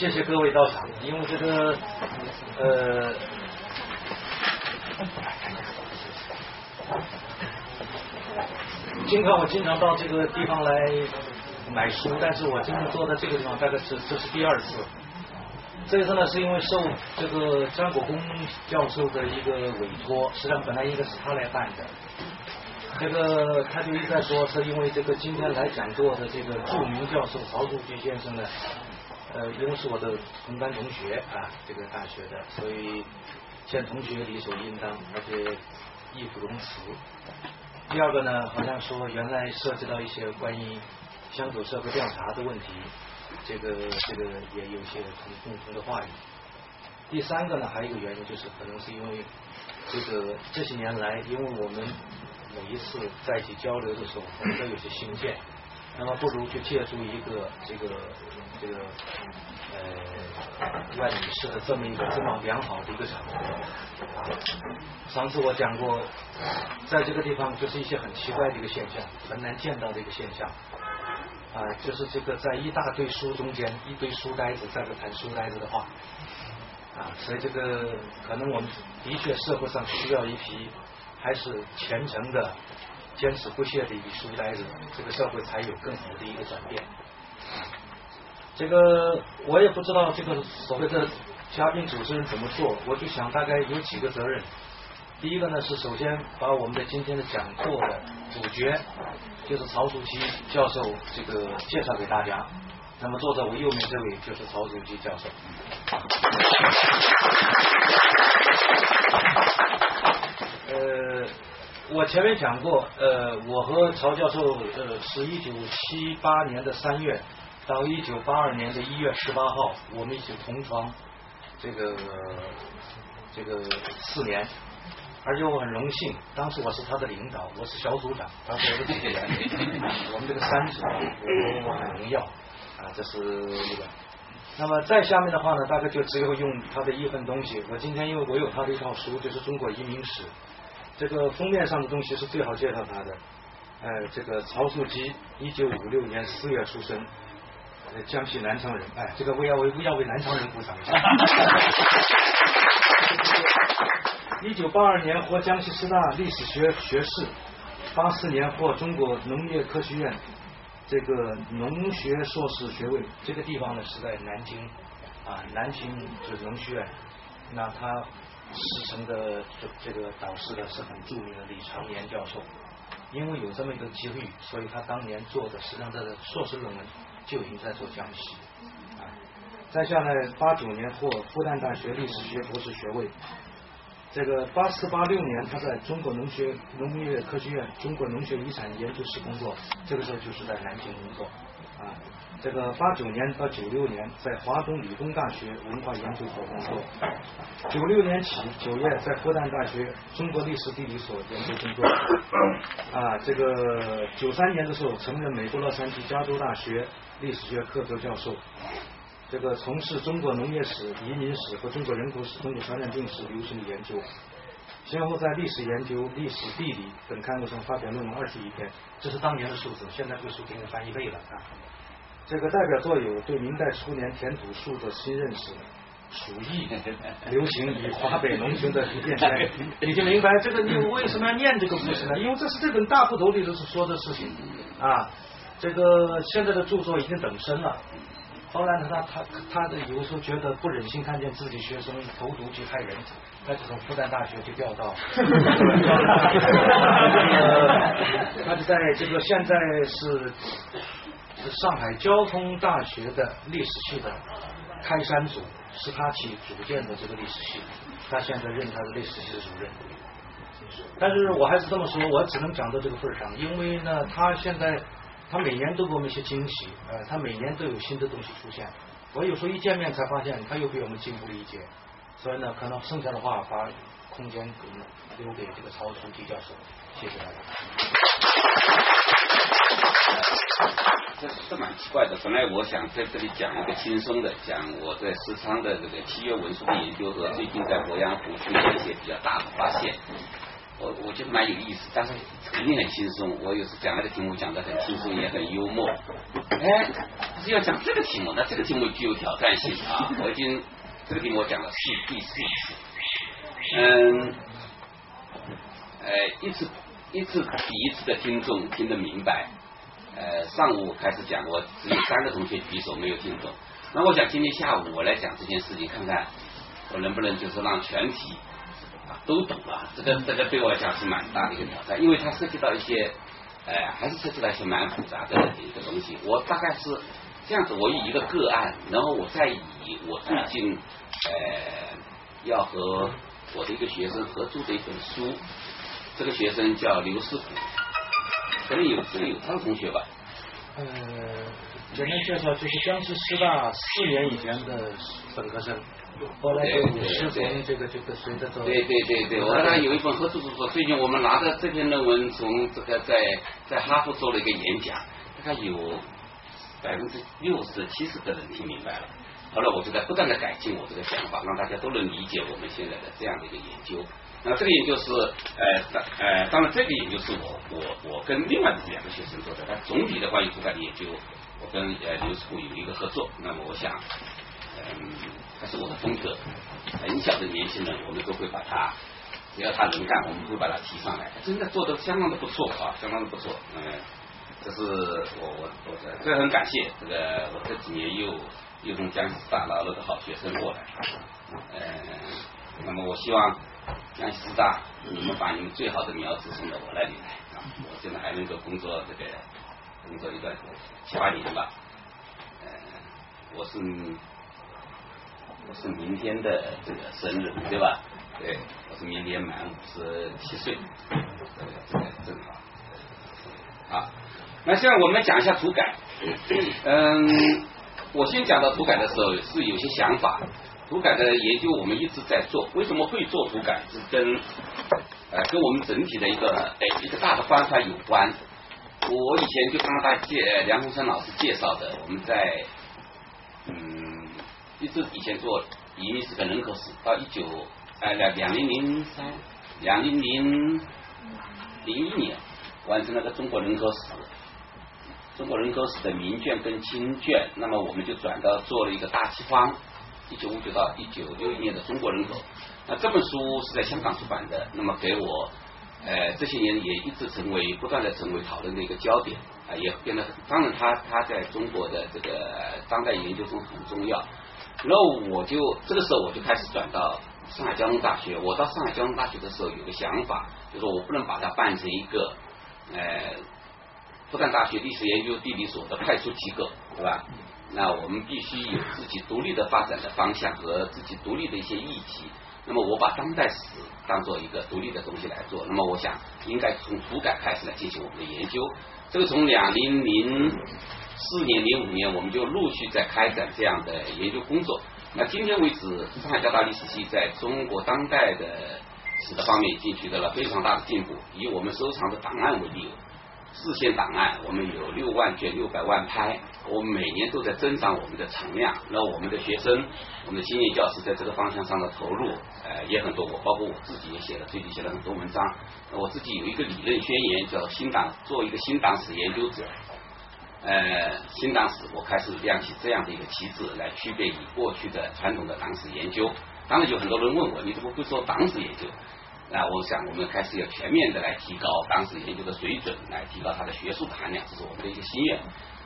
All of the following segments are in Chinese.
谢谢各位到场，因为这个呃。尽管我经常到这个地方来买书，但是我今天坐在这个地方大概是这是第二次。这次呢是因为受这个张国公教授的一个委托，实际上本来应该是他来办的。这个他就一再说，是因为这个今天来讲座的这个著名教授曹树菊先生呢，呃，因为是我的同班同学啊，这个大学的，所以见同学理所应当，而且义不容辞。第二个呢，好像说原来涉及到一些关于乡土社会调查的问题，这个这个也有些同共同的话语。第三个呢，还有一个原因就是可能是因为这个这些年来，因为我们每一次在一起交流的时候，我们都有些新见。那么不如去借助一个这个这个呃万女士的这么一个这么良好的一个场合。上次我讲过，在这个地方就是一些很奇怪的一个现象，很难见到的一个现象啊，就是这个在一大堆书中间，一堆书呆子在这谈书呆子的话啊，所以这个可能我们的确社会上需要一批还是虔诚的。坚持不懈的一书呆子，这个社会才有更好的一个转变。这个我也不知道这个所谓的嘉宾主持人怎么做，我就想大概有几个责任。第一个呢是首先把我们的今天的讲座的主角，就是曹主席教授这个介绍给大家。那么坐在我右面这位就是曹主席教授。呃。我前面讲过，呃，我和曹教授，呃，是一九七八年的三月到一九八二年的一月十八号，我们一起同床，这个这个四年，而且我很荣幸，当时我是他的领导，我是小组长，他是我的组员，我们这个三组，我我很荣耀，啊，这是那个。那么再下面的话呢，大概就只有用他的一份东西。我今天因为我有他的一套书，就是《中国移民史》。这个封面上的东西是最好介绍他的，呃，这个曹树基，一九五六年四月出生，江西南昌人，哎，这个我要为我要为南昌人鼓掌一下。一九八二年获江西师大历史学学士，八四年获中国农业科学院这个农学硕士学位。这个地方呢是在南京，啊，南京就是农学院，那他。师承的这个导师呢是很著名的李长年教授，因为有这么一个机遇，所以他当年做的实际上他的硕士论文就已经在做江西。啊，再下来八九年获复旦大学历史学博士学位，这个八四八六年他在中国农学农业科学院中国农学遗产研究室工作，这个时候就是在南京工作。啊。这个八九年到九六年在华东理工大学文化研究所工作，九六年起九月在复旦大学中国历史地理所研究工作，啊，这个九三年的时候曾任美国洛杉矶加州大学历史学客座教授，这个从事中国农业史、移民史和中国人口史、中国传染病史流行的研究，先后在历史研究、历史地理等刊物上发表论文二十一篇，这是当年的数字，现在这个数肯定翻一倍了啊。这个代表作有对明代初年填土术的新认识，楚艺流行与华北农村的变迁，你就明白这个你为什么要念这个故事呢？因为这是这本大部头里头是说的事情啊。这个现在的著作已经等身了，后来呢，他他他的有时候觉得不忍心看见自己学生投毒去害人，他就从复旦大学就调到，他就在这个现在是。是上海交通大学的历史系的开山组，是他去组建的这个历史系，他现在任他的历史系的主任。但是我还是这么说，我只能讲到这个份上，因为呢，他现在他每年都给我们一些惊喜，呃，他每年都有新的东西出现。我有时候一见面才发现，他又比我们进步了一截。所以呢，可能剩下的话把空间给留给这个曹书记教授，谢谢大家。这是蛮奇怪的。本来我想在这里讲一个轻松的，讲我在石仓的这个契约文书的研究和最近在鄱阳湖出现一些比较大的发现。我我觉得蛮有意思，但是肯定很轻松。我有时讲那个题目讲的很轻松，也很幽默。哎，是要讲这个题目，那这个题目具有挑战性啊！我已经这个题目我讲了是第四次，嗯，呃，一次一次比一次的听众听得明白。呃，上午开始讲，我只有三个同学举手没有听懂。那我想今天下午我来讲这件事情，看看我能不能就是让全体。都懂啊，这个这个对我来讲是蛮大的一个挑战，因为它涉及到一些，呃，还是涉及到一些蛮复杂的一个东西。我大概是这样子，我以一个个案，然后我再以我最近呃要和我的一个学生合作的一本书，这个学生叫刘世虎，可能有可能有他的同学吧。呃，简单介绍，就是江西师大四年以前的本科生。后来就师从这个这个随着走。对对对对，我和他有一本合作著作。最近我们拿着这篇论文从这个在在哈佛做了一个演讲，大概有百分之六十七十的人听明白了。后来我就在不断的改进我这个想法，让大家都能理解我们现在的这样的一个研究。那这个研究是呃呃，当然这个研究是我我我跟另外的两个学生做的，但总体的关于土改的研究，我跟呃刘师傅有一个合作。那么我想。嗯，这是我的风格。很小的年轻人，我们都会把他，只要他能干，我们会把他提上来。真的做的相当的不错啊，相当的不错。嗯，这是我我我的，这很感谢这个我这几年又又从江西师大捞了个好学生过来。呃，那么我希望江西师大你们把你们最好的苗子送到我那里来啊！我现在还能够工作这个工作一段七八年吧。呃，我是。是明天的这个生日，对吧？对，我是明年满五十七岁，这个正好。好，那现在我们讲一下土改。嗯，我先讲到土改的时候是有些想法。土改的研究我们一直在做，为什么会做土改？是跟呃跟我们整体的一个哎一个大的方法有关。我以前就刚刚大介梁鸿生老师介绍的，我们在嗯。一直以前做移民史的人口史，到一九哎两两零零三两零零零一年完成了个中国人口史，中国人口史的明卷跟清卷，那么我们就转到做了一个大西方，一九五九到一九六一年的中国人口，那这本书是在香港出版的，那么给我呃这些年也一直成为不断的成为讨论的一个焦点啊，也变得当然他他在中国的这个当代研究中很重要。然后我就这个时候我就开始转到上海交通大学。我到上海交通大学的时候有个想法，就是我不能把它办成一个呃复旦大学历史研究地理所的派出机构，对吧？那我们必须有自己独立的发展的方向和自己独立的一些议题。那么我把当代史当做一个独立的东西来做。那么我想应该从土改开始来进行我们的研究。这个从两零零。四年零五年，我们就陆续在开展这样的研究工作。那今天为止，上海交大历史系在中国当代的史的方面已经取得了非常大的进步。以我们收藏的档案为例，四线档案我们有六万卷、六百万拍，我们每年都在增长我们的产量。那我们的学生、我们的青年教师在这个方向上的投入，呃，也很多。我包括我自己也写了，最近写了很多文章。我自己有一个理论宣言，叫新党，做一个新党史研究者。呃，新党史我开始亮起这样的一个旗帜，来区别于过去的传统的党史研究。当然有很多人问我，你怎么会说党史研究？那我想我们开始要全面的来提高党史研究的水准，来提高它的学术含量，这是我们的一个心愿。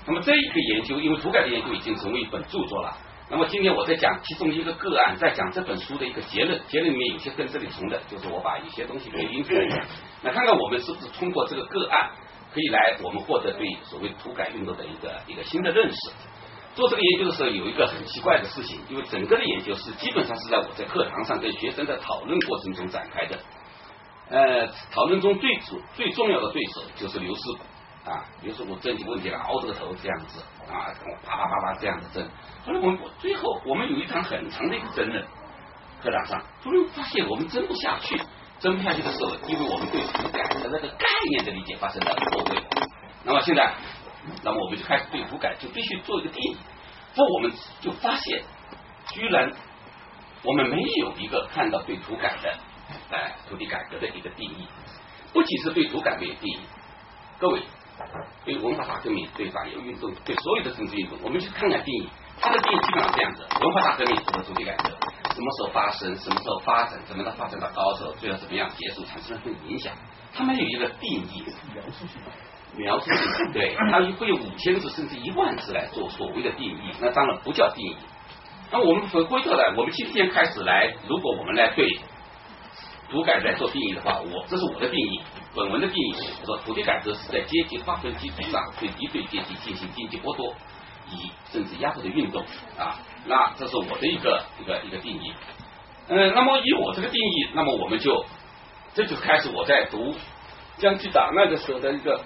那么这一个研究，因为土改的研究已经成为一本著作了。那么今天我在讲其中一个个案，在讲这本书的一个结论，结论里面有些跟这里重的，就是我把一些东西给拎出来。那看看我们是不是通过这个个案。可以来，我们获得对所谓土改运动的一个一个新的认识。做这个研究的时候，有一个很奇怪的事情，因为整个的研究是基本上是在我在课堂上跟学生的讨论过程中展开的。呃，讨论中最主最重要的对手就是刘师傅啊，刘师傅争起问题来熬这个头这样子啊，啪啪啪啪这样子争。后来我们最后我们有一场很长的一个争论，课堂上突然发现我们争不下去。争不下去的时候，因为我们对土改的那个概念的理解发生了错位，那么现在，那么我们就开始对土改就必须做一个定义。不，我们就发现，居然我们没有一个看到对土改的哎土地改革的一个定义，不仅是对土改没有定义，各位对文化大革命、对反右运动、对所有的政治运动，我们去看看定义，它的定义基本上这样子：文化大革命或者土地改革，什么时候发生，什么时候发展，怎么的发展到高潮，最后怎么样结束，产生了什么影响，他们有一个定义。描述性描述性对，它会用五千字甚至一万字来做所谓的定义，那当然不叫定义。那我们回归过来，我们今天开始来，如果我们来对土改来做定义的话，我这是我的定义，本文的定义，我说土地改革是在阶级划分基础上对敌对阶级进行经济剥夺，以政治压迫的运动啊，那这是我的一个一个一个定义。嗯，那么以我这个定义，那么我们就这就开始我在读江西档案的时候的一个。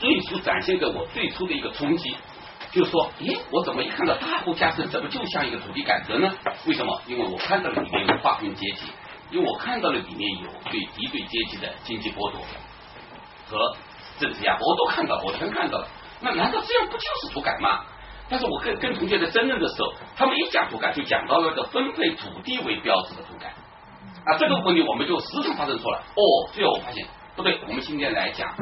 最初展现给我最初的一个冲击，就是说，咦，我怎么一看到大户家政，怎么就像一个土地改革呢？为什么？因为我看到了里面有划分阶级，因为我看到了里面有对敌对阶级的经济剥夺和政治压迫，我都看到，我全看到了。那难道这样不就是土改吗？但是我跟跟同学在争论的时候，他们一讲土改，就讲到了个分配土地为标志的土改啊，这个问题我们就时常发生错了。哦，最后我发现不对，我们今天来讲。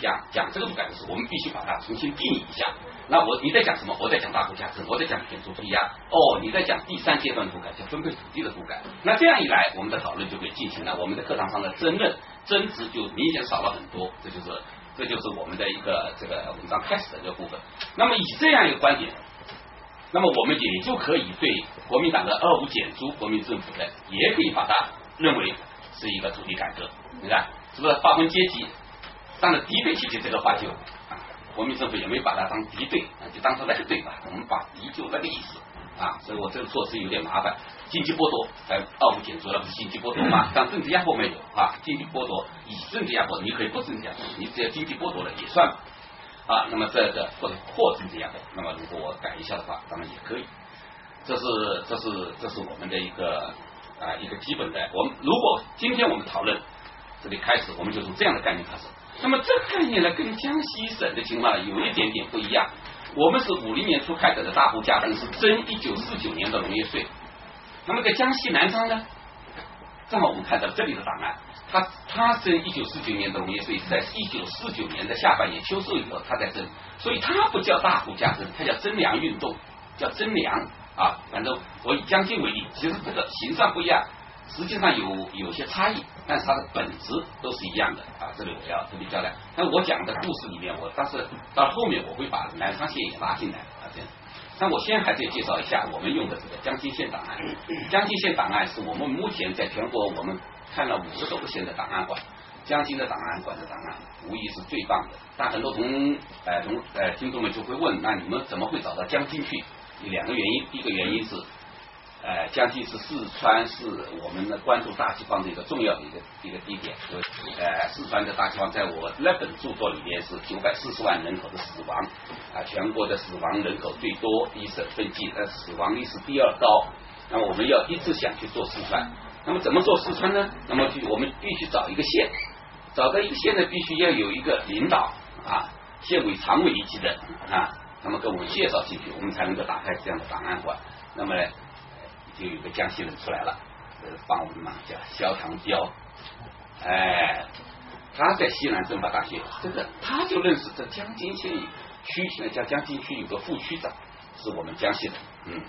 讲讲这个土改的时候，我们必须把它重新定义一下。那我你在讲什么？我在讲大户家政，我在讲减除土压。哦，你在讲第三阶段土改，叫分配土地的土改。那这样一来，我们的讨论就可以进行了。我们的课堂上的争论争执就明显少了很多。这就是这就是我们的一个这个文章开始的这个部分。那么以这样一个观点，那么我们也就可以对国民党的二五减租国民政府的，也可以把它认为是一个土地改革。你看是不是划分阶级？当然，敌对阶级这个话就啊，国民政府也没把它当敌对，就当成那个对吧？我们把敌就那个意思啊，所以我这个措施有点麻烦。经济剥夺，在二五减除了经济剥夺嘛？但政治压迫没有啊，经济剥夺以政治压迫，你可以不政治压迫，你只要经济剥夺了也算啊。那么这个或者或政治压迫，那么如果我改一下的话，当然也可以。这是这是这是我们的一个啊一个基本的。我们如果今天我们讨论这里开始，我们就从这样的概念开始。那么这个概念呢，跟江西省的情况呢有一点点不一样。我们是五零年初开始的大户家政是征一九四九年的农业税。那么在江西南昌呢，正好我们看到这里的档案，他他征一九四九年的农业税是在一九四九年的下半年秋收以后他在征，所以他不叫大户家政，他叫征粮运动，叫征粮啊。反正我以江西为例，其实这个形状不一样。实际上有有些差异，但是它的本质都是一样的啊！这里我要特别交代。那我讲的故事里面，我但是到后面我会把南昌县也拉进来啊，这样。那我先还得介绍一下我们用的这个江津县档案。江津县档案是我们目前在全国我们看了五十多个县的档案馆，江津的档案馆的档案无疑是最棒的。但很多同呃同呃听众们就会问，那你们怎么会找到江津去？两个原因，第一个原因是。呃，江津是四川是我们的关注大饥荒的一个重要的一个一个地点。呃，四川的大饥荒，在我那本著作里面是九百四十万人口的死亡啊，全国的死亡人口最多，第一省份计，呃，死亡率是第二高。那么我们要一直想去做四川，那么怎么做四川呢？那么就我们必须找一个县，找到一个县呢，必须要有一个领导啊，县委常委一级的啊，那么跟我们介绍进去，我们才能够打开这样的档案馆。那么呢？就有个江西人出来了，呃，帮我们嘛叫肖长娇，哎，他在西南政法大学，这个他就认识这江津县区，现在叫江津区有个副区长，是我们江西人，嗯，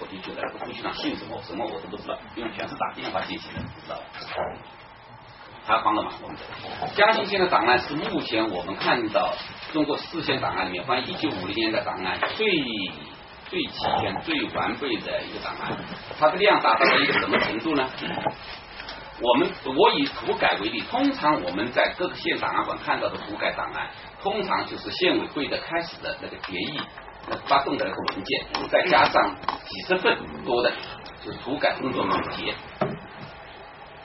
我就觉得副区长姓什么什么我都不知道，因为全是打电话进行的，知道吧？他帮了忙，我们江津县的档案是目前我们看到中国四县档案里面，关于一九五零年的档案最。最齐全、最完备的一个档案，它的量达到了一个什么程度呢？我们我以土改为例，通常我们在各个县档案馆看到的土改档案，通常就是县委会的开始的那个决议发动的那个文件，再加上几十份多的，就是土改工作总结。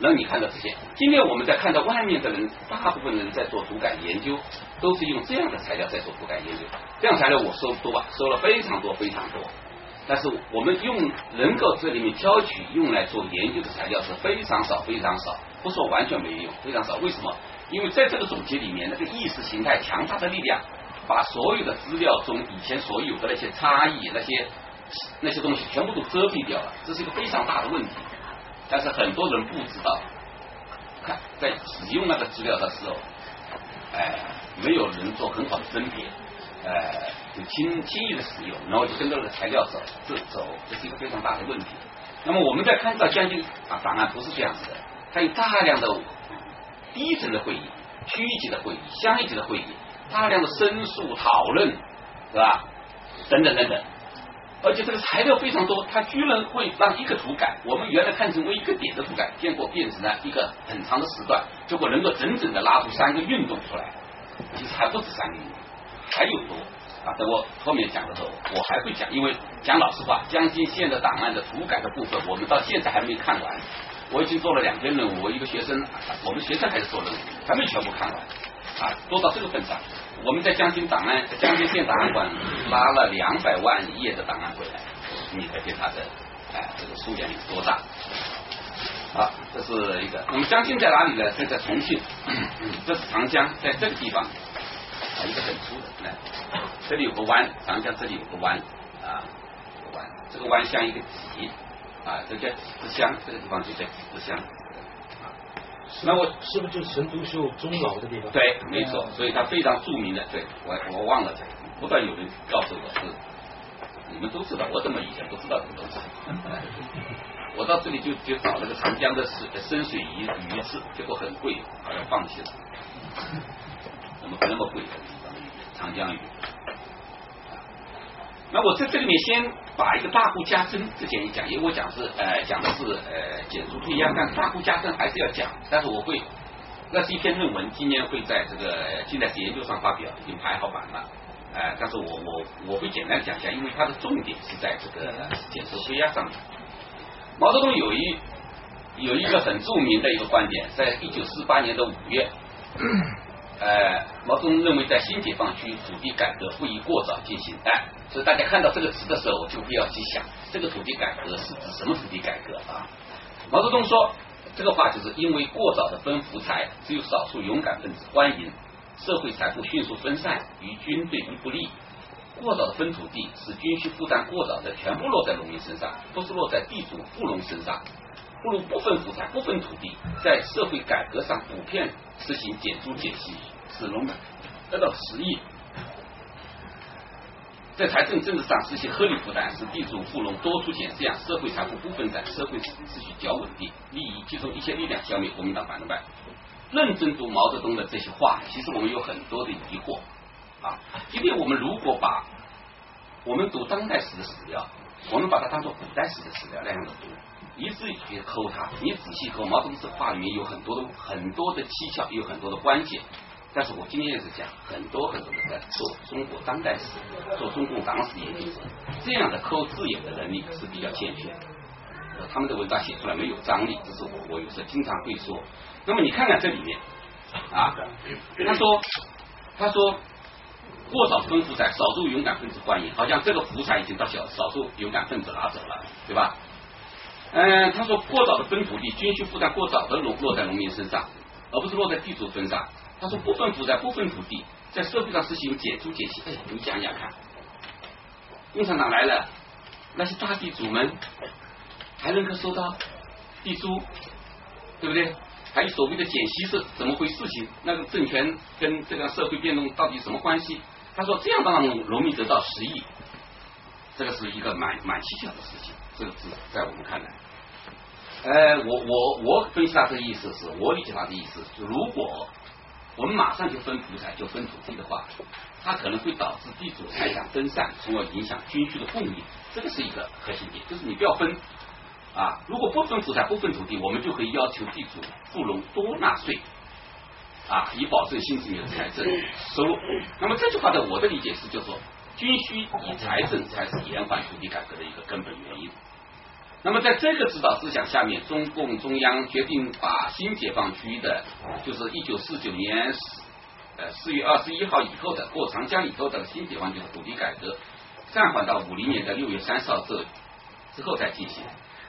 让你看到这些。今天我们在看到外面的人，大部分人在做土改研究，都是用这样的材料在做土改研究。这样材料我收多吧，收了非常多非常多。但是我们用能够这里面挑取用来做研究的材料是非常少非常少，不说完全没有用，非常少。为什么？因为在这个总结里面，那个意识形态强大的力量，把所有的资料中以前所有的那些差异、那些那些东西全部都遮蔽掉了，这是一个非常大的问题。但是很多人不知道，看在使用那个资料的时候，哎，没有人做很好的分别，呃，就轻轻易的使用，然后就跟着那个材料走，这走，这是一个非常大的问题。那么我们在看到将军啊档案不是这样子的，它有大量的低层的会议、区级的会议、乡一级的会议，大量的申诉讨论，是吧？等等等等。而且这个材料非常多，它居然会让一个图改，我们原来看成为一个点的图改，结果变成了一个很长的时段，结果能够整整的拉出三个运动出来，其实还不止三个运动，还有多啊！等我后面讲的时候，我还会讲，因为讲老实话，江津县的档案的图改的部分，我们到现在还没看完。我已经做了两篇任务，我一个学生，我们学生还是做任务，还没全部看完啊，多到这个份上。我们在江津档案、江津县档案馆拉了两百万页的档案回来，你可见它的哎这个数量有多大。好，这是一个。那么江津在哪里呢？在在重庆，这是长江，在这个地方啊，一个很粗的，来，这里有个弯，长江这里有个弯啊，这个弯像一个脊啊，这叫子乡，这个地方就叫子乡。那我是不是就是陈独秀终老的地方？对，没错，所以他非常著名的。对我我忘了，不断有人告诉我是，你们都知道，我怎么以前不知道这个东西？我到这里就就找了个长江的深深水鱼鱼翅，结果很贵，好像放弃了。怎么会那么贵？长江鱼。那我在这里面先把一个大户家珍之前一讲，因为我讲是呃讲的是呃减租退央，但大户家珍还是要讲，但是我会那是一篇论文，今年会在这个近代史研究上发表，已经排好版了，呃，但是我我我会简单讲一下，因为它的重点是在这个减租退央上面。毛泽东有一有一个很著名的一个观点，在一九四八年的五月，呃，毛泽东认为在新解放区土地改革不宜过早进行，哎。所以大家看到这个词的时候，就不要去想这个土地改革是指什么土地改革啊？毛泽东说这个话，就是因为过早的分福财，只有少数勇敢分子欢迎，社会财富迅速分散，与军队亦不利。过早的分土地，使军需负担过早的全部落在农民身上，不是落在地主富农身上。不如不分福财，不分土地，在社会改革上普遍实行减租减息，使农的得到十亿。在财政政治上实行合理负担，使地主富农多出钱，这样社会财富不分散，社会秩序较稳定，利益集中一切力量消灭国民党反动派。认真读毛泽东的这些话，其实我们有很多的疑惑啊。今天我们如果把我们读当代史的史料，我们把它当做古代史的史料那样的读，一字一句抠它，你仔细抠，毛泽东这话里面有很多的很多的蹊跷，有很多的关键。但是我今天也是讲很多很多人在做中国当代史、做中共党史研究者，这样的抠字眼的能力是比较欠缺的。他们的文章写出来没有张力，这是我我有时候经常会说。那么你看看这里面啊，他说他说过早分福财，少数勇敢分子欢迎，好像这个福财已经到小少数勇敢分子拿走了，对吧？嗯，他说过早的分土地，军需负担过早的落落在农民身上，而不是落在地主身上。他说不分福财，不分土地，在社会上实行减租减息。哎，你想想看，共产党来了，那些大地主们还能够收到地租，对不对？还有所谓的减息是怎么回事？情那个政权跟这个社会变动到底什么关系？他说这样让农民得到十亿，这个是一个蛮蛮蹊跷的事情。这个是在我们看来，呃，我我我分析他的意思是，我理解他的意思是，如果我们马上就分土财，就分土地的话，它可能会导致地主财产分散，从而影响军需的供应。这个是一个核心点，就是你不要分啊。如果不分土财，不分土地，我们就可以要求地主富农多纳税啊，以保证新子民的财政收入。那么这句话的我的理解是，就是说，军需以财政才是延缓土地改革的一个根本原因。那么在这个指导思想下面，中共中央决定把新解放区的，就是一九四九年四呃四月二十一号以后的过长江以后的新解放区的土地改革，暂缓到五零年的六月三十号这之后再进行。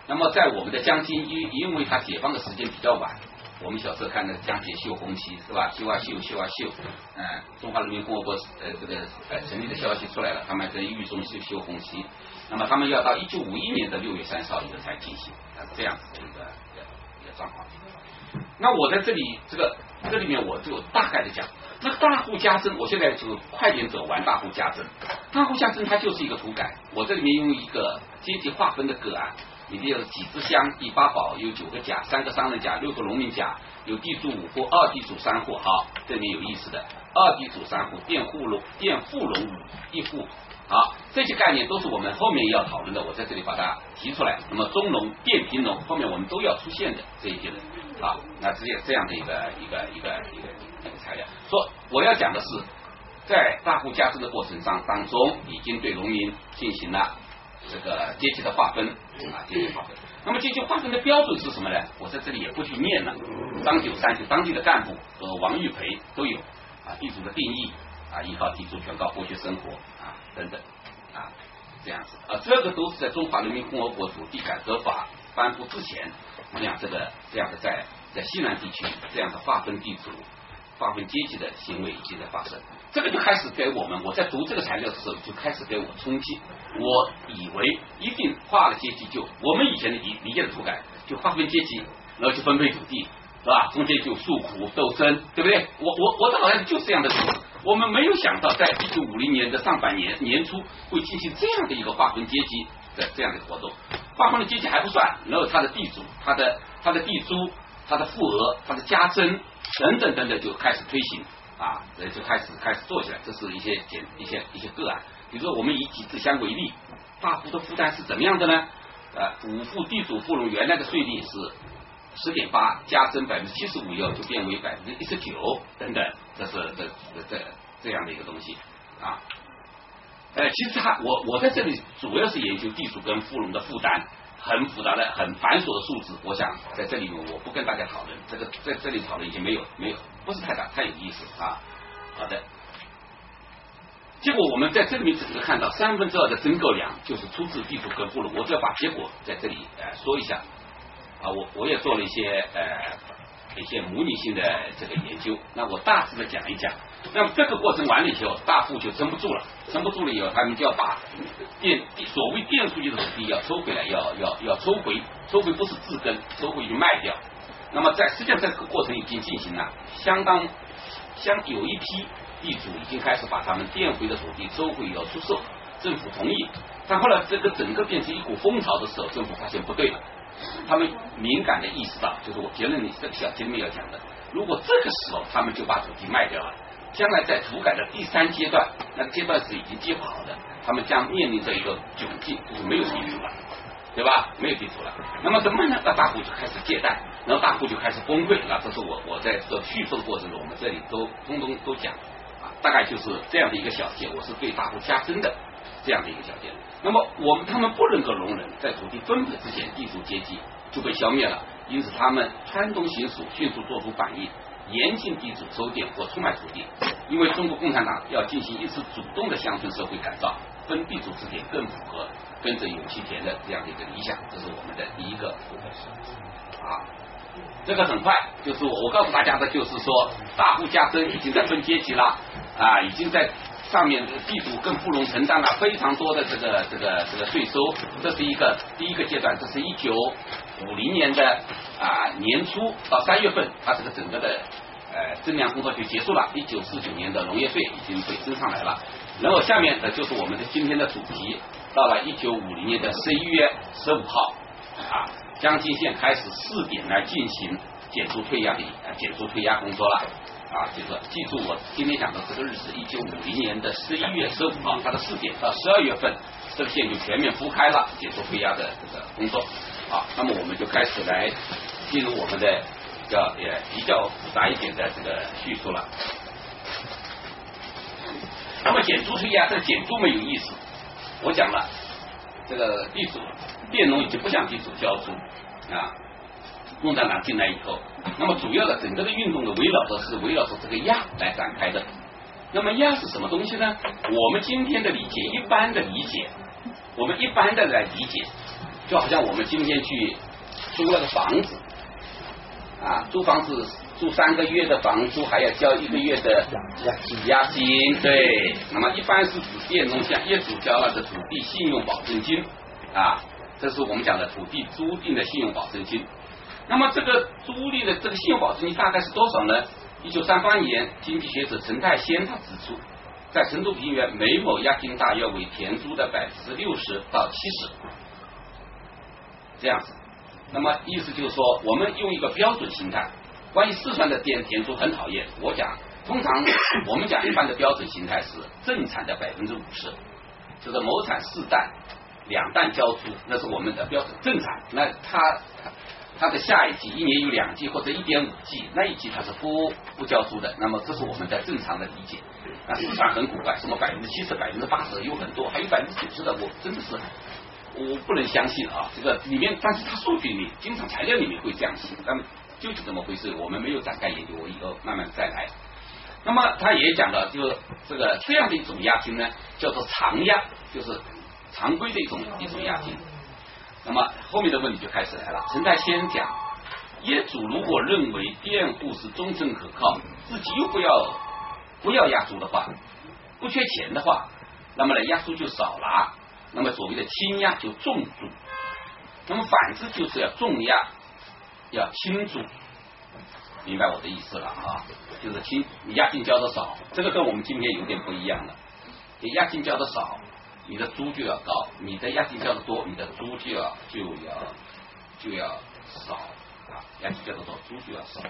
那么在我们的江津，因因为它解放的时间比较晚，我们小时候看那个江姐绣红旗是吧？绣啊绣，绣啊绣，嗯，中华人民共和国呃这个呃成立的消息出来了，他们在狱中绣绣红旗，那么他们要到一九五一年的六月三十号以后才进行，啊这样子的一个一个一个状况。那我在这里这个这里面我就大概的讲，那大户家珍，我现在就快点走完大户家珍。大户家珍它就是一个土改，我这里面用一个阶级划分的个案。里面有几只乡，第八宝有九个甲，三个商人甲，六个农民甲，有地主五户，二地主三户。好，这里面有意思的，二地主三户，佃户农佃户农五一户。好，这些概念都是我们后面要讨论的，我在这里把它提出来。那么中农、佃平农后面我们都要出现的这一些人。好，那这样这样的一个一个一个一个一个材料。说我要讲的是，在大户家珍的过程当当中，已经对农民进行了。这个阶级的划分啊，阶级划分。那么阶级划分的标准是什么呢？我在这里也不去念了。张九三就当地的干部和王玉培都有啊，地主的定义啊，依靠地主权告剥削生活等等啊这样子啊，这个都是在中华人民共和国土地改革法颁布之前，这样这个这样的在在西南地区这样的划分地主。划分阶级的行为已经在发生，这个就开始给我们，我在读这个材料的时候就开始给我冲击。我以为一定划了阶级就我们以前的理理解的土改就划分阶级，然后就分配土地，是吧？中间就诉苦斗争，对不对？我我我的好像就是这样的。我们没有想到，在一九五零年的上半年年初会进行这样的一个划分阶级的这样的活动。划分的阶级还不算，然后他的地主、他的他的地租、他的富额、他的加征。等等等等就开始推行啊，呃就开始开始做起来，这是一些简一些一些个案。比如说我们以几支香为例，大户的负担是怎么样的呢？呃，五户地主富农原来的税率是十点八，加征百分之七十五以后就变为百分之一十九等等，这是这这这样的一个东西啊。呃，其实他我我在这里主要是研究地主跟富农的负担。很复杂的、很繁琐的数字，我想在这里面我不跟大家讨论，这个在这里讨论已经没有没有不是太大太有意思啊。好的，结果我们在这里面整个看到三分之二的增购量就是出自地主跟富农，我只要把结果在这里呃说一下啊，我我也做了一些呃。一些模拟性的这个研究，那我大致的讲一讲。那么这个过程完了以后，大户就撑不住了，撑不住了以后，他们就要把电所谓电出去的土地要抽回来，要要要抽回，抽回不是自耕，抽回去卖掉。那么在实际上这个过程已经进行了，相当相有一批地主已经开始把他们电回的土地抽回要出售，政府同意。但后来这个整个变成一股风潮的时候，政府发现不对了。他们敏感的意识到，就是我结论里这个小节里面要讲的，如果这个时候他们就把土地卖掉了，将来在土改的第三阶段，那阶段是已经计划好的，他们将面临着一个窘境，就是没有地主了，对吧？没有地主了，那么怎么呢？那大户就开始借贷，然后大户就开始崩溃。那这是我我在这叙述的过程中，我们这里都通通都讲啊，大概就是这样的一个小节，我是对大户加深的这样的一个小节。那么我们他们不能够容忍在土地分配之前地主阶级就被消灭了，因此他们川东行署迅速做出反应，严禁地主收佃或出卖土地。因为中国共产党要进行一次主动的乡村社会改造，分地主之田更符合跟着有其田的这样的一个理想。这是我们的第一个部分。啊，这个很快就是我告诉大家的就是说，大户家珍已经在分阶级了啊，已经在。上面地主更富农承担了非常多的这个这个这个税收，这是一个第一个阶段，这是一九五零年的啊年初到三月份，它这个整个的呃征粮工作就结束了。一九四九年的农业税已经被征上来了，然后下面的就是我们的今天的主题，到了一九五零年的十一月十五号啊，江津县开始试点来进行减租退押的减租退押工作了。啊，就是记住我今天讲的这个日子，一九五零年的十一月十五号，它的试点到十二月份，这个线就全面铺开了，解除推压的这个工作。好，那么我们就开始来进入我们的叫也比较复杂一点的这个叙述了。那么减租推压，这个减租没有意思。我讲了，这个地主佃农已经不向地主交租啊。共产党进来以后，那么主要的整个的运动的围绕着是围绕着这个压来展开的。那么压是什么东西呢？我们今天的理解，一般的理解，我们一般的来理解，就好像我们今天去租了个房子啊，租房子租三个月的房租还要交一个月的押金押金，对，那么一般是指佃农向业主交了的土地信用保证金啊，这是我们讲的土地租赁的信用保证金。那么这个租赁的这个信用保证金大概是多少呢？一九三八年，经济学者陈太先他指出，在成都平原每亩押金大约为田租的百分之六十到七十，这样子。那么意思就是说，我们用一个标准形态。关于四川的田田租很讨厌，我讲，通常我们讲一般的标准形态是正产的百分之五十，就是亩产四担，两担交租，那是我们的标准正产。那它它的下一季一年有两季或者一点五季，那一季它是不不交租的。那么这是我们在正常的理解。那市场很古怪，什么百分之七十、百分之八十有很多，还有百分之九十的，我真的是。我不能相信啊，这个里面，但是它数据里经常材料里面会这样写，那么究竟怎么回事，我们没有展开研究，我以后慢慢再来。那么他也讲了，就是这个这样的一种押金呢，叫做常押，就是常规的一种一种押金。那么后面的问题就开始来了，陈太先讲，业主如果认为佃户是忠诚可靠，自己又不要不要押租的话，不缺钱的话，那么呢压租就少拿。那么所谓的轻压就重租，那么反之就是要重压要轻租，明白我的意思了啊？就是轻你押金交的少，这个跟我们今天有点不一样了。你押金交的少，你的租就要高；你的押金交的多，你的租就要就要就要少啊。押金交的多，租就要少。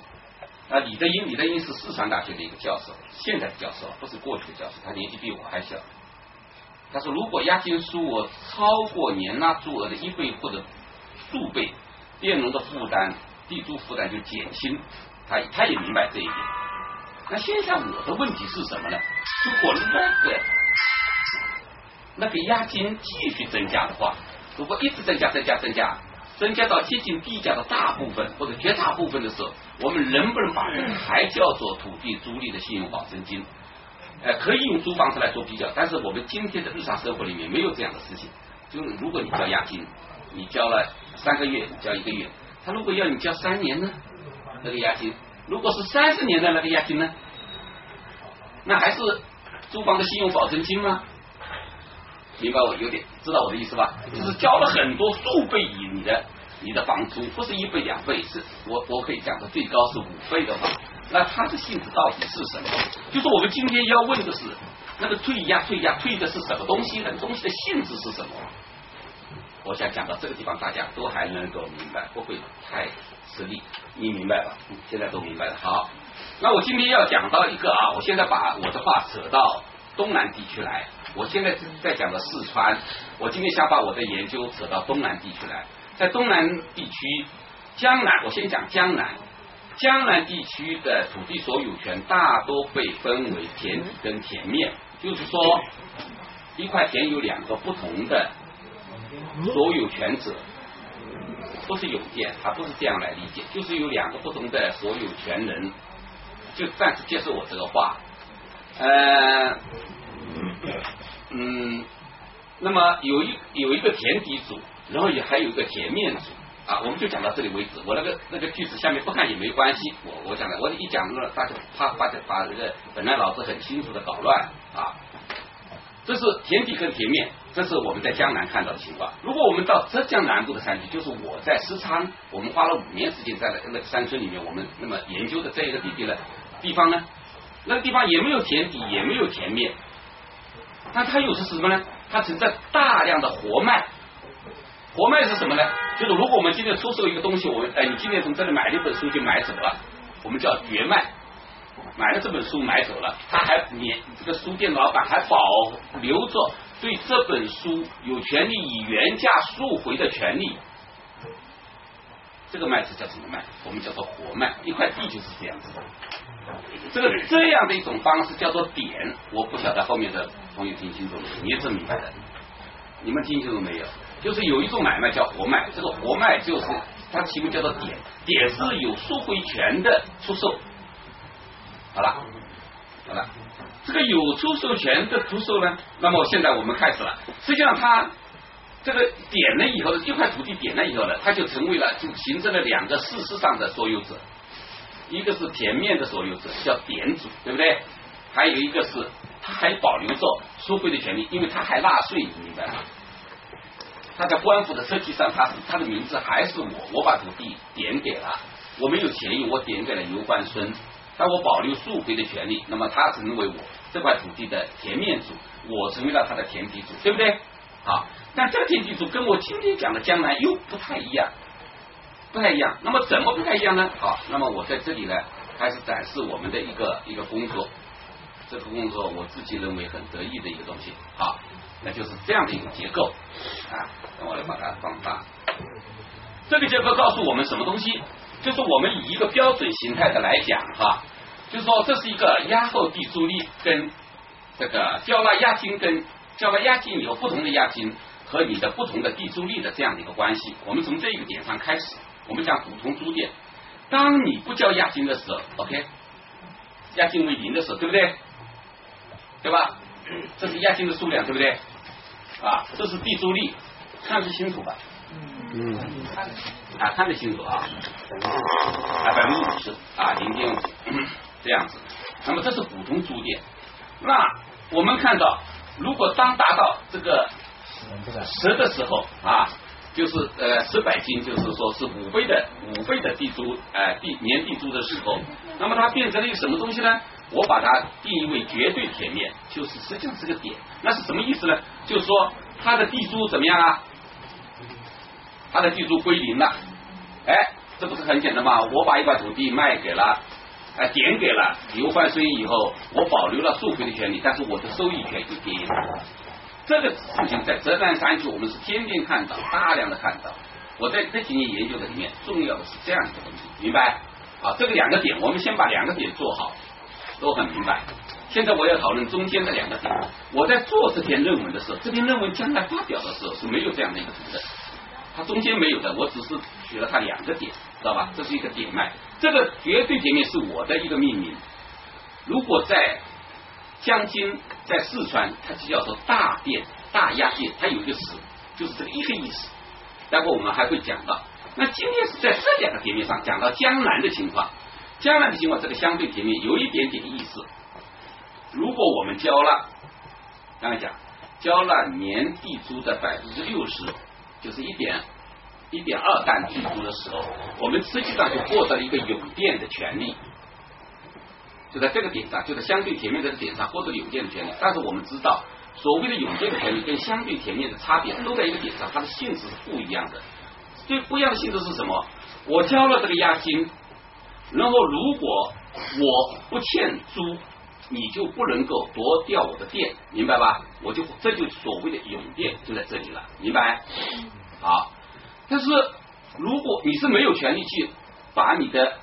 那李德英，李德英是四川大学的一个教授，现在的教授，不是过去的教授，他年纪比我还小。他说：“如果押金数额超过年纳租额的一倍或者数倍，佃农的负担、地租负担就减轻。他他也明白这一点。那现在我的问题是什么呢？如果那个那个押金继续增加的话，如果一直增加、增加、增加，增加到接近地价的大部分或者绝大部分的时候，我们能不能把这个还叫做土地租赁的信用保证金？”呃，可以用租房子来做比较，但是我们今天的日常生活里面没有这样的事情。就是如果你交押金，你交了三个月，交一个月，他如果要你交三年呢，那个押金，如果是三十年的那个押金呢，那还是租房的信用保证金吗？明白我有点知道我的意思吧？就是交了很多数倍以你的你的房租，不是一倍两倍，是我我可以讲的最高是五倍的话。那它的性质到底是什么？就是我们今天要问的是，那个退押退押退的是什么东西？那个东西的性质是什么？我想讲到这个地方，大家都还能够明白，不会太吃力。你明白吧？现在都明白了。好，那我今天要讲到一个啊，我现在把我的话扯到东南地区来。我现在在讲的四川，我今天想把我的研究扯到东南地区来。在东南地区，江南，我先讲江南。江南地区的土地所有权大多被分为田底跟田面，就是说，一块田有两个不同的所有权者，不是有件，它不是这样来理解，就是有两个不同的所有权人，就暂时接受我这个话，呃，嗯，那么有一有一个田底组，然后也还有一个田面组。啊，我们就讲到这里为止。我那个那个句子下面不看也没关系。我我讲的，我一讲了，大家怕把把这个本来脑子很清楚的搞乱啊。这是田地跟田面，这是我们在江南看到的情况。如果我们到浙江南部的山区，就是我在石昌，我们花了五年时间在那那个山村里面，我们那么研究的这一个地地的地方呢，那个地方也没有田底，也没有田面，那它又是什么呢？它存在大量的活脉。活脉是什么呢？就是如果我们今天出售一个东西，我们哎，你今天从这里买了一本书就买走了，我们叫绝卖。买了这本书买走了，他还你这个书店老板还保留着对这本书有权利以原价赎回的权利。这个卖是叫什么卖？我们叫做活卖。一块地就是这样子的。这个这样的一种方式叫做点，我不晓得后面的朋友听清楚了，你也是明白的。你们听清楚没有？就是有一种买卖叫活卖，这个活卖就是它题目叫做点，点是有赎回权的出售。好了，好了，这个有出售权的出售呢，那么现在我们开始了。实际上，它这个点了以后，一块土地点了以后呢，它就成为了就形成了两个事实上的所有者。一个是田面的所有者叫典主，对不对？还有一个是他还保留着赎回的权利，因为他还纳税，你明白吗？他在官府的设计上，他是他的名字还是我，我把土地点给了，我没有钱用，我点给了游官孙，但我保留赎回的权利，那么他成为我这块土地的田面主，我成为了他的田地主，对不对？啊，但这个田地主跟我今天讲的江南又不太一样，不太一样。那么怎么不太一样呢？好，那么我在这里呢，开始展示我们的一个一个工作，这个工作我自己认为很得意的一个东西。好。那就是这样的一个结构啊，那我来把它放大。这个结构告诉我们什么东西？就是我们以一个标准形态的来讲哈，就是说这是一个压后地租赁跟这个交纳押金跟交纳押金以后不同的押金和你的不同的地租赁的这样的一个关系。我们从这个点上开始，我们讲普通租店，当你不交押金的时候，OK，押金为零的时候，对不对？对吧？这是押金的数量，对不对？啊，这是地租率，看得清楚吧？嗯，啊，看得清楚啊，啊，百分之五十啊，零点五这样子。那么这是普通租店。那我们看到，如果当达到这个十的时候啊，就是呃十百斤，就是说是五倍的五倍的地租，呃地年地租的时候，那么它变成了一个什么东西呢？我把它定义为绝对田面，就是实际上是个点，那是什么意思呢？就是说它的地租怎么样啊？它的地租归零了，哎，这不是很简单吗？我把一块土地卖给了，哎，点给了刘焕孙以后，我保留了赎回的权利，但是我的收益权一点。这个事情在浙江山区我们是天天看到，大量的看到。我在这几年研究的里面，重要的是这样一个东西，明白？啊，这个两个点，我们先把两个点做好。都很明白。现在我要讨论中间的两个点。我在做这篇论文的时候，这篇论文将来发表的时候是没有这样的一个图的，它中间没有的。我只是取了它两个点，知道吧？这是一个点脉。这个绝对点面是我的一个命名。如果在江津，在四川，它就叫做大店、大压店，它有一个词，就是这个一个意思。待会我们还会讲到。那今天是在这两个点面上讲到江南的情况。江南的情况，这个相对平面有一点点意思。如果我们交了，刚才讲交了年地租的百分之六十，就是一点一点二担地租的时候，我们实际上就获得了一个永电的权利。就在这个点上，就在相对前面这个点上获得永店的权利。但是我们知道，所谓的永店的权利跟相对前面的差别都在一个点上，它的性质是不一样的。最不一样的性质是什么？我交了这个押金。然后，如果我不欠租，你就不能够夺掉我的店，明白吧？我就这就所谓的永店就在这里了，明白？好，但是如果你是没有权利去把你的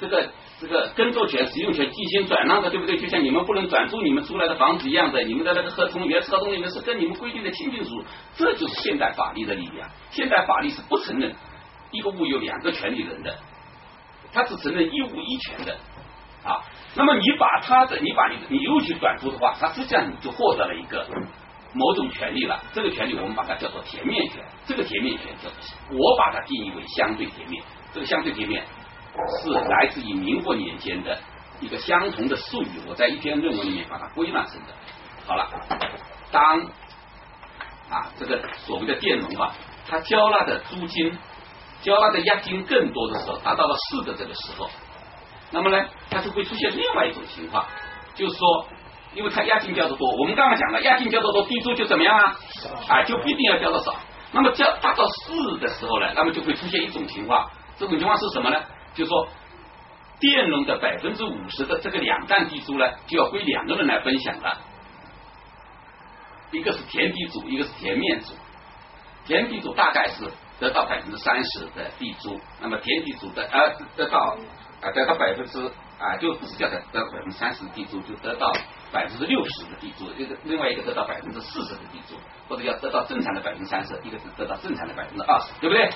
这个这个耕作权、使用权进行转让的，对不对？就像你们不能转租你们租来的房子一样的，你们的那个合同原始合同里面是跟你们规定的清清楚楚，这就是现代法律的力量。现代法律是不承认一个物有两个权利人的。他只承认一物一权的啊，那么你把他的，你把你你又去转租的话，他实际上你就获得了一个某种权利了。这个权利我们把它叫做田面权。这个田面权叫做我把它定义为相对田面。这个相对田面是来自于民国年间的一个相同的术语。我在一篇论文里面把它归纳成的。好了，当啊这个所谓的佃农啊，他交纳的租金。交纳的押金更多的时候，达到了四的这个时候，那么呢，它就会出现另外一种情况，就是说，因为他押金交的多，我们刚刚讲了，押金交的多，地租就怎么样啊？啊，就必定要交的少。那么交达到四的时候呢，那么就会出现一种情况，这种情况是什么呢？就说，佃农的百分之五十的这个两担地租呢，就要归两个人来分享了，一个是田地主，一个是田面主，田地主大概是。得到百分之三十的地租，那么田地主的呃得到啊得到百分之啊就不是叫得得百分之三十的地租，就得到百分之六十的地租，一个另外一个得到百分之四十的地租，或者要得到正常的百分之三十，一个是得到正常的百分之二十，对不对？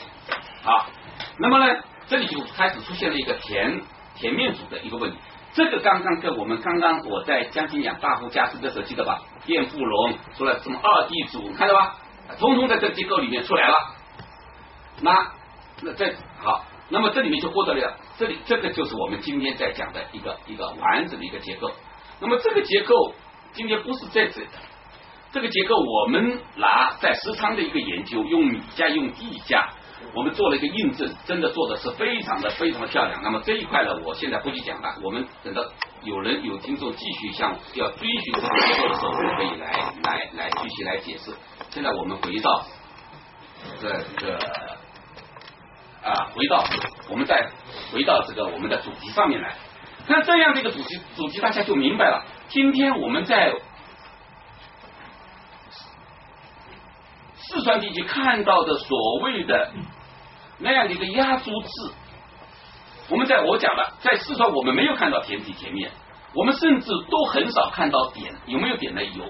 好，那么呢这里就开始出现了一个田田面主的一个问题，这个刚刚跟我们刚刚我在将近讲大户家族的时候记得吧？佃富农出来什么二地主，看到吧？通通在这个结构里面出来了。那那这好，那么这里面就获得了这里这个就是我们今天在讲的一个一个完整的一个结构。那么这个结构今天不是在这的，这个结构我们拿在时仓的一个研究，用米价用地价，我们做了一个印证，真的做的是非常的非常的漂亮。那么这一块呢，我现在不去讲了，我们等到有人有听众继续向要追寻这个的时候，我们可以来来来继续来解释。现在我们回到这个啊，回到我们再回到这个我们的主题上面来。那这样的一个主题，主题大家就明白了。今天我们在四川地区看到的所谓的那样的一个压铸制，我们在我讲了，在四川我们没有看到田体田面，我们甚至都很少看到点，有没有点呢？有，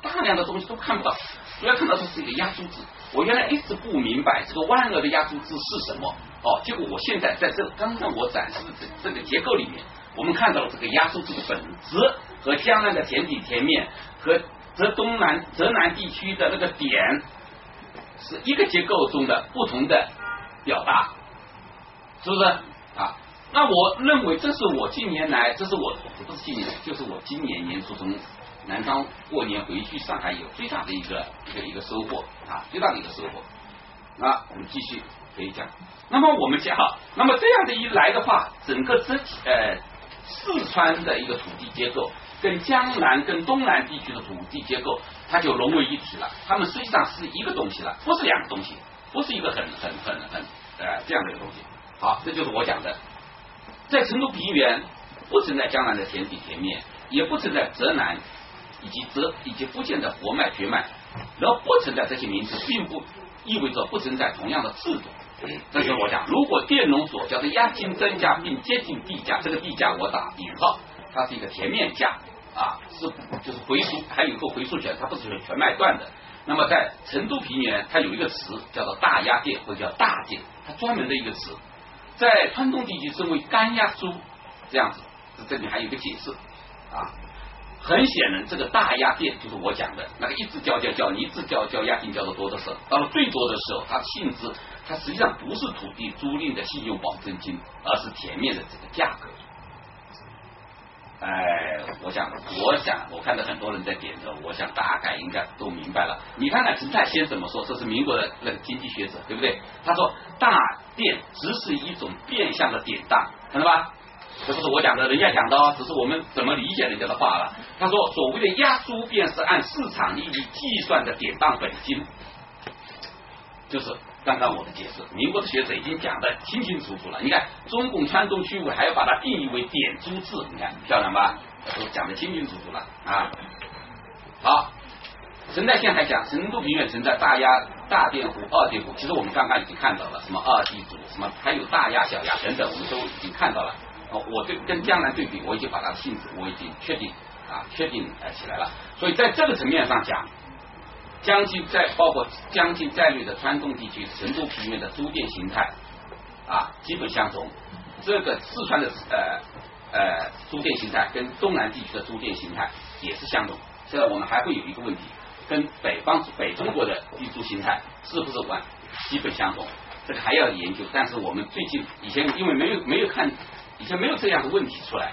大量的东西都看不到。主要看到这是一个压铸制，我原来一直不明白这个万恶的压铸制是什么。哦，结果我现在在这刚刚我展示的这这个结构里面。我们看到了这个压缩字的本质和江南的田底田面和浙东南浙南地区的那个点是一个结构中的不同的表达，是不是啊？那我认为这是我近年来，这是我不是近年来，就是我今年年初从南昌过年回去上海有最大的一个一个一个收获啊，最大的一个收获。那我们继续可以讲，那么我们讲，那么这样的一来的话，整个这呃。四川的一个土地结构跟江南跟东南地区的土地结构，它就融为一体了。它们实际上是一个东西了，不是两个东西，不是一个很很很很呃这样的一个东西。好，这就是我讲的，在成都平原不存在江南的田底田面，也不存在浙南以及浙以及福建的活脉绝脉，然后不存在这些名词，并不意味着不存在同样的制度。这是我讲，如果佃农所交的押金增加并接近地价，这个地价我打引号，它是一个田面价啊，是就是回溯，还有一个回溯权，它不是全全卖断的。那么在成都平原，它有一个词叫做大压电或者叫大佃，它专门的一个词，在川东地区称为干压租，这样子，这里还有一个解释啊。很显然，这个大压店就是我讲的那个一直交交交，一直交交押金交的多的时候，到了最多的时候，它性质它实际上不是土地租赁的信用保证金，而是前面的这个价格。哎，我想，我想，我看到很多人在点头，我想大概应该都明白了。你看看陈太先怎么说？这是民国的那个经济学者，对不对？他说，大店只是一种变相的典当，看到吧？这不是我讲的，人家讲的，只是我们怎么理解人家的话了。他说，所谓的压租便是按市场利率计算的典当本金，就是刚刚我的解释。民国的学者已经讲的清清楚楚了。你看，中共川东区委还要把它定义为点租制，你看漂亮吧？都讲的清清楚楚了啊。好，陈代县还讲，成都平原存在大压大电弧、二电弧，其实我们刚刚已经看到了，什么二地主，什么还有大压小压等等，我们都已经看到了。哦，我对跟江南对比，我已经把它的性质我已经确定啊，确定呃起来了。所以在这个层面上讲，将近在包括将近在内的川东地区成都平原的租店形态啊，基本相同。这个四川的呃呃租店形态跟东南地区的租店形态也是相同。现在我们还会有一个问题，跟北方北中国的地租形态是不是完基本相同？这个还要研究。但是我们最近以前因为没有没有看。以前没有这样的问题出来，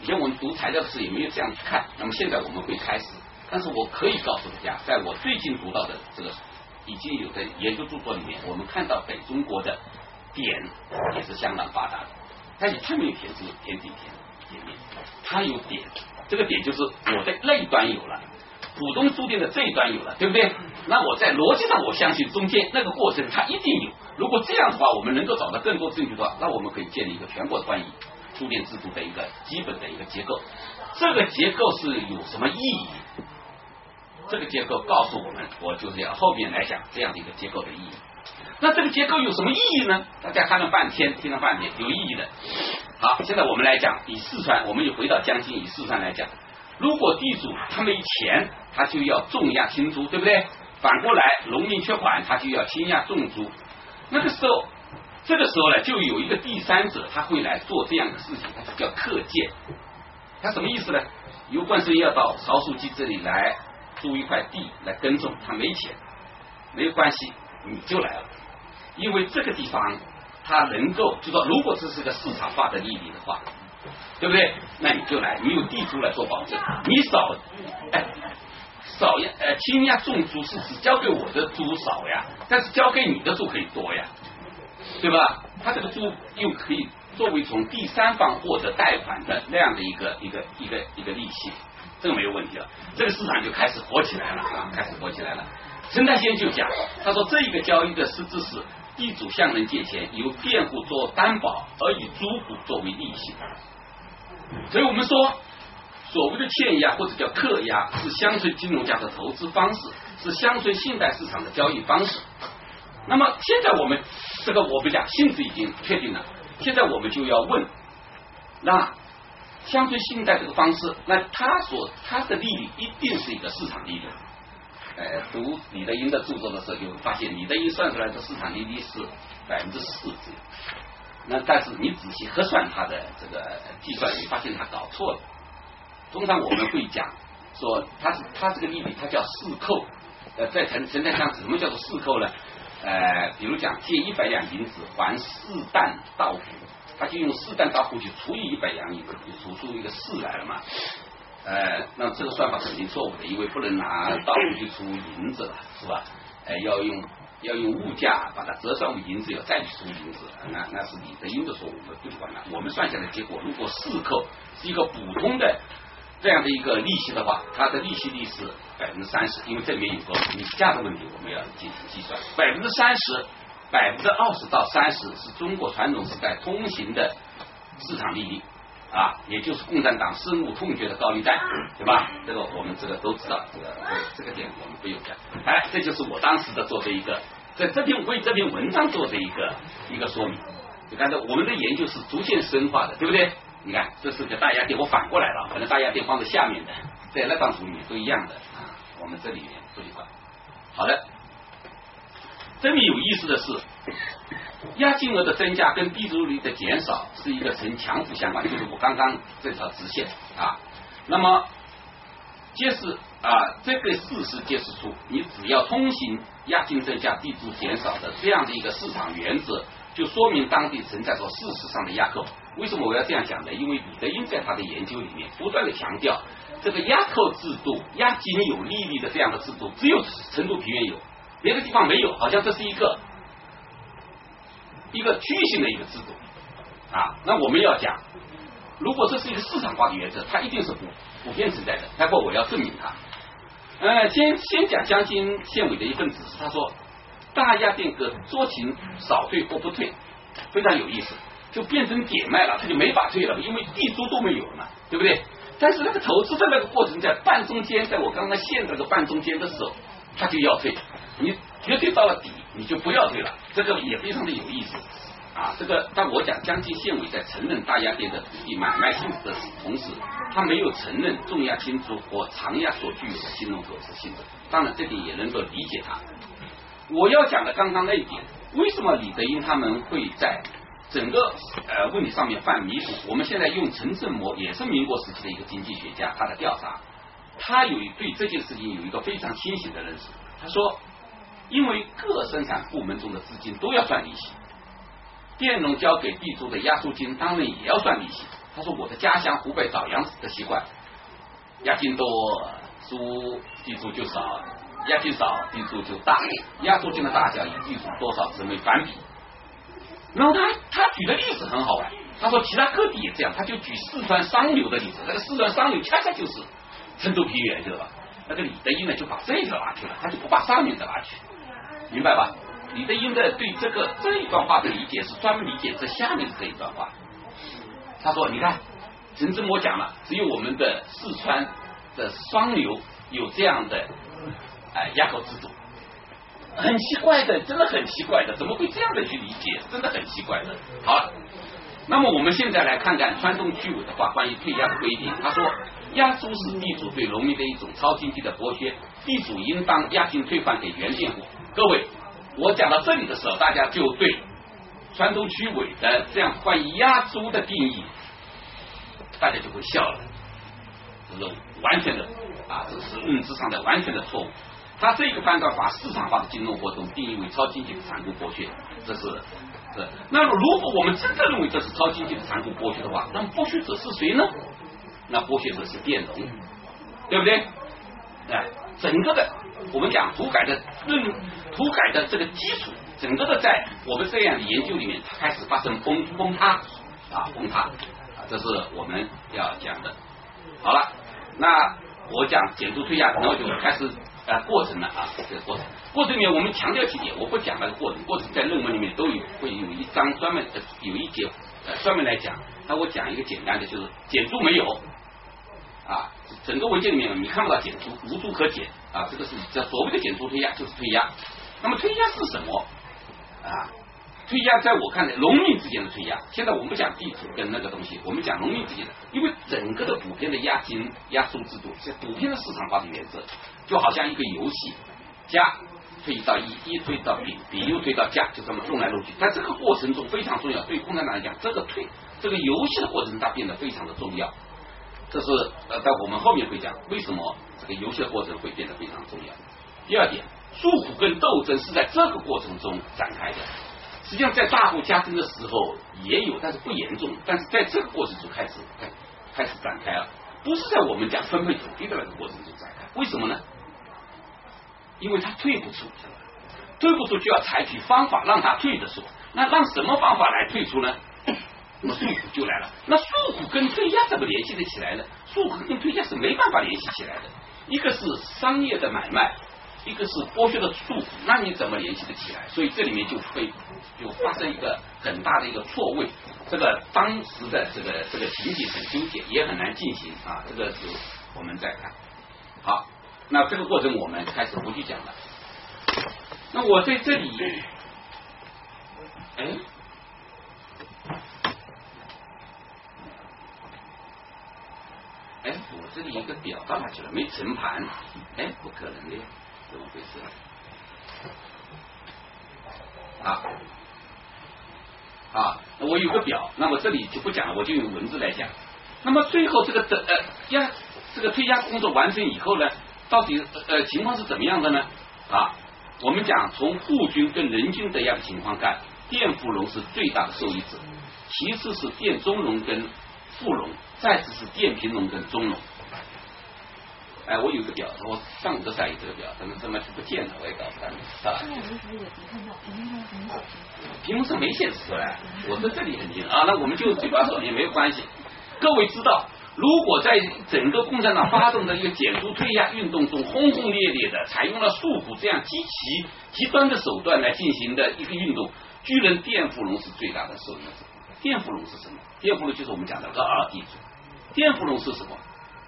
以前我们读材料时也没有这样去看。那么现在我们会开始，但是我可以告诉大家，在我最近读到的这个已经有的研究著作里面，我们看到北中国的点也是相当发达的，但是它没有田是天地田田面，它有点，这个点就是我的那一端有了，浦东书店的这一端有了，对不对？那我在逻辑上我相信中间那个过程它一定有。如果这样的话，我们能够找到更多证据的话，那我们可以建立一个全国关于书店制度的一个基本的一个结构。这个结构是有什么意义？这个结构告诉我们，我就是要后面来讲这样的一个结构的意义。那这个结构有什么意义呢？大家看了半天，听了半天，有意义的。好，现在我们来讲，以四川，我们又回到江津，以四川来讲，如果地主他没钱，他就要重压轻租，对不对？反过来，农民缺款，他就要轻压重租。那个时候，这个时候呢，就有一个第三者，他会来做这样的事情，他叫客贱。他什么意思呢？有关生要到曹书记这里来租一块地来耕种，他没钱，没有关系，你就来了，因为这个地方他能够就说，如果这是个市场化的利益的话，对不对？那你就来，你有地租来做保证，你少哎少呀，呃轻压重租是只交给我的猪少呀，但是交给你的猪可以多呀，对吧？他这个猪又可以作为从第三方获得贷款的那样的一个一个一个一个利息，这个没有问题了，这个市场就开始火起来了啊，开始火起来了。陈太先就讲，他说这一个交易的实质是。地主向人借钱，由佃户做担保，而以租户作为利息。所以我们说，所谓的欠押或者叫客押，是乡村金融家的投资方式，是乡村信贷市场的交易方式。那么现在我们这个我们讲性质已经确定了，现在我们就要问，那相对信贷这个方式，那它所它的利率一定是一个市场利率。呃，读李德英的著作的时候，就会发现李德英算出来的市场利率是百分之四左右。那但是你仔细核算他的这个计算，你发现他搞错了。通常我们会讲说，他是他这个利率，它叫四扣。呃，在陈陈代上，什么叫做四扣呢？呃，比如讲借一百两银子还四担稻谷，他就用四担稻谷去除以一百两银子，就除出一个四来了嘛。呃，那这个算法肯定错误的，因为不能拿稻谷去除银子了，是吧？呃，要用要用物价把它折算为银子，要再去除银子，那那是你的英的错误，我们不管了。我们算下来结果，如果四扣是一个普通的这样的一个利息的话，它的利息率是百分之三十，因为这里面有个物价的问题，我们要进行计算。百分之三十，百分之二十到三十是中国传统时代通行的市场利率。啊，也就是共产党深恶痛绝的高利贷，对吧？这个我们这个都知道，这个这个点我们不用讲。哎，这就是我当时的做的一个，在这篇为这篇文章做的一个一个说明。你看，这我们的研究是逐渐深化的，对不对？你看，这是个大压电，我反过来了，可能大压电放在下面的，在那张图里面都一样的啊。我们这里面不一块。好的，这里有意思的是。押金额的增加跟地租率的减少是一个呈强负相关，就是我刚刚这条直线啊。那么揭示啊，这个事实揭示出，你只要通行押金增加、地租减少的这样的一个市场原则，就说明当地存在着事实上的压扣。为什么我要这样讲呢？因为李德英在他的研究里面不断的强调，这个压扣制度、押金有利率的这样的制度，只有成都平原有，别的地方没有，好像这是一个。一个区域性的一个制度啊，那我们要讲，如果这是一个市场化的原则，它一定是普普遍存在的。待会我要证明它。呃，先先讲江津县委的一份指示，他说大押店个酌情少退或不退，非常有意思，就变成点卖了，他就没法退了，因为地租都没有了嘛，对不对？但是那个投资的那个过程在半中间，在我刚刚现这个半中间的时候，他就要退，你绝对到了底。你就不要退了，这个也非常的有意思啊。这个当我讲江津县委在承认大押店的土地买卖性质的同时，他没有承认重压轻租或长压所具有的金融投资性质。当然，这点也能够理解他。我要讲的刚刚那一点，为什么李德英他们会在整个呃问题上面犯迷糊？我们现在用陈振模，也是民国时期的一个经济学家，他的调查，他有对这件事情有一个非常清醒的认识。他说。因为各生产部门中的资金都要算利息，佃农交给地主的押租金当然也要算利息。他说我的家乡湖北枣阳的习惯，押金多租地租就少，押金少地租就大，押租金的大小与地主多少成为反比。然后他他举的例子很好玩，他说其他各地也这样，他就举四川商流的例子，那个四川商流恰恰就是成都平原，知道吧？那个李德英呢就把这个拿去了，他就不把上面的拿去。明白吧？李德英的对这个这一段话的理解是专门理解这下面的这一段话。他说：“你看，陈志摩讲了，只有我们的四川的双流有这样的哎压口制度，很奇怪的，真的很奇怪的，怎么会这样的去理解？真的很奇怪的。好了，那么我们现在来看看川东区委的话，关于退押的规定。他说，压租是地主对农民的一种超经济的剥削，地主应当押金退还给原佃户。”各位，我讲到这里的时候，大家就对川东区委的这样关于压租的定义，大家就会笑了，这是完全的啊，这是认知上的完全的错误。他这个判断把市场化的金融活动定义为超经济的残酷剥削，这是是。那么如果我们真正认为这是超经济的残酷剥削的话，那么剥削者是谁呢？那剥削者是佃农，对不对？哎，整个的我们讲土改的论土改的这个基础，整个的在我们这样的研究里面，它开始发生崩崩塌啊崩塌啊，这是我们要讲的。好了，那我讲减租退押，然后就开始呃过程了啊，这个过程过程里面我们强调几点，我不讲那个过程，过程在论文里面都有会有一章专门有一节呃专门来讲。那我讲一个简单的，就是减租没有啊，整个文件里面你看不到减租，无租可减啊，这个是叫所谓的减租退押就是退押。那么退押是什么啊？推压在我看来，农民之间的退压。现在我们不讲地主跟那个东西，我们讲农民之间的，因为整个的普遍的押金押收制度是普遍的市场化的原则，就好像一个游戏，加推到一，一推到比，比又推到加，就这么弄来弄去。在这个过程中非常重要，对共产党来讲，这个退这个游戏的过程它变得非常的重要。这是呃，在我们后面会讲为什么这个游戏的过程会变得非常重要。第二点，诉苦跟斗争是在这个过程中展开的。实际上，在大户加征的时候也有，但是不严重。但是在这个过程中开始开开始展开了，不是在我们讲分配土地的那个过程中展开。为什么呢？因为他退不出，退不出就要采取方法让他退的时候，那让什么方法来退出呢？那么诉苦就来了。那诉苦跟退押怎么联系得起来呢？诉苦跟退押是没办法联系起来的。一个是商业的买卖。一个是剥削的束缚，那你怎么联系得起来？所以这里面就会就发生一个很大的一个错位，这个当时的这个这个情景很纠结，也很难进行啊。这个是我们再看，好，那这个过程我们开始不去讲了。那我在这里，哎，哎，我这里一个表到哪去了？没盛盘，哎，不可能的。怎么回事？啊啊，我有个表，那么这里就不讲了，我就用文字来讲。那么最后这个的呃押这个推压工作完成以后呢，到底呃情况是怎么样的呢？啊，我们讲从户均跟人均的样情况看，电富农是最大的受益者，其次是电中农跟富农，再次是佃贫农跟中农。哎，我有个表，我上午都在有这个表，怎么怎么不见了？我也搞不懂，啊。屏幕上没显示出来，我在这里很近啊。那我们就嘴巴说也没有关系。各位知道，如果在整个共产党发动的一个减租退押运动中，轰轰烈烈的采用了诉苦这样极其极端的手段来进行的一个运动，居然佃富农是最大的受益者。佃富农是什么？佃富农就是我们讲的个二地主。佃富农是什么？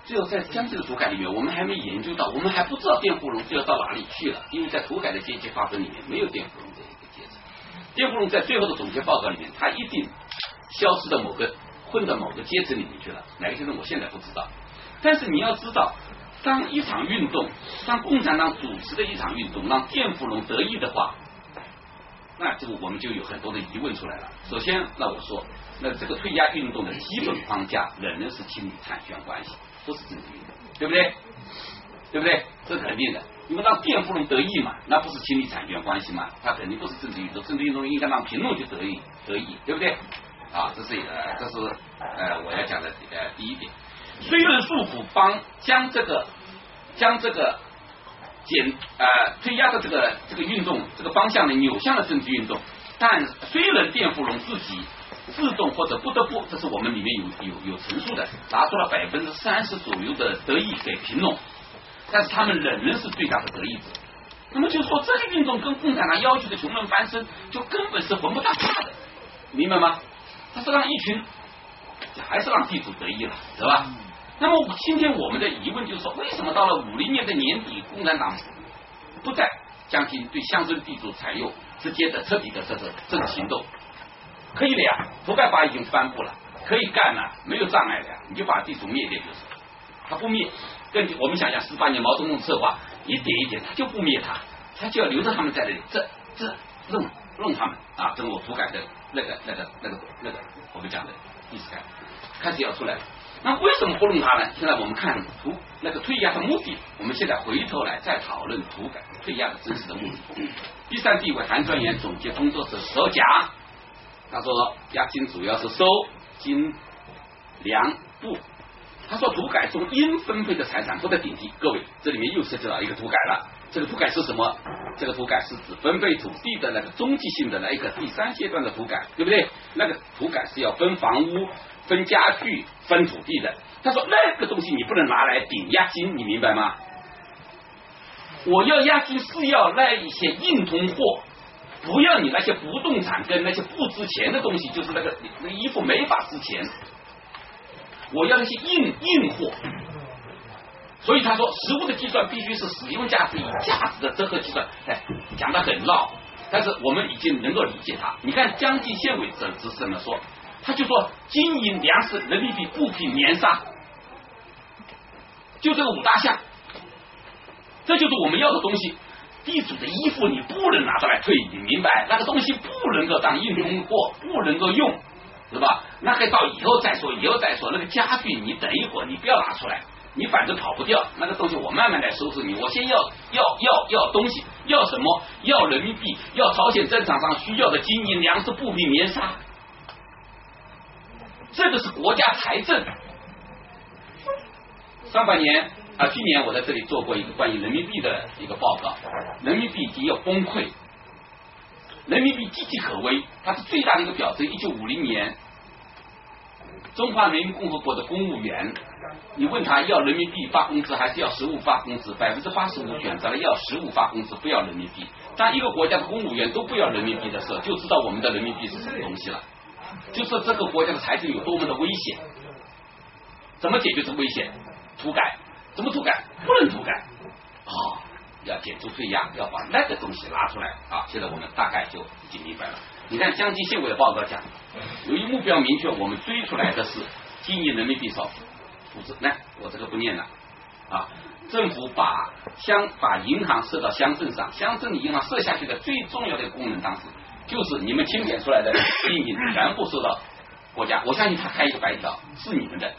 只有在江西的土改里面，我们还没研究到，我们还不知道佃户农就要到哪里去了，因为在土改的阶级划分里面没有佃户农这一个阶层。佃户农在最后的总结报告里面，他一定消失到某个混到某个阶层里面去了，哪个阶层我现在不知道。但是你要知道，当一场运动，当共产党组织的一场运动让佃户农得益的话，那这个我们就有很多的疑问出来了。首先，那我说，那这个退押运动的基本框架仍然是亲理产权关系。不是政治运动，对不对？对不对？这肯定的，因为让佃户人得益嘛，那不是亲理产权关系嘛？他肯定不是政治运动，政治运动应该让贫农去得益，得益，对不对？啊，这是呃，这是呃，我要讲的呃第一点。虽然诉苦帮将这个将这个减呃推压的这个这个运动这个方向呢扭向了政治运动，但虽然佃户农自己。自动或者不得不，这是我们里面有有有陈述的，拿出了百分之三十左右的得益给贫农，但是他们仍然是最大的得益者。那么就说这个运动跟共产党要求的穷人翻身，就根本是混不搭嘎的，明白吗？他是让一群，还是让地主得益了，是吧？那么今天我们的疑问就是说，为什么到了五零年的年底，共产党不再将其对乡村地主采用直接的、彻底的这个这个行动？可以的呀，土改法已经颁布了，可以干了，没有障碍的呀，你就把地主灭掉就是。他不灭，根据我们想想，十八年毛泽东策划，一点一点，他就不灭他，他就要留着他们在那里，这这弄弄他们啊，整我土改的那个那个那个那个我们讲的意识改开始要出来了。那为什么糊弄他呢？现在我们看土那个退押的目的，我们现在回头来再讨论土改退押的真实的目的。第三地委韩专员总结工作时所讲。他说押金主要是收金粮布。他说土改中应分配的财产不得顶替。各位，这里面又涉及到一个土改了。这个土改是什么？这个土改是指分配土地的那个中继性的那一个第三阶段的土改，对不对？那个土改是要分房屋、分家具、分土地的。他说那个东西你不能拿来顶押金，你明白吗？我要押金是要那一些硬通货，不要你那些不动产跟那些不值钱的东西，就是那个那衣服没法值钱。我要那些硬硬货。所以他说，实物的计算必须是使用价值与价值的折合计算。哎，讲的很绕，但是我们已经能够理解它。你看江津县委这是怎么说？他就说金银粮食、人民币、布匹、棉纱，就这个五大项，这就是我们要的东西。地主的衣服你不能拿出来退，你明白？那个东西不能够当硬通货，不能够用，是吧？那个到以后再说，以后再说。那个家具你等一会儿，你不要拿出来。你反正跑不掉，那个东西我慢慢来收拾你。我先要要要要东西，要什么？要人民币，要朝鲜战场上需要的金银粮食、布匹、棉纱。这个是国家财政。上半年啊，去年我在这里做过一个关于人民币的一个报告，人民币已经要崩溃，人民币岌岌可危，它是最大的一个表征。一九五零年。中华人民共和国的公务员，你问他要人民币发工资还是要实物发工资？百分之八十五选择了要实物发工资，不要人民币。当一个国家的公务员都不要人民币的时候，就知道我们的人民币是什么东西了。就是这个国家的财政有多么的危险。怎么解决这危险？土改？怎么土改？不能土改。啊，要减除退押，要把那个东西拿出来啊！现在我们大概就已经明白了。你看江津县委的报告讲，由于目标明确，我们追出来的是经营人民币少数字。来，我这个不念了啊。政府把乡把银行设到乡镇上，乡镇的银行设下去的最重要的功能，当时就是你们清点出来的经营全部收到国家。我相信他开一个白条是你们的，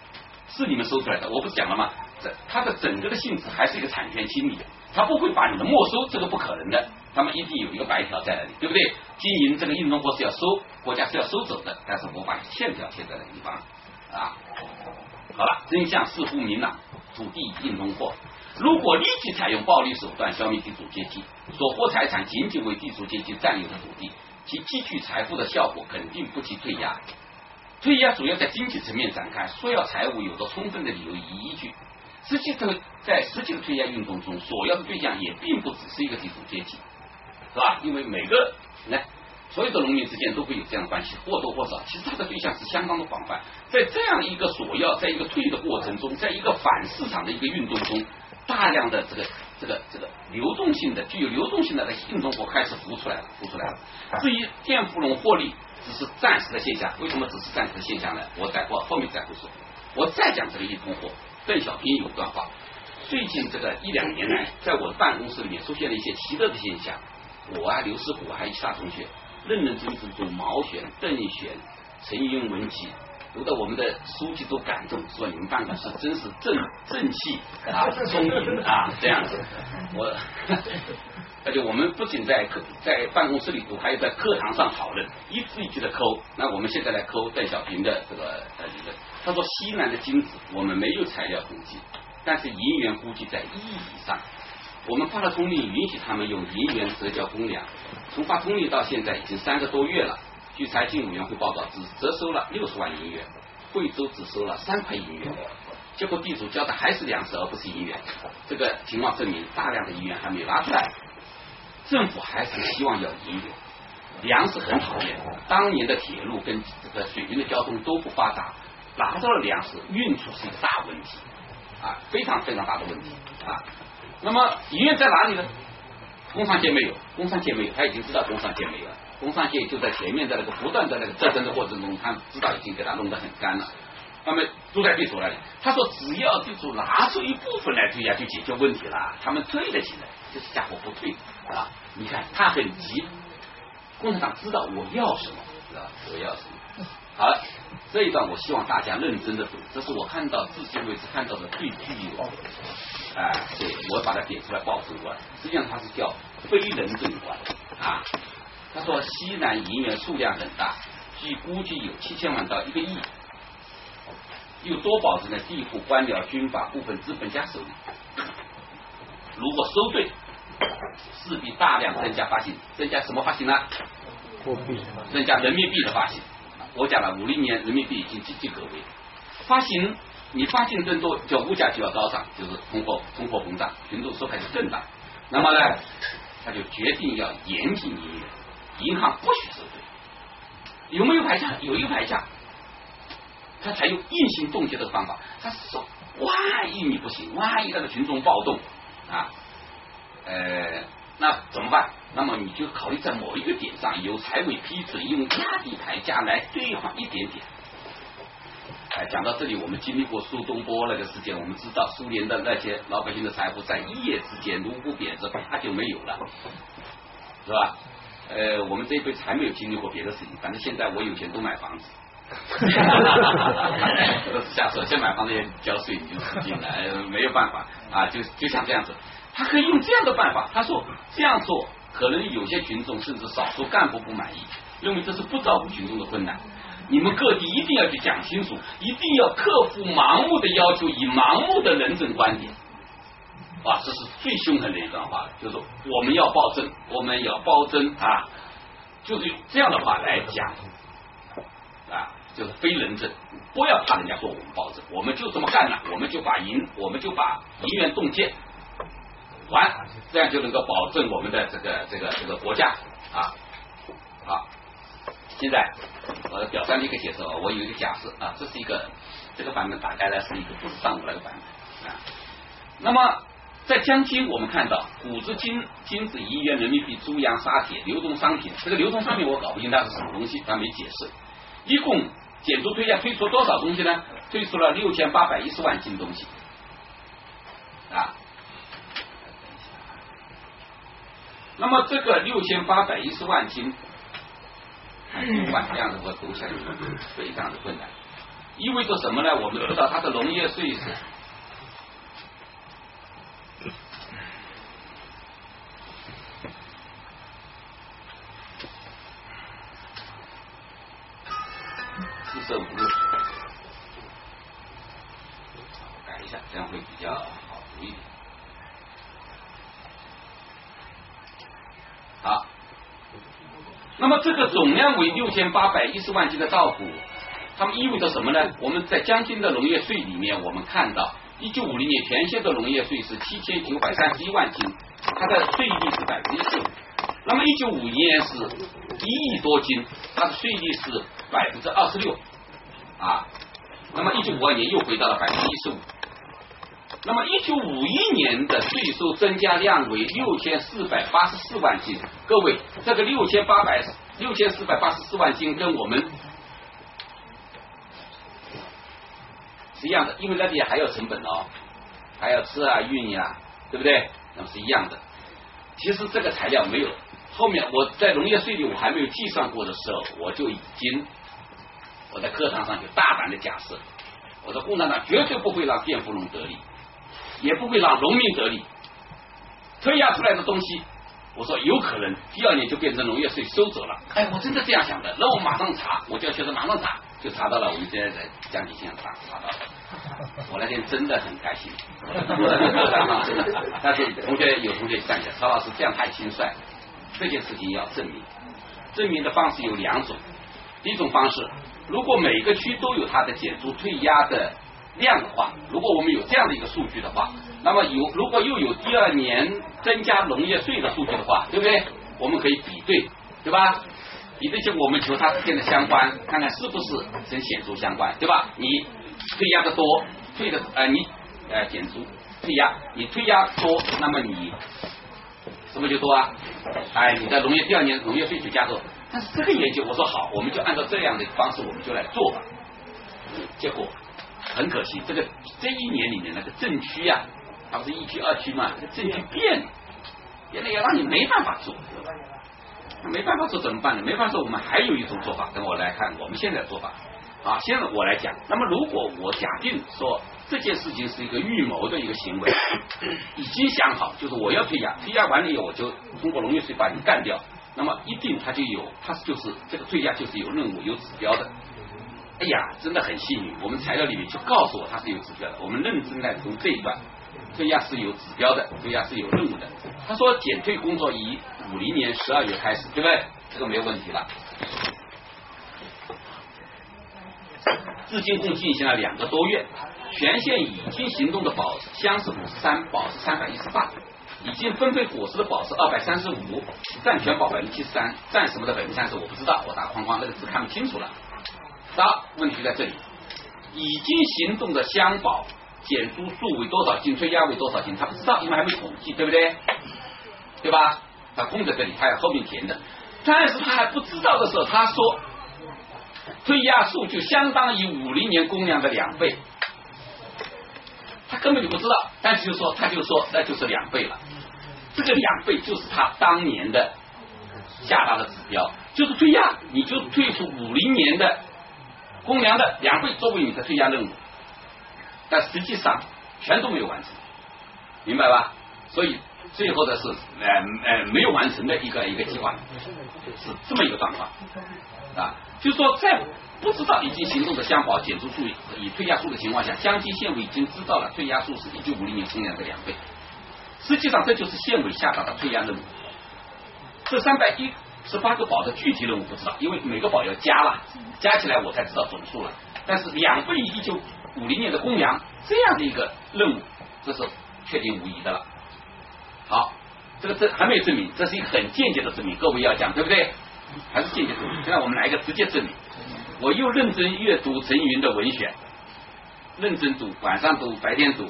是你们收出来的。我不是讲了吗？这它的整个的性质还是一个产权清理，他不会把你们没收，这个不可能的。他们一定有一个白条在那里，对不对？经营这个硬通货是要收，国家是要收走的，但是我把欠条贴在了一方啊。好了，真相似乎明朗，土地硬通货，如果立即采用暴力手段消灭地主阶级，所获财产仅仅为地主阶级占有的土地，其积聚财富的效果肯定不及退押。退押主要在经济层面展开，索要财物有着充分的理由与依据。实际这个在实际的退押运动中，索要的对象也并不只是一个地主阶级。是吧？因为每个来所有的农民之间都会有这样的关系，或多或少。其实它的对象是相当的广泛。在这样一个索要，在一个退的过程中，在一个反市场的一个运动中，大量的这个这个这个流动性的、具有流动性的那些硬通货开始浮出来了，浮出来了。至于电富农获利，只是暂时的现象。为什么只是暂时的现象呢？我再过后面再会说。我再讲这个硬通货。邓小平有段话：最近这个一两年来，在我的办公室里面出现了一些奇特的现象。我啊，刘世虎还有其他同学，认认真真读毛选、邓选、陈云文集，读到我们的书记都感动，说你们办公室真是正正气啊，充盈啊，这样子。我 而且我们不仅在课在办公室里读，还有在课堂上讨论，一字一句的抠。那我们现在来抠邓小平的这个呃理论。他说西南的金子我们没有材料统计，但是银元估计在亿以上。我们发了通令，允许他们用银元折交公粮。从发通令到现在已经三个多月了。据财经委员会报告，只折收了六十万银元，贵州只收了三块银元。结果地主交的还是粮食，而不是银元。这个情况证明，大量的银元还没有拿出来。政府还是希望要银元。粮食很讨厌，当年的铁路跟这个水运的交通都不发达，拿到了粮食运输是一个大问题啊，非常非常大的问题啊。那么银元在哪里呢？工商界没有，工商界没有，他已经知道工商界没有了。工商界就在前面的那个不断的那个战争的过程中，他知道已经给他弄得很干了。那么都在地主那里，他说只要地主拿出一部分来退押，就解决问题了。他们退得起来，这家伙不退啊！你看他很急，共产党知道我要什么，知道我要什么。好，这一段我希望大家认真的读，这是我看到至今为止看到的最具有。哎，对我把它点出来报正观，实际上它是叫非人正观啊。他说西南银元数量很大，据估计有七千万到一个亿，又多保存了地库、官僚、军阀部分资本家手里。如果收对，势必大量增加发行，增加什么发行呢？货币。增加人民币的发行。我讲了，五零年人民币已经岌岌可危，发行你发行增多，就物价就要高涨，就是通货通货膨胀，群众受害就更大。那么呢，他就决定要严禁营业，银行不许收税。有没有牌价？有一个牌价，他采用硬性冻结的方法。他说，万一你不行，万一那个群众暴动啊，呃，那怎么办？那么你就考虑在某一个点上由财委批准用压低牌价来兑换一点点。哎，讲到这里，我们经历过苏东坡那个事件，我们知道苏联的那些老百姓的财富在一夜之间卢布贬值，啪就没有了，是吧？呃，我们这一辈子还没有经历过别的事情，反正现在我有钱都买房子，都是瞎说。先买房子也交税，你就死定了，没有办法啊，就就像这样子，他可以用这样的办法。他说这样做可能有些群众甚至少数干部不满意，认为这是不照顾群众的困难。你们各地一定要去讲清楚，一定要克服盲目的要求，以盲目的人证观点。啊，这是最凶狠的一段话，就是我们要暴政，我们要暴政啊，就是用这样的话来讲啊，就是非人政，不要怕人家说我们暴政，我们就这么干了，我们就把银，我们就把银元冻结完，这样就能够保证我们的这个这个这个国家啊。好，现在我表上的一个解释，我有一个假设啊，这是一个这个版本打开来是一个不是上午那个版本啊，那么。在江津，我们看到谷子、金金子、银元、人民币、猪羊、沙铁、流动商品。这个流动商品我搞不清它是什么东西，他没解释。一共减租退押推出多少东西呢？推出了六千八百一十万斤东西啊。那么这个六千八百一十万斤，管这样的我读起来非常的困难，意味着什么呢？我们知道它的农业税是。四舍五入，改一下，这样会比较好读一点。好，那么这个总量为六千八百一十万斤的稻谷，它们意味着什么呢？我们在江津的农业税里面，我们看到一九五零年全县的农业税是七千九百三十一万斤，它的税率是百分之十五。那么一九五一年是一亿多斤，它的税率是百分之二十六。啊，那么一九五二年又回到了百分之一十五，那么一九五一年的税收增加量为六千四百八十四万斤。各位，这个六千八百六千四百八十四万斤跟我们是一样的，因为那里还有成本哦，还要吃啊、运呀，对不对？那么是一样的。其实这个材料没有，后面我在农业税里我还没有计算过的时候，我就已经。我在课堂上就大胆的假设，我说共产党绝对不会让佃户农得利，也不会让农民得利，推压出来的东西，我说有可能第二年就变成农业税收走了。哎，我真的这样想的，那我马上查，我叫学生马上查，就查到了。我们现在在江津县查查到了，我那天真的很开心。但是同学有同学站起来，曹老师这样太轻率，这件事情要证明，证明的方式有两种，第一种方式。如果每个区都有它的减租退押的量的话，如果我们有这样的一个数据的话，那么有如果又有第二年增加农业税的数据的话，对不对？我们可以比对，对吧？比对结果我们求它之间的相关，看看是不是很显著相关，对吧？你退押的多，退的呃你呃减租退押，你退押多，那么你什么就多啊？哎，你的农业第二年农业税就加多。但是这个研究，我说好，我们就按照这样的方式，我们就来做吧。结果很可惜，这个这一年里面那个镇区呀，它不是一区二区嘛，镇区变了，变了也让你没办法做，没办法做怎么办呢？没办法做，我们还有一种做法，等我来看我们现在做法。啊，现在我来讲，那么如果我假定说这件事情是一个预谋的一个行为，已经想好，就是我要推压，推压完了以后，我就通过农业税把你干掉。那么一定他就有，他就是这个退押就是有任务有指标的。哎呀，真的很幸运，我们材料里面就告诉我他是有指标的。我们认真来从这一段，退押是有指标的，退押是有任务的。他说减退工作以五零年十二月开始，对不对？这个没有问题了。至今共进行了两个多月，全县已经行动的保箱是五十三，保是三百一十八，已经分配果实的宝是二百三十五，占全宝百分之七十三，占什么的百分之三十我不知道，我打框框那个字看不清楚了。好，问题在这里，已经行动的箱宝减租数为多少斤，退压为多少斤，他不知道，因为还没统计，对不对？对吧？他空在这里，他要后面填的，但是他还不知道的时候，他说。退压数就相当于五零年公粮的两倍，他根本就不知道，但是就说他就说那就是两倍了，这个两倍就是他当年的下达的指标，就是退押，你就退出五零年的公粮的两倍作为你的退押任务，但实际上全都没有完成，明白吧？所以最后的是呃呃没有完成的一个一个计划，是这么一个状况啊。就说，在不知道已经行动的乡保减租数以退押数的情况下，江津县委已经知道了退押数是一九五零年公粮的两倍。实际上，这就是县委下达的退押任务。这三百一十八个保的具体任务不知道，因为每个保要加了，加起来我才知道总数了。但是两倍一九五零年的公粮这样的一个任务，这是确定无疑的了。好，这个证还没有证明，这是一个很间接的证明，各位要讲对不对？还是间接证明。现在我们来一个直接证明。我又认真阅读陈云的文选，认真读，晚上读，白天读。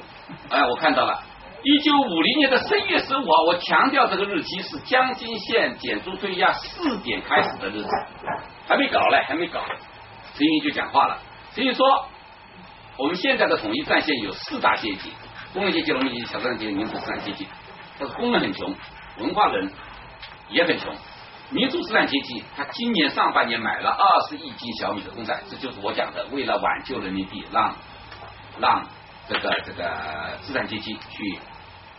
哎，我看到了，一九五零年的十月十五号，我强调这个日期是江津县减租退押试点开始的日子，还没搞嘞，还没搞。陈云就讲话了，陈云说，我们现在的统一战线有四大阶级：工人阶级、农民阶级、小资产阶级、民主资产阶级。他说工人很穷，文化人也很穷。民主资产阶级，他今年上半年买了二十亿斤小米的公债，这就是我讲的，为了挽救人民币，让让这个这个资产阶级去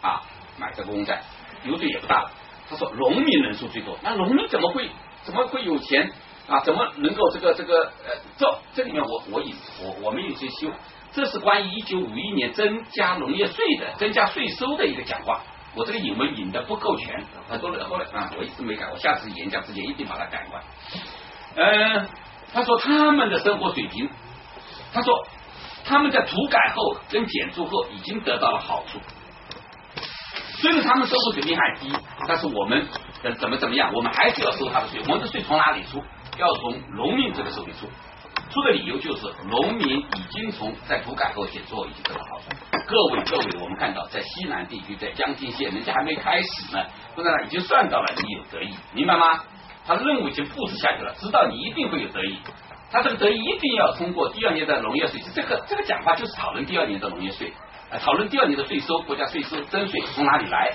啊买这个公债，流水也不大。他说农民人数最多，那农民怎么会怎么会有钱啊？怎么能够这个这个呃？这这里面我我以我我们有些修，这是关于一九五一年增加农业税的增加税收的一个讲话。我这个引文引的不够全，很多人后来啊，我一直没改，我下次演讲之前一定把它改完。嗯，他说他们的生活水平，他说他们在土改后跟减租后已经得到了好处，虽然他们生活水平还低，但是我们怎么怎么样，我们还是要收他的税。我们的税从哪里出？要从农民这个手里出。出的理由就是农民已经从在土改后减租已经得到好处。各位各位，我们看到在西南地区，在江津县，人家还没开始呢，不然已经算到了你有得益，明白吗？他的任务已经布置下去了，知道你一定会有得益。他这个得益一定要通过第二年的农业税，这个这个讲话就是讨论第二年的农业税，讨论第二年的税收，国家税收征税从哪里来？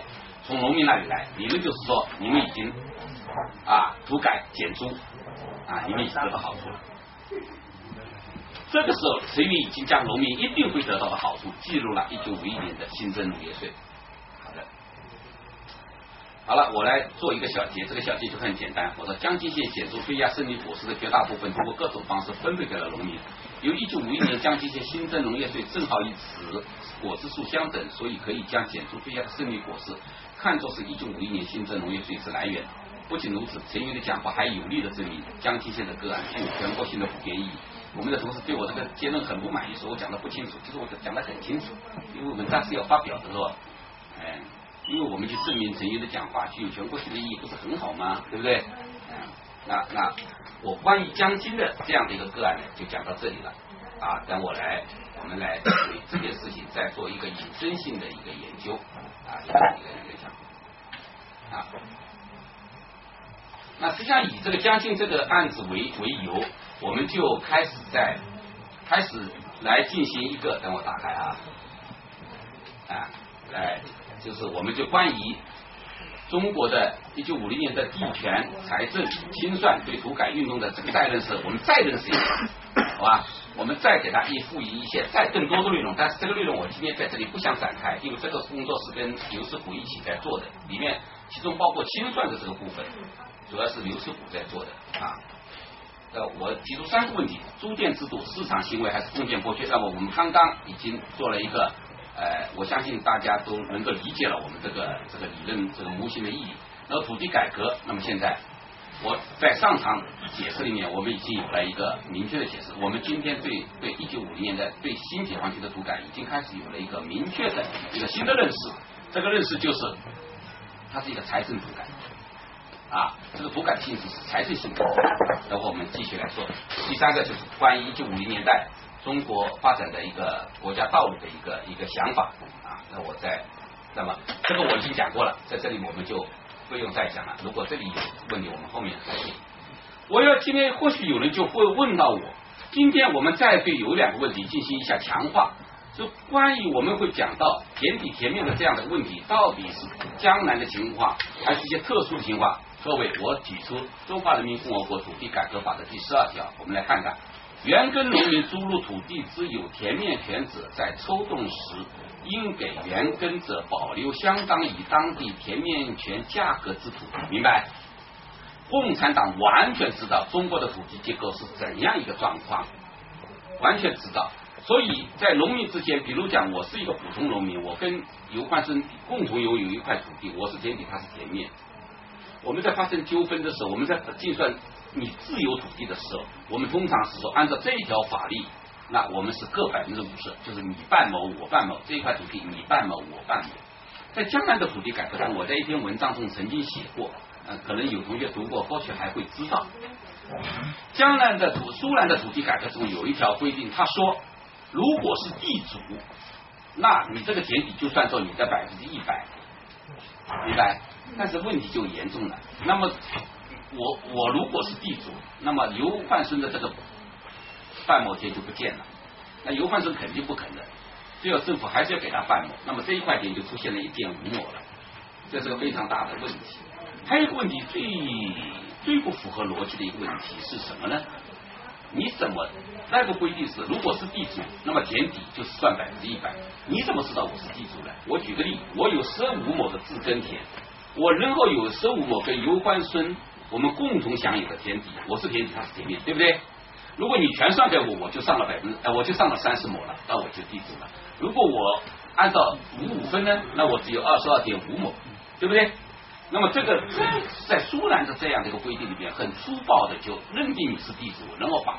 从农民那里来。理论就是说，你们已经啊土改减租啊，你们已经得到好处了。这个时候，陈云已经将农民一定会得到的好处记录了。一九五一年的新增农业税。好的，好了，我来做一个小结。这个小结就很简单。我说，江津县减租退押胜利果实的绝大部分通过各种方式分配给了农民。由一九五一年江津县新增农业税正好与此果子数相等，所以可以将减租退押的胜利果实看作是一九五一年新增农业税之来源。不仅如此，陈云的讲话还有力的证明江津县的个案具有全国性的普遍意义。我们的同事对我这个结论很不满意，说我讲的不清楚。其实我讲的很清楚，因为文章是要发表的，是吧？哎，因为我们去证明陈云的讲话具有全国性的意义，不是很好吗？对不对？嗯，那那我关于江津的这样的一个个案呢，就讲到这里了。啊，等我来，我们来对这件事情再做一个引申性的一个研究啊，一个一个一个讲啊。那实际上以这个江津这个案子为为由。我们就开始在开始来进行一个，等我打开啊，啊，来，就是我们就关于中国的一九五零年的地权、财政清算对土改运动的这个再认识，我们再认识一下，好吧？我们再给它一赋予一些再更多的内容，但是这个内容我今天在这里不想展开，因为这个工作是跟刘师傅一起在做的，里面其中包括清算的这个部分。主要是刘师傅在做的啊。呃，我提出三个问题：租佃制度、市场行为还是封建剥削？那么我们刚刚已经做了一个，呃，我相信大家都能够理解了我们这个这个理论这个模型的意义。然后土地改革，那么现在我在上场解释里面，我们已经有了一个明确的解释。我们今天对对一九五零年代对新解放区的土改已经开始有了一个明确的一个新的认识。这个认识就是它是一个财政土改。啊，这个土改性质是财政性的。然后我们继续来说，第三个就是关于一九五零年代中国发展的一个国家道路的一个一个想法啊。那我在，那么这个我已经讲过了，在这里我们就不用再讲了。如果这里有问题，我们后面再讲。我要今天或许有人就会问到我，今天我们再对有两个问题进行一下强化。就关于我们会讲到田底田面的这样的问题，到底是江南的情况，还是一些特殊的情况？各位，我提出《中华人民共和国土地改革法》的第十二条，我们来看看：原耕农民租入土地之有田面权者，在抽动时，应给原耕者保留相当于当地田面权价格之土。明白？共产党完全知道中国的土地结构是怎样一个状况，完全知道。所以在农民之间，比如讲，我是一个普通农民，我跟尤焕生共同拥有一块土地，我是田地，他是田面。我们在发生纠纷的时候，我们在计算你自有土地的时候，我们通常是说按照这一条法律，那我们是各百分之五十，就是你半亩我半亩，这一块土地你半亩我半亩。在江南的土地改革中，我在一篇文章中曾经写过，呃，可能有同学读过，或许还会知道，江南的土苏南的土地改革中有一条规定，他说，如果是地主，那你这个田地就算作你的百分之一百，明白？但是问题就严重了。那么我我如果是地主，那么刘焕生的这个半亩田就不见了。那刘焕生肯定不肯的，最后政府还是要给他半亩。那么这一块田就出现了一点五亩了，这是个非常大的问题。还有一个问题，最最不符合逻辑的一个问题是什么呢？你怎么那个规定是，如果是地主，那么田底就是算百分之一百。你怎么知道我是地主呢？我举个例，我有十五亩的自耕田。我然后有十五亩跟尤欢孙，我们共同享有的田地，我是田地，他是田面，对不对？如果你全算给我，我就上了百分之，我就上了三十亩了，那我就地主了。如果我按照五五分呢，那我只有二十二点五亩，对不对？那么这个在苏南的这样的一个规定里边，很粗暴的就认定你是地主，然后把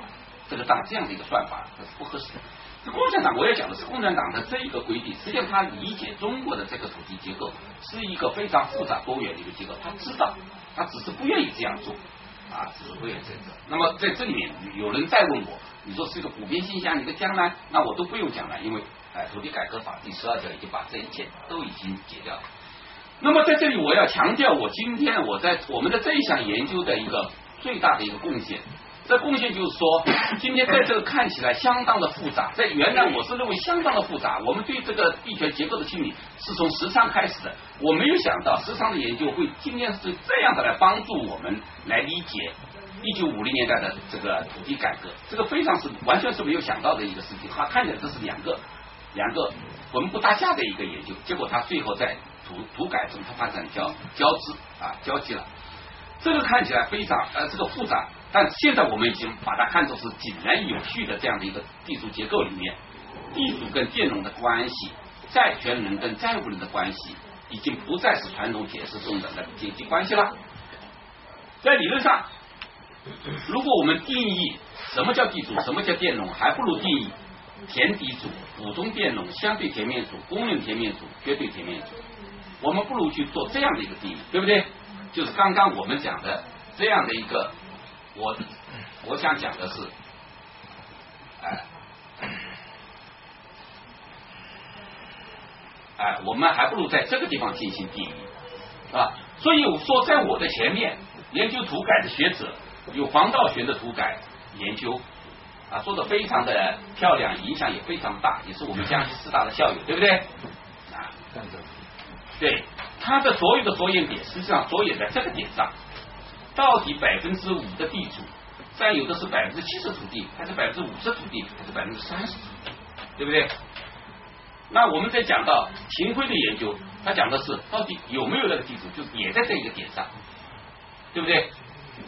这个当这样的一个算法，这是不合适的。共产党，我要讲的是共产党的这一个规定，实际上他理解中国的这个土地结构是一个非常复杂多元的一个结构，他知道，他只是不愿意这样做，啊，只是不愿意这样做。那么在这里面，有人再问我，你说是一个普遍现象，你的江南，那我都不用讲了，因为哎，土地改革法第十二条已经把这一切都已经解掉了。那么在这里，我要强调，我今天我在我们的这一项研究的一个最大的一个贡献。这贡献就是说，今天在这个看起来相当的复杂，在原来我是认为相当的复杂。我们对这个地权结构的清理是从时昌开始的，我没有想到时昌的研究会今天是这样的来帮助我们来理解一九五零年代的这个土地改革，这个非常是完全是没有想到的一个事情。他看起来这是两个两个魂不搭架的一个研究，结果他最后在土土改中，他发展交交织啊交集了。这个看起来非常呃这个复杂。但现在我们已经把它看作是井然有序的这样的一个地主结构里面，地主跟佃农的关系，债权人跟债务人的关系，已经不再是传统解释中的那个阶级关系了。在理论上，如果我们定义什么叫地主，什么叫佃农，还不如定义田地主、普通佃农、相对田面主、公认田面主、绝对田面主。我们不如去做这样的一个定义，对不对？就是刚刚我们讲的这样的一个。我我想讲的是，哎哎，我们还不如在这个地方进行定义，是吧？所以我说，在我的前面研究土改的学者有黄道学的土改研究啊，做的非常的漂亮，影响也非常大，也是我们江西师大的校友，对不对？啊，对，他的所有的着眼点，实际上着眼在这个点上。到底百分之五的地主占有的是百分之七十土地，还是百分之五十土地，还是百分之三十土地，对不对？那我们在讲到秦晖的研究，他讲的是到底有没有那个地主，就也在这一个点上。对不对？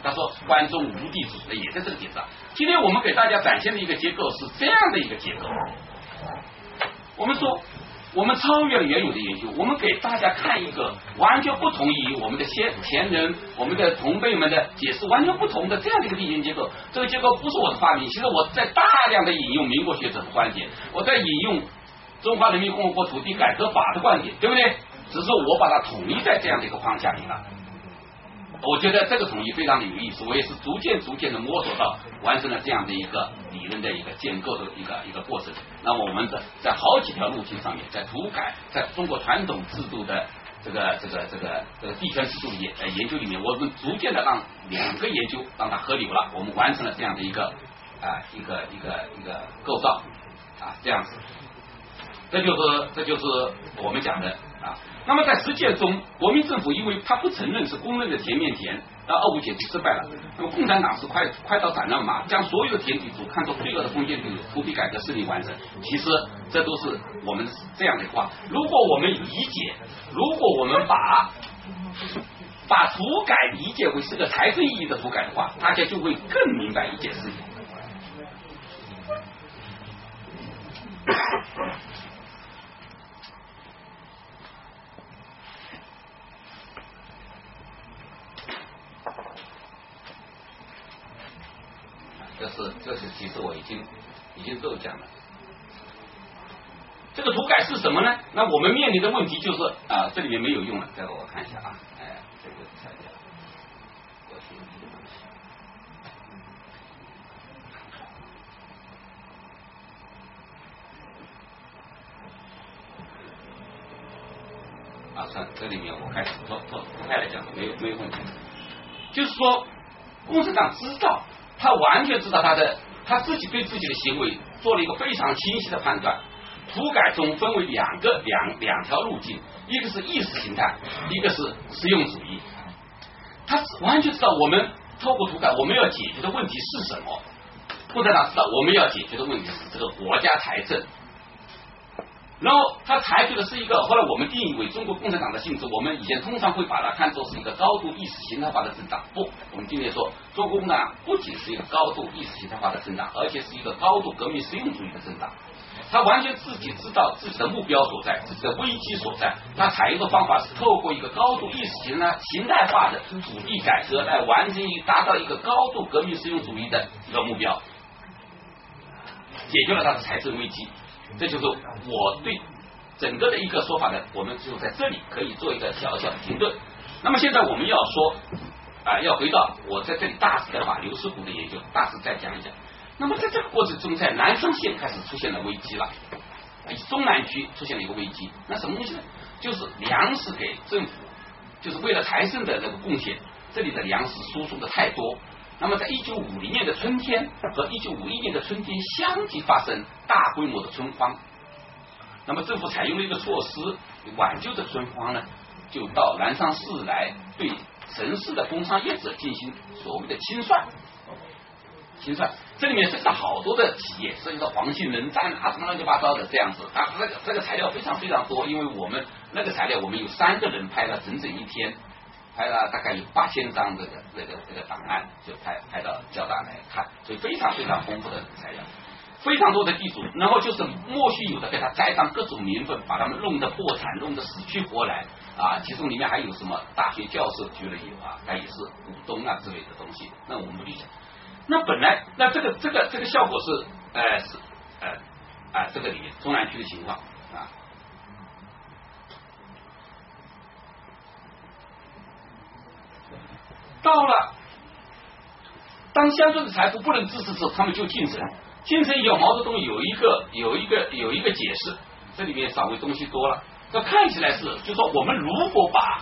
他说关中无地主，那也在这个点上。今天我们给大家展现的一个结构是这样的一个结构。我们说，我们超越了原有的研究，我们给大家看一个完全不同于我们的先前人、我们的同辈们的解释完全不同的这样的一个地形结构。这个结构不是我的发明，其实我在大量的引用民国学者的观点，我在引用中华人民共和国土地改革法的观点，对不对？只是我把它统一在这样的一个框架里了。我觉得这个统一非常的有意思，我也是逐渐逐渐的摸索到完成了这样的一个理论的一个建构的一个一个过程。那么我们在在好几条路径上面，在土改，在中国传统制度的这个这个这个这个地权制度研呃研究里面，我们逐渐的让两个研究让它合流了，我们完成了这样的一个啊一个一个一个构造啊这样子，这就是这就是我们讲的啊。那么在实践中，国民政府因为他不承认是公认的田面田，那二五解题失败了。那么共产党是快快刀斩乱麻，将所有的田地主看作罪恶的封建地主，土地改革顺利完成。其实这都是我们这样的话。如果我们理解，如果我们把把土改理解为是个财政意义的土改的话，大家就会更明白一件事情。这是这是其实我已经已经都讲了。这个土改是什么呢？那我们面临的问题就是啊，这里面没有用了，这个我看一下啊，哎，这个看一下，过去的东西。啊，算这里面我开始脱脱脱开来讲，没有没有问题。就是说，共产党知道。他完全知道他的他自己对自己的行为做了一个非常清晰的判断。土改中分为两个两两条路径，一个是意识形态，一个是实用主义。他完全知道我们透过土改我们要解决的问题是什么。共产党知道我们要解决的问题是这个国家财政。然后他采取的是一个，后来我们定义为中国共产党的性质。我们以前通常会把它看作是一个高度意识形态化的政党。不，我们今天说，中国共产党不仅是一个高度意识形态化的政党，而且是一个高度革命实用主义的政党。他完全自己知道自己的目标所在，自己的危机所在。他采用的方法是透过一个高度意识形态形态化的土地改革来完成一达到一个高度革命实用主义的一个目标，解决了他的财政危机。这就是我对整个的一个说法呢，我们就在这里可以做一个小小的停顿。那么现在我们要说啊，要回到我在这里大致的把刘师傅的研究大致再讲一讲。那么在这个过程中，在南昌县开始出现了危机了，中南区出现了一个危机。那什么东西呢？就是粮食给政府，就是为了财政的这个贡献，这里的粮食输送的太多。那么，在一九五零年的春天和一九五一年的春天相继发生大规模的春荒。那么，政府采用了一个措施挽救这春荒呢，就到南昌市来对城市的工商业者进行所谓的清算。清算，这里面涉及到好多的企业，涉及到黄信人站啊，什么乱七八糟的这样子啊，这个这个材料非常非常多，因为我们那个材料，我们有三个人拍了整整一天。拍了大概有八千张这个这个这个档案，就拍拍到交大来看，所以非常非常丰富的材料，非常多的地主，然后就是莫须有的给他栽上各种名分，把他们弄得破产，弄得死去活来啊！其中里面还有什么大学教授居然有啊，他也是股东啊之类的东西，那我们不理解。那本来那这个这个这个效果是呃是呃啊这个里面中南区的情况。到了，当乡村的财富不能支持时，他们就进城。进城以后，毛泽东有一个有一个有一个解释，这里面稍微东西多了。这看起来是，就说我们如果把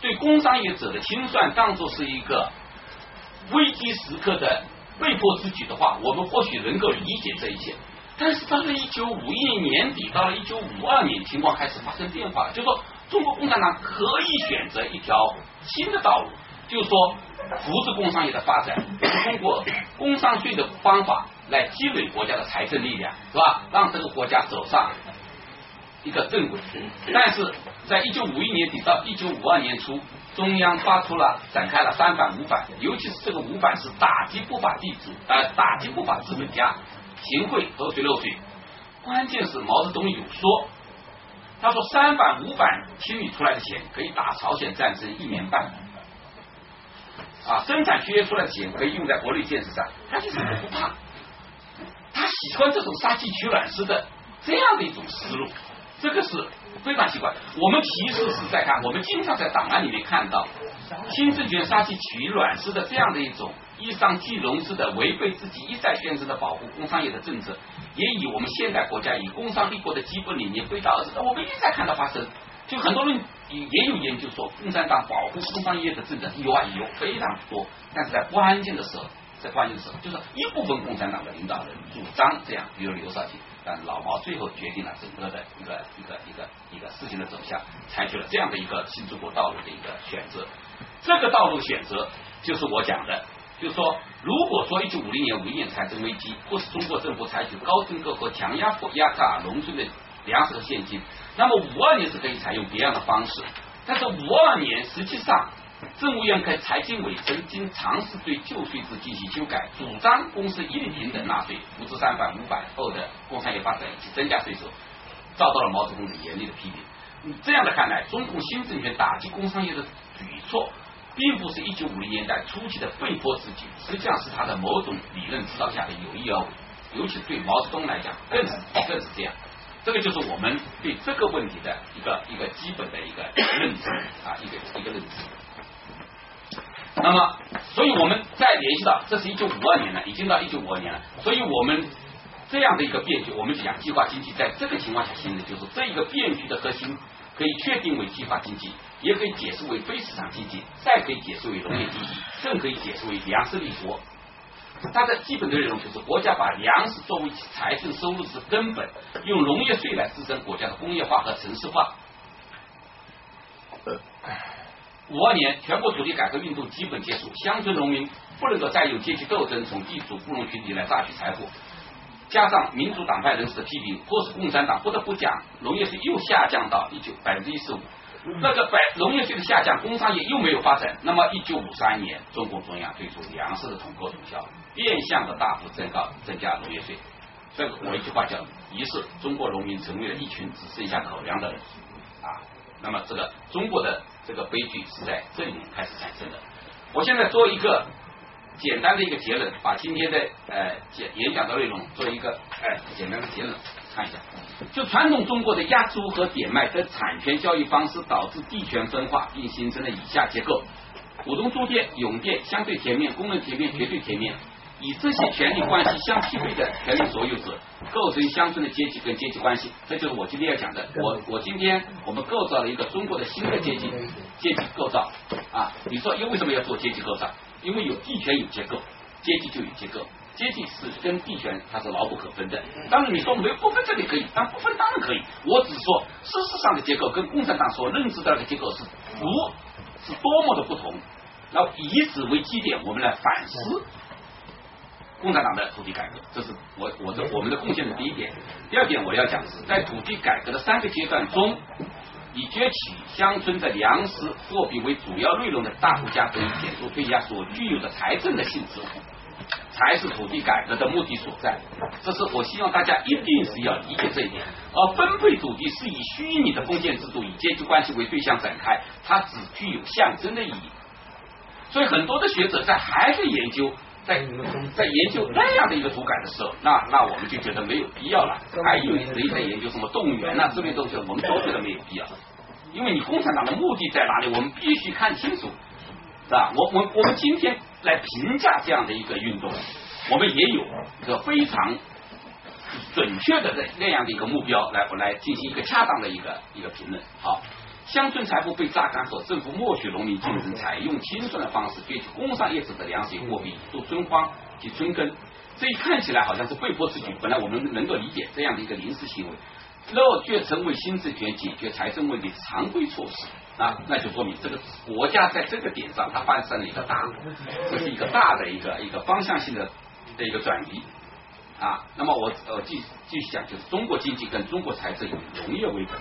对工商业者的清算当做是一个危机时刻的被迫之举的话，我们或许能够理解这一切。但是到了一九五一年年底，到了一九五二年，情况开始发生变化了。就说中国共产党可以选择一条新的道路。就说，扶持工商业的发展，通过工商税的方法来积累国家的财政力量，是吧？让这个国家走上一个正轨。但是在一九五一年底到一九五二年初，中央发出了展开了三反五反，尤其是这个五反是打击不法地主，呃，打击不法资本家，行贿偷税漏税。关键是毛泽东有说，他说三反五反清理出来的钱可以打朝鲜战争一年半，啊，生产缺出来的钱可以用在国内建设上，他就是不怕，他喜欢这种杀鸡取卵式的这样的一种思路，这个是。非常奇怪，我们其实是在看，我们经常在档案里面看到新政权杀鸡取卵式的这样的一种以商聚融式的违背自己一再宣称的保护工商业的政策，也以我们现代国家以工商立国的基本理念背道而驰。我们一再看到发生，就很多人也有研究说，共产党保护工商业的政策有啊有非常多，但是在关键的时候，在关键的时候，就是一部分共产党的领导人主张这样，比如刘少奇。但老毛最后决定了整个的一个一个一个一个事情的走向，采取了这样的一个新中国道路的一个选择。这个道路选择就是我讲的，就是说，如果说一九五零年五一年财政危机，或是中国政府采取高征购和强压压榨农村的粮食和现金，那么五二年是可以采用别样的方式。但是五二年实际上。政务院跟财经委曾经尝试对旧税制进行修改，主张公司一律平等纳税，不至三反五反后的工商业发展以及增加税收，遭到了毛泽东的严厉的批评。这样的看来，中共新政权打击工商业的举措，并不是一九五零年代初期的被迫之举，实际上是他的某种理论指导下的有意而为，尤其对毛泽东来讲，更是更是这样。这个就是我们对这个问题的一个一个基本的一个认知啊，一个一个认知。那么，所以我们再联系到，这是一九五二年了，已经到一九五二年了。所以我们这样的一个变局，我们讲计划经济，在这个情况下形成，就是这一个变局的核心可以确定为计划经济，也可以解释为非市场经济，再可以解释为农业经济，更可以解释为粮食立国。它的基本的内容就是国家把粮食作为财政收入之根本，用农业税来支撑国家的工业化和城市化。五二年，全国土地改革运动基本结束，乡村农民不能够再用阶级斗争从地主富农群体来榨取财富，加上民主党派人士的批评，迫使共产党不得不讲农业税又下降到一九百分之一十五。那个百农业税的下降，工商业又没有发展。那么一九五三年，中共中央推出粮食的统购统销，变相的大幅增高增加农业税。这个我一句话叫：一是中国农民成为了一群只剩下口粮的人啊。那么这个中国的。这个悲剧是在这里面开始产生的。我现在做一个简单的一个结论，把今天的呃演演讲的内容做一个呃简单的结论，看一下。就传统中国的压租和点卖的产权交易方式，导致地权分化，并形成了以下结构：股东租店、永店、相对田面、工人田面、绝对田面。以这些权利关系相匹配的权利所有者，构成乡村的阶级跟阶级关系，这就是我今天要讲的。我我今天我们构造了一个中国的新的阶级阶级构造啊。你说因为什么要做阶级构造？因为有地权有结构，阶级就有结构，阶级是跟地权它是牢不可分的。当然你说没有不分这里可以，但不分当然可以。我只说事实上的结构跟共产党所认知的那个结构是不，是多么的不同。然后以此为基点，我们来反思。共产党的土地改革，这是我我的我们的贡献的第一点。第二点，我要讲的是，在土地改革的三个阶段中，以攫取乡村的粮食货币为主要内容的大幅加征、减租退押所具有的财政的性质，才是土地改革的目的所在。这是我希望大家一定是要理解这一点。而分配土地是以虚拟的封建制度、以阶级关系为对象展开，它只具有象征的意义。所以，很多的学者在还在研究。在在研究那样的一个土改的时候，那那我们就觉得没有必要了。还有谁在研究什么动物园呐，之类东西，我们都觉得没有必要。因为你共产党的目的在哪里，我们必须看清楚，是吧？我我我们今天来评价这样的一个运动，我们也有一个非常准确的那那样的一个目标，来来进行一个恰当的一个一个评论。好。乡村财富被榨干后，政府默许农民进城，采用清算的方式攫取工商业者的粮食与货币，做春荒及春耕。这一看起来好像是被迫之举，本来我们能够理解这样的一个临时行为，若却成为新政权解决财政问题的常规措施啊，那就说明这个国家在这个点上它发生了一个大，这是一个大的一个一个方向性的的一个转移啊。那么我呃继继续讲，就是中国经济跟中国财政以农业为本。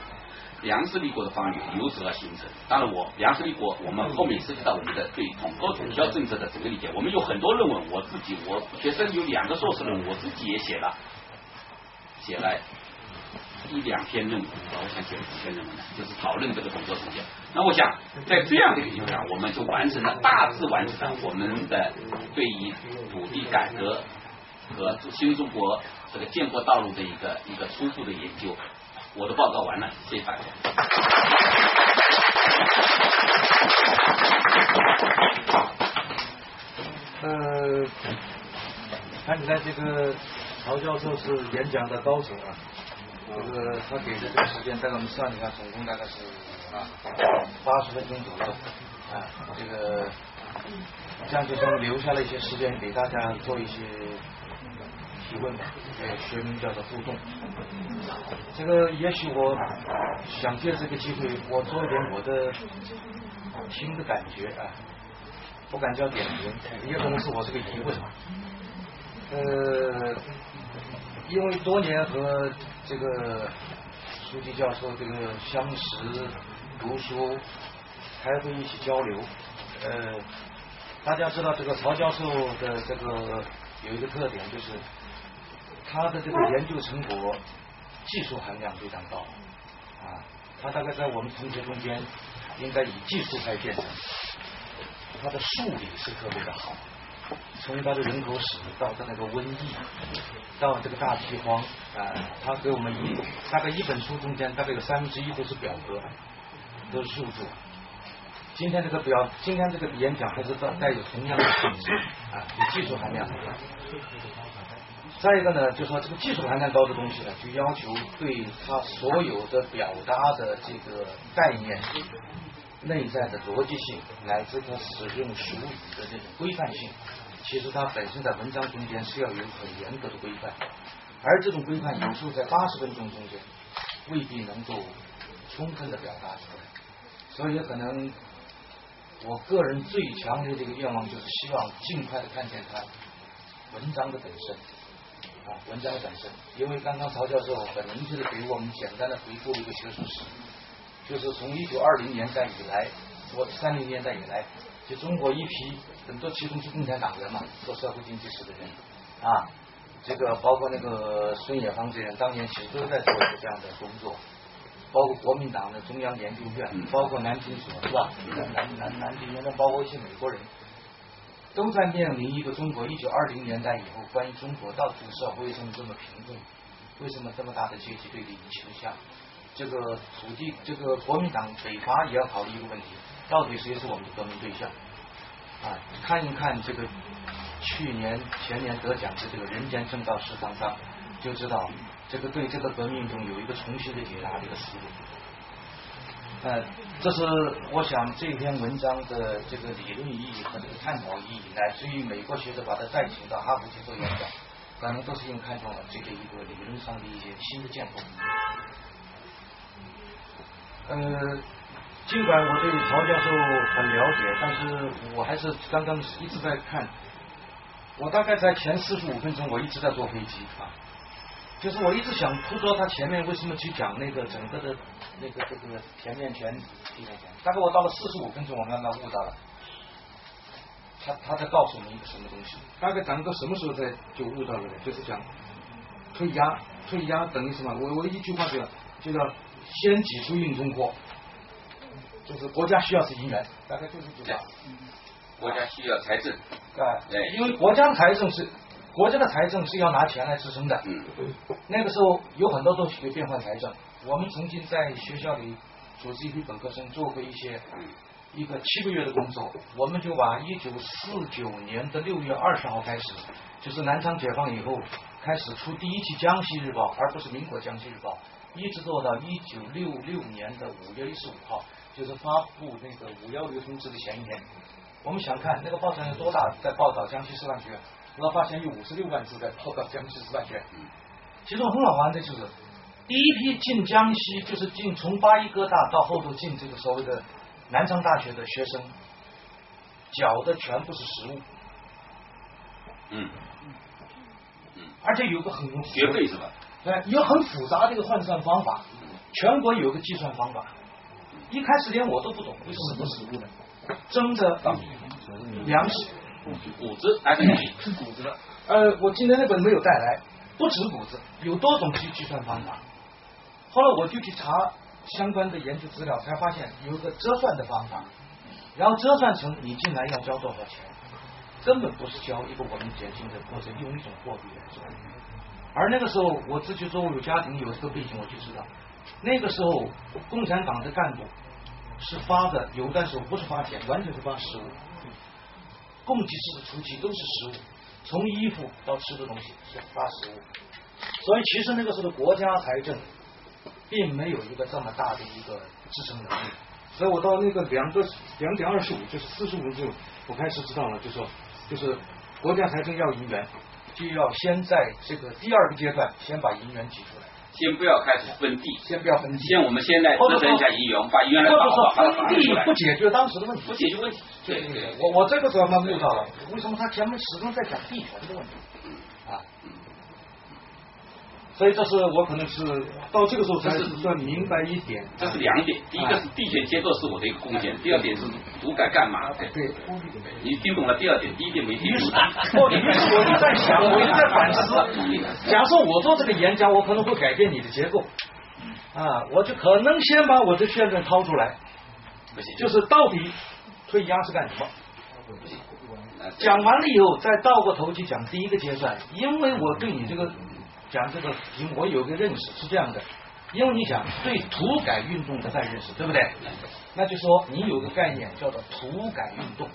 梁氏立国的方略由此而形成。当然，我梁氏立国，我们后面涉及到我们的对统购统销政策的整个理解。我们有很多论文，我自己我学生有两个硕士论文，我自己也写了，写了一两篇论文，我想写几篇论文呢，就是讨论这个统购统销。那我想，在这样的一个情况下，我们就完成了大致完成了我们的对于土地改革和新中国这个建国道路的一个一个初步的研究。我的报告完了，谢谢大家。呃，看起来这个曹教授是演讲的高手啊。这个他给的这个时间，在我们算一下，总共大概是啊八十分钟左右啊。这个这样就说留下了一些时间给大家做一些提问吧，呃，学名叫做互动。这个也许我想借这个机会，我做一点我的听的感觉啊，不敢叫点评，也可能是我这个疑问。呃，因为多年和这个书记教授这个相识、读书、开会一起交流，呃，大家知道这个曹教授的这个有一个特点，就是他的这个研究成果技术含量非常高啊，他大概在我们同学中间应该以技术派见长，他的数理是特别的好。从他的人口史到他那个瘟疫，到这个大饥荒啊，他给我们一大概一本书中间大概有三分之一都是表格，都是数字。今天这个表，今天这个演讲还是带带有同样的性质啊，有技术含量。再一个呢，就说这个技术含量高的东西呢，就要求对他所有的表达的这个概念。内在的逻辑性，乃至他使用俗语的这种规范性，其实它本身在文章中间是要有很严格的规范，而这种规范有时候在八十分钟中间未必能够充分的表达出来，所以可能我个人最强烈的一个愿望就是希望尽快的看见他文章的本身啊，文章的本身，因为刚刚曹教授很明确的给我们简单的回顾了一个学术史。就是从一九二零年代以来，我三零年代以来，就中国一批很多其中是共产党员嘛，做社会经济史的人啊，这个包括那个孙冶方这些人，当年其实都在做这样的工作，包括国民党的中央研究院，包括南京所是吧？南南南京那包括一些美国人，都在面临一个中国一九二零年代以后，关于中国到底社会为什么这么贫困，为什么这么大的阶级对立倾向？这个土地，这个国民党北伐也要考虑一个问题，到底谁是我们的革命对象？啊，看一看这个去年前年得奖的这个人间正道十三章，就知道这个对这个革命中有一个重新的解答的一个思路。呃，这是我想这篇文章的这个理论意义和这个探讨意义，乃至于美国学者把它再请到哈佛去做演讲，可能都是因为看中了这个一个理论上的一些新的建构。呃，尽管我对曹教授很了解，但是我还是刚刚一直在看。我大概在前四十五分钟，我一直在坐飞机啊，就是我一直想捕捉他前面为什么去讲那个整个的那个这个田面权地面权。大概我到了四十五分钟，我慢慢悟到了，他他在告诉我们一个什么东西？大概讲到什么时候在就悟到了呢？就是讲退压，退压等于什么？我我一句话就就叫。先挤出硬通货，就是国家需要是银元，大概就是这样。国家需要财政，对，因为国家的财政是国家的财政是要拿钱来支撑的。嗯。那个时候有很多东西可以变换财政。我们曾经在学校里组织一批本科生做过一些一个七个月的工作，我们就把一九四九年的六月二十号开始，就是南昌解放以后开始出第一期《江西日报》，而不是民国《江西日报》。一直做到一九六六年的五月一十五号，就是发布那个五幺六通知的前一天。我们想看那个报上有多大，在报道江西师范学院，我发现有五十六万字在报道江西师范学院。其中很好玩的就是，第一批进江西，就是进从八一哥大到后头进这个所谓的南昌大学的学生，缴的全部是实物。嗯。而且有个很学费是吧？对，有很复杂的一个换算方法，全国有个计算方法，一开始连我都不懂，为什么不实物呢？蒸的粮食，谷子还是是谷子的。呃，我今天那本没有带来，不止谷子，有多种计计算方法。后来我就去查相关的研究资料，才发现有个折算的方法，然后折算成你进来要交多少钱，根本不是交一个我们典型的或者用一种货币来做。而那个时候，我自己作为有家庭有这个背景，我就知道，那个时候共产党的干部是发的，有的时候不是发钱，完全是发食物。供给式的初期都是食物，从衣服到吃的东西是发食物，所以其实那个时候的国家财政并没有一个这么大的一个支撑能力。所以我到那个两个两点二十五，就是四十五年之后，我开始知道了，就说就是国家财政要银元，就要先在这个第二个阶段先把银元挤出来，先不要开始分地，先不要分地，先我们现在折腾一下医院，我们把原来或者说把把它分地不，解决当时的问题不。解决问题。对对，我我这个时候慢悟到了，为什么他前面始终在讲地权的问题啊？所以这是我可能是到这个时候才这是算明白一点。这是两点，第一个是地权结构是我的一个贡献，第二点是土改干嘛？对，对，你听懂了第二点，第一点没听懂。哦，于是我就在想，我就在反思。假设我做这个演讲，我可能会改变你的结构啊，我就可能先把我的宣传掏出来，就是到底退压是干什么？讲完了以后，再倒过头去讲第一个阶段，因为我对你这个讲这个题目，我有个认识是这样的，因为你讲对土改运动的再认识，对不对？那就说你有个概念叫做土改运动，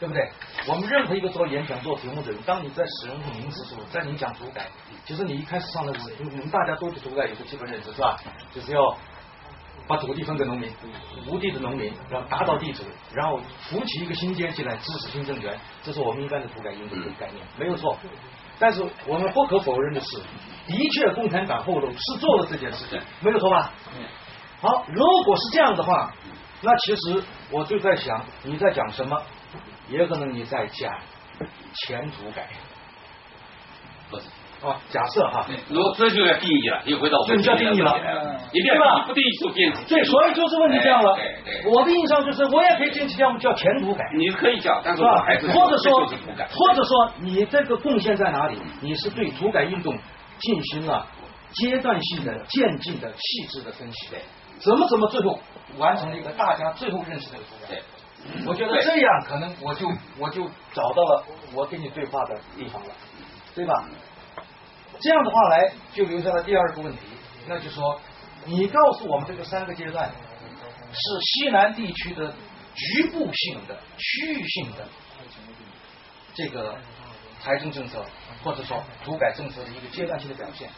对不对？我们任何一个做演讲、做题目的人，当你在使用这个名词的时候，在你讲土改，其实你一开始上来，我们大家都对土改有个基本认识，是吧？就是要把土地分给农民，无地的农民，然后打倒地主，然后扶起一个新阶级来支持新政权，这是我们一般的土改运动的概念，没有错。但是我们不可否认的是，的确共产党后头是做了这件事情，没有错吧？好，如果是这样的话，那其实我就在想，你在讲什么？也可能你在讲前途改不是。啊。假设哈，如果这就要定义了，又回到我们这就要定义了一定对吧要不定义就变对，所以就是问题这样了我的印象就是，我也可以进去叫叫前途改。你可以叫，但是我还是？或者说或者说你这个贡献在哪里？你是对土改运动进行了阶段性的、渐进的、细致的分析，怎么怎么最后完成了一个大家最后认识这个土改对。我觉得这样可能我就我就找到了我跟你对话的地方了，对吧？这样的话来就留下了第二个问题，那就说你告诉我们这个三个阶段是西南地区的局部性的、区域性的这个财政政策，或者说土改政策的一个阶段性的表现，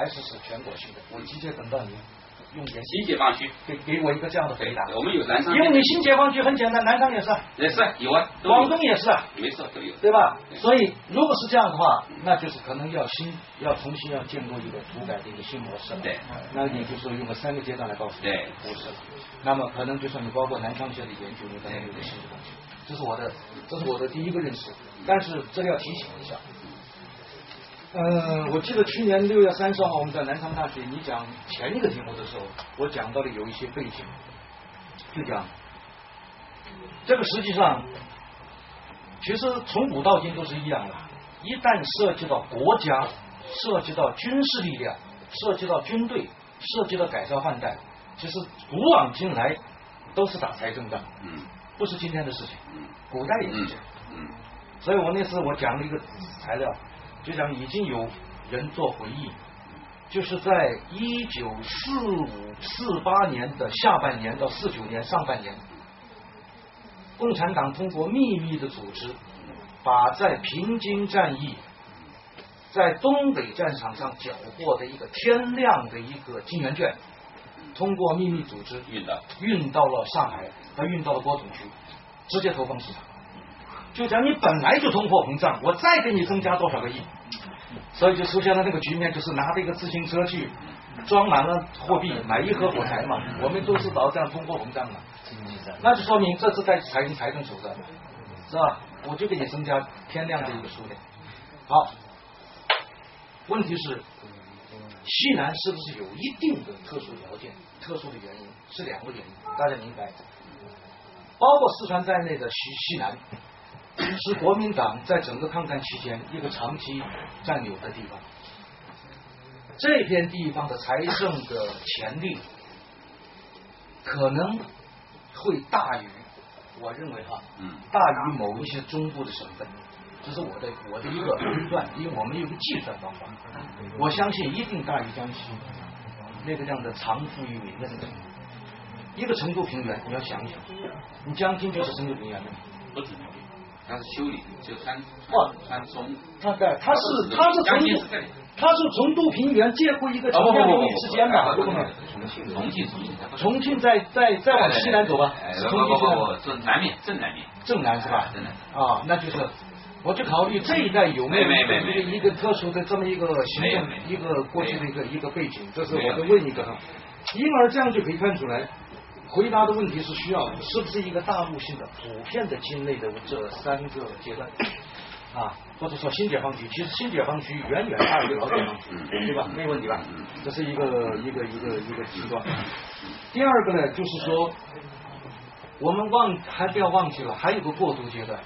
还是是全国性的？我直接等到你用点新解放区，给给我一个这样的回答。我们有南昌，因为你新解放区很简单，南昌也是啊，也是有啊，有广东也是啊，没错都有。对吧？所以如果是这样的话，那就是可能要新要重新要建构一个土改的一个新模式了。对，那也就是说用个三个阶段来告诉你，对不是。那么可能就说你包括南昌学的研究，你可能有个新的东西。这是我的，这是我的第一个认识。但是这个要提醒一下，嗯，我记得去年六月三十号我们在南昌大学，你讲前一个题目的时候，我讲到了有一些背景，就讲这个实际上其实从古到今都是一样的，一旦涉及到国家，涉及到军事力量，涉及到军队，涉及到改朝换代，其实古往今来都是打财政仗，嗯。不是今天的事情，嗯古代也是嗯这样。嗯。所以我那次我讲了一个材料，就讲已经有人做回忆，就是在一九四五四八年的下半年到四九年上半年，共产党通过秘密的组织，把在平津战役、在东北战场上缴获的一个天量的一个金圆券，通过秘密组织运的，运到了上海，和运到了郭总区，直接投放市场。就讲你本来就通货膨胀，我再给你增加多少个亿，所以就出现了那个局面，就是拿着一个自行车去装满了货币买一盒火柴嘛。我们都知道这样通货膨胀嘛，那就说明这是在采用财政手段，是吧？我就给你增加天量的一个数量。好，问题是西南是不是有一定的特殊条件、特殊的原因？是两个原因，大家明白？包括四川在内的西西南，是国民党在整个抗战期间一个长期占有的地方。这片地方的财政的潜力，可能会大于，我认为哈，嗯大于某一些中部的省份。这是我的我的一个推断，因为我们有个计算方法，我相信一定大于江西那个这样的长富于民的那个程度。一个成都平原，你要想想，你江津就是成都平原的，不止，它是修理，就穿哇。穿松，它在它是它是成都江津是这里。它是成都平原介乎一个哦不不不不长江流域之间的，对不对？重庆重庆重庆重庆再再再往西南走吧，哎是不不不重庆不，正南面正南面，正南是吧？正南。啊，那就是，我就考虑这一带有没有一个一个特殊的这么一个行政一个过去的一个一个背景，这是我的问一个哈。因而这样就可以看出来，回答的问题是需要是不是一个大陆性的普遍的境内的这三个阶段啊，或者说新解放区，其实新解放区远远大于老解放区，对吧？没问题吧？这是一个一个一个一个极端。第二个呢，就是说。我们忘还不要忘记了，还有个过渡阶段，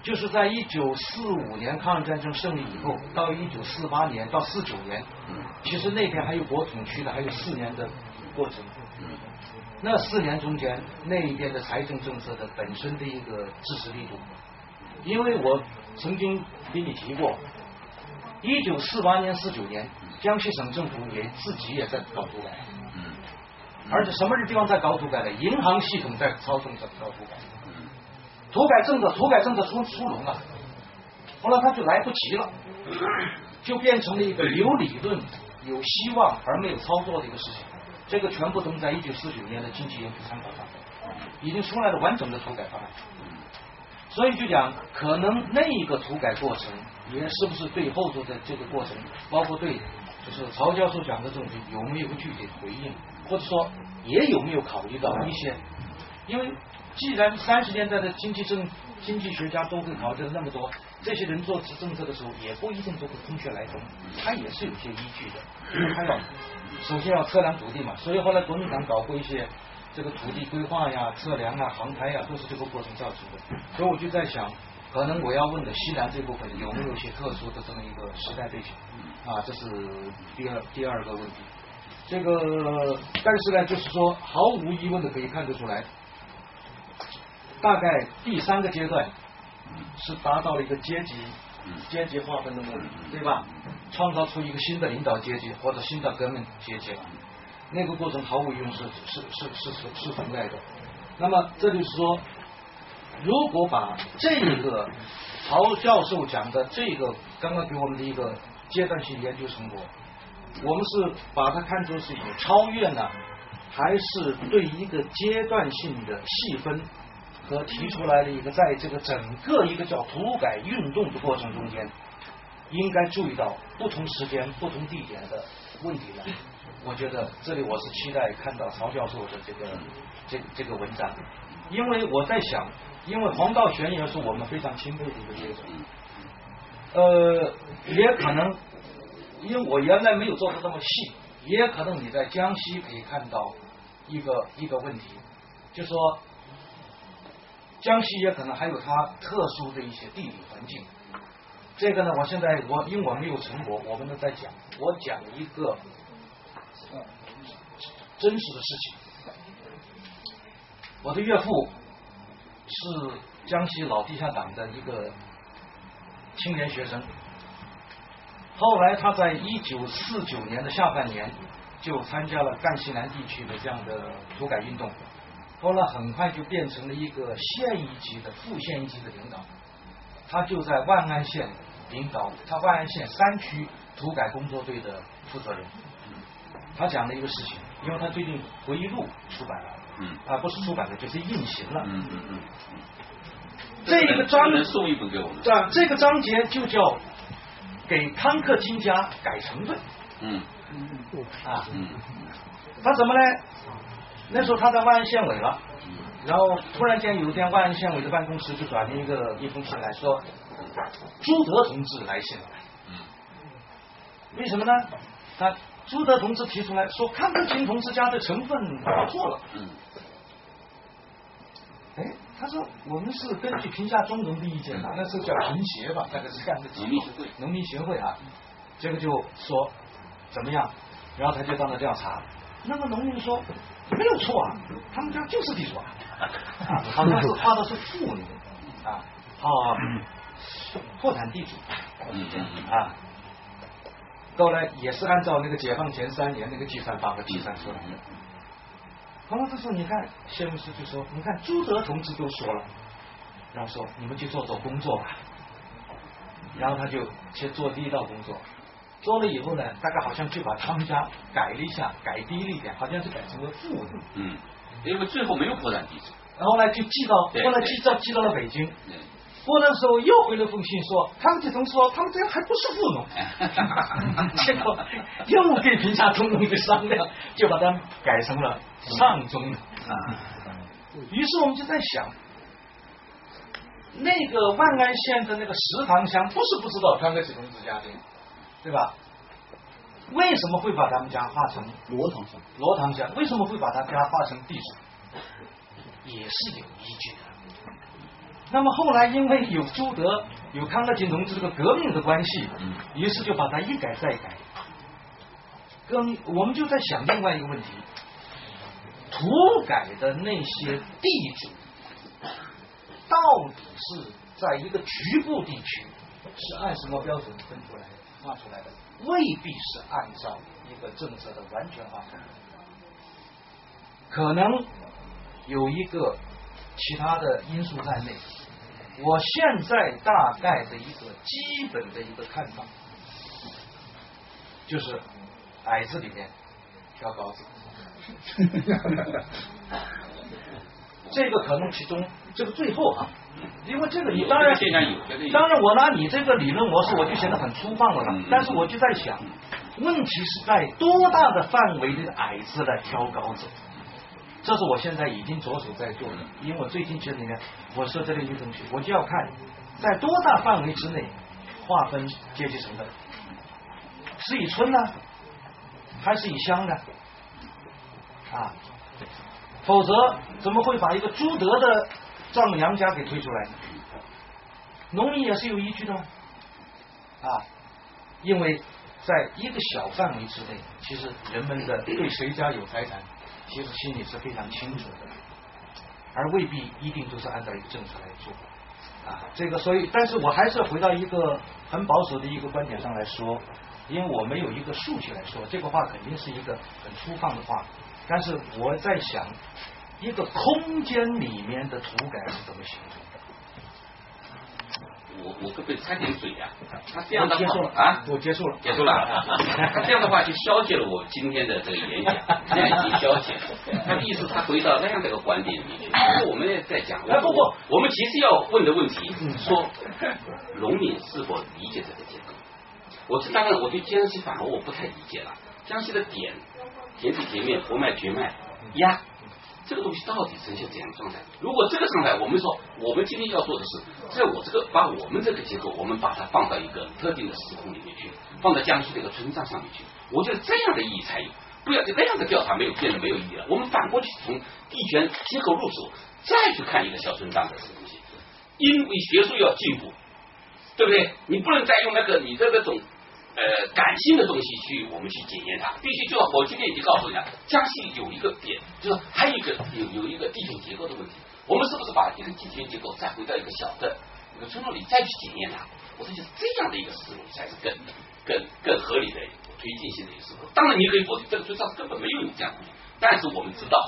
就是在一九四五年抗日战争胜利以后，到一九四八年到四九年，其实那边还有国统区的，还有四年的过程。那四年中间，那一边的财政政策的本身的一个支持力度，因为我曾经给你提过，一九四八年、四九年，江西省政府也自己也在搞土改。而且什么地方在搞土改呢？银行系统在操纵着搞土改，土改政策，土改政策出出笼了，后来他就来不及了，就变成了一个有理论、有希望而没有操作的一个事情。这个全部都在一九四九年的经济研究参考上，已经出来了完整的土改方案。所以就讲，可能那一个土改过程，也是不是对后头的这个过程，包括对就是曹教授讲的这种有没有具体回应，或者说也有没有考虑到一些，因为既然三十年代的经济政经济学家都会考虑了那么多，这些人做政策的时候也不一定都会空穴来风，他也是有些依据的，因为他要首先要测量土地嘛，所以后来国民党搞过一些。这个土地规划呀、测量啊、航拍呀，都是这个过程造成的。所以我就在想，可能我要问的西南这部分有没有一些特殊的这么一个时代背景啊？这是第二第二个问题。这个，但是呢，就是说，毫无疑问的可以看得出来，大概第三个阶段是达到了一个阶级阶级划分的目的，对吧？创造出一个新的领导阶级或者新的革命阶级。那个过程毫无疑问是是是是是是存在的。那么这就是说，如果把这个曹教授讲的这个刚刚给我们的一个阶段性研究成果，我们是把它看作是有超越呢，还是对一个阶段性的细分和提出来的一个在这个整个一个叫土改运动的过程中间，应该注意到不同时间、不同地点的问题呢？我觉得这里我是期待看到曹教授的这个这这个文章，因为我在想，因为黄道玄也是我们非常钦佩的一个学者，呃，也可能因为我原来没有做的那么细，也可能你在江西可以看到一个一个问题，就说江西也可能还有它特殊的一些地理环境。这个呢，我现在我因为我没有成果，我们都在讲，我讲一个。真实的事情。我的岳父是江西老地下党的一个青年学生，后来他在一九四九年的下半年就参加了赣西南地区的这样的土改运动，后来很快就变成了一个县一级的副县一级的领导，他就在万安县领导他万安县三区土改工作队的负责人。他讲了一个事情，因为他最近回忆录出版了，嗯，啊，不是出版的，就是印行了。嗯嗯嗯，这个章能送一本给我们。这这个章节就叫给康克金家改成分。嗯啊，嗯他怎么呢？那时候他在万安县委了，然后突然间有一天，万安县委的办公室就转了一个一封信来说，朱德同志来信了。嗯为什么呢？他朱德同志提出来说，康德金同志家的成分搞错了。嗯哎，他说我们是根据贫下中农的意见的，那时候叫贫协吧，大概是这样的机构农民协会农民协会啊，这个就说怎么样，然后他就到那调查，那么农民说没有错啊，他们家就是地主啊，啊，好像是画的是妇女。啊，啊，破产地主。啊，后来也是按照那个解放前三年那个计算法和计算出来的。后来他说：“你看，谢牧师就说，你看朱德同志都说了，然后说你们去做做工作吧。然后他就去做第一道工作，做了以后呢，大概好像就把他们家改了一下，改低了一点，好像是改成了妇女。嗯，因为最后没有扩展地址。然后呢，就寄到，后来寄到寄到了北京。嗯过那时候又回了封信说，他们这同说他们这样还不是富农，结果又跟贫下中农的商量，就把它改成了上中农。于是我们就在想，那个万安县的那个石塘乡，不是不知道川哥启同志家庭，对吧？为什么会把他们家划成罗塘乡，罗塘乡？为什么会把他家划成地主？也是有依据的。那么后来因为有朱德、有康乐金同志这个革命的关系，嗯于是就把它一改再改。跟我们就在想另外一个问题：土改的那些地主，到底是在一个局部地区是按什么标准分出来的、划出来的？未必是按照一个政策的完全划分，可能有一个其他的因素在内。我现在大概的一个基本的一个看法，就是矮子里面挑高子。这个可能其中这个最后啊，因为这个你当然这个现象有当然我拿你这个理论模式，我就显得很粗放了。但是我就在想，问题是在多大的范围的矮子来挑高子？这是我现在已经着手在做的，因为我最近这里面我说这个女同学，我就要看在多大范围之内划分阶级成分，是以村呢，还是以乡呢？啊，否则怎么会把一个朱德的丈母娘家给推出来呢？农民也是有依据的，啊，因为在一个小范围之内，其实人们的对谁家有财产，其实心里是非常清楚的，而未必一定都是按照一个政策来做。啊，这个所以，但是我还是回到一个很保守的一个观点上来说，因为我没有一个数据来说，这个话肯定是一个很粗放的话，但是我在想，一个空间里面的土改是怎么形成的？我我可不可以插点嘴呀、他这样的我结束了话啊，我结束了，结束了。他 这样的话就消解了我今天的这个演讲，这样已经消解了。他的意思，他回到那样的一个观点里面去。因为我们也在讲，哎不不我我们其实要问的问题嗯，说农民是否理解这个结构？我是当然，我对江西反而我不太理解了。江西的点、田地田面、活脉、绝脉、压，这个东西到底呈现怎样的状态？如果这个状态，我们说我们今天要做的是，在我这个把我们这个结构，我们把它放到一个特定的时空里面去，放到江西这个村庄上面去，我觉得这样的意义才有。不要就那样的调查没有变得没有意义了。我们反过去从地权结构入手，再去看一个小村庄的东西，因为学术要进步，对不对？你不能再用那个你的那种呃感性的东西去我们去检验它，必须就要我今天已经告诉你了，江西有一个点，就是还有一个有有一个地权结构的问题，我们是不是把一个地形结构再回到一个小的一个村落里再去检验它？我说就是这样的一个思路才是更更更合理的推进性的一个思路。当然你可以否定这个村上根本没有你这样的，但是我们知道。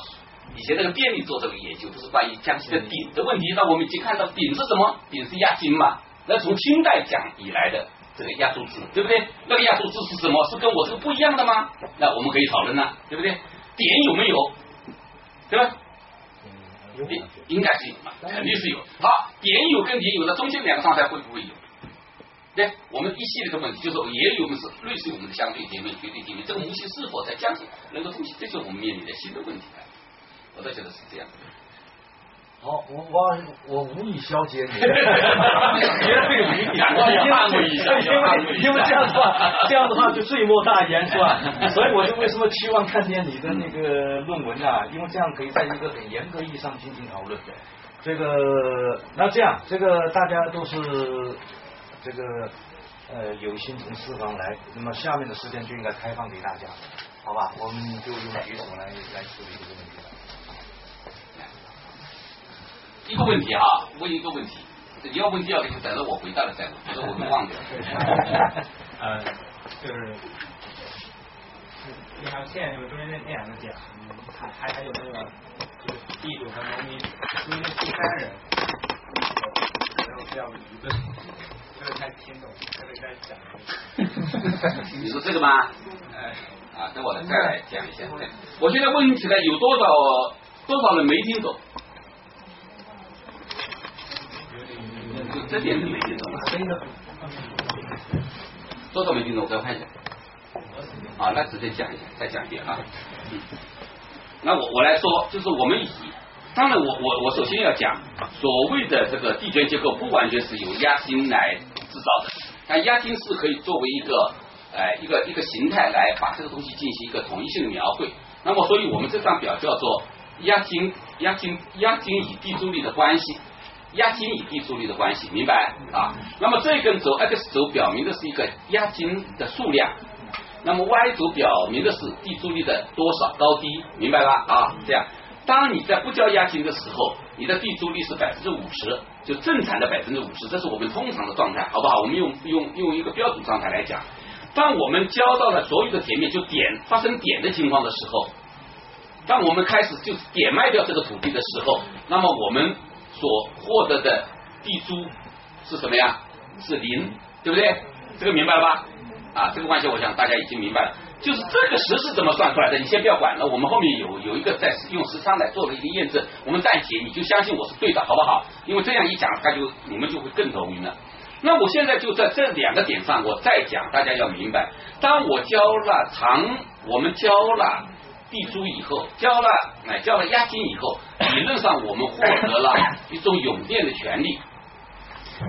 以前那个电力做这个研究，不是关于江西的鼎的问题，那我们已经看到鼎是什么？鼎是压金嘛，那从清代讲以来的这个亚洲字，对不对？那个亚洲字是什么？是跟我这个不一样的吗？那我们可以讨论呢，对不对？点有没有？对吧？应应该是有嘛，肯定是有。好，点有跟点有，那中间两个状态会不会有？对，我们一系列的问题就是也有我们是类似于我们的相对界面、绝对界面，这个模型是否在江西能够东西，这就是我们面临的新的问题了。我倒觉得是这样。好，我我我无意消解你，绝对理解。赶快因为安慰一下，因为因为这样的话，这样的话就罪莫大焉是吧？所以我就为什么期望看见你的那个论文啊？因为这样可以在一个很严格意义上进行讨论。这个那这样，这个大家都是这个呃有心从四方来，那么下面的时间就应该开放给大家，好吧？我们就用举手来来处理这个问题了。一个问题啊，问一个问题，你要问第二个就等着我回答了再问，否则我会忘掉。呃，就是，你看现在就是中间那那两个点，还还还有那个就是地主和农民，因为第三人，然后比较愚钝，没有太听懂他们在讲。你说这个吗？呃，啊，等我再来讲一下。我现在问起来有多少多少人没听懂？就这点是没听懂啊？多少没听懂？我再看一下。啊，那直接讲一下，再讲一遍啊。嗯。那我我来说，就是我们以，当然我我我首先要讲，所谓的这个地权结构不完全是由押金来制造的，但押金是可以作为一个呃一个一个形态来把这个东西进行一个统一性的描绘。那么，所以我们这张表叫做押金押金押金与地租率的关系。押金与地租率的关系，明白啊？那么这根轴 x 轴表明的是一个押金的数量，那么 y 轴表明的是地租率的多少高低，明白吧？啊，这样，当你在不交押金的时候，你的地租率是百分之五十，就正常的百分之五十，这是我们通常的状态，好不好？我们用用用一个标准状态来讲，当我们交到了所有的田面，就点发生点的情况的时候，当我们开始就是点卖掉这个土地的时候，那么我们所获得的地租是什么呀？是零，对不对？这个明白了吧？啊，这个关系我想大家已经明白了。就是这个十是怎么算出来的？你先不要管了，我们后面有有一个在用时长来做了一个验证，我们暂且你就相信我是对的，好不好？因为这样一讲，他就你们就会更头晕了。那我现在就在这两个点上，我再讲，大家要明白，当我交了长，我们交了。地租以后交了，哎，交了押金以后，理论上我们获得了一种永电的权利。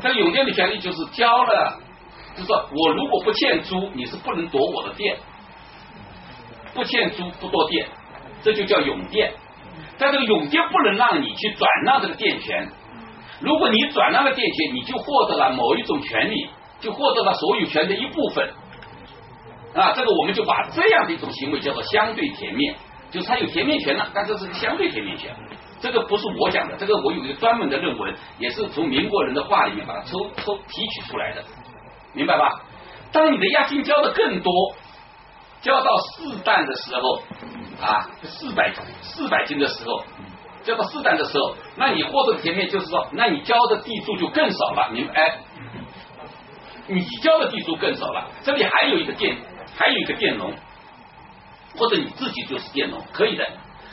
这个永电的权利就是交了，就是说我如果不欠租，你是不能夺我的店，不欠租不夺店，这就叫永电。但这个永电不能让你去转让这个店权，如果你转让了店权，你就获得了某一种权利，就获得了所有权的一部分。啊，这个我们就把这样的一种行为叫做相对甜面，就是它有甜面权了，但这是相对甜面权。这个不是我讲的，这个我有一个专门的论文，也是从民国人的话里面把它抽抽提取出来的，明白吧？当你的押金交的更多，交到四担的时候啊，四百四百斤的时候，交到四担的时候，那你获得的田面就是说，那你交的地租就更少了，明白？你交的地租更少了，这里还有一个店。还有一个佃农，或者你自己就是佃农，可以的。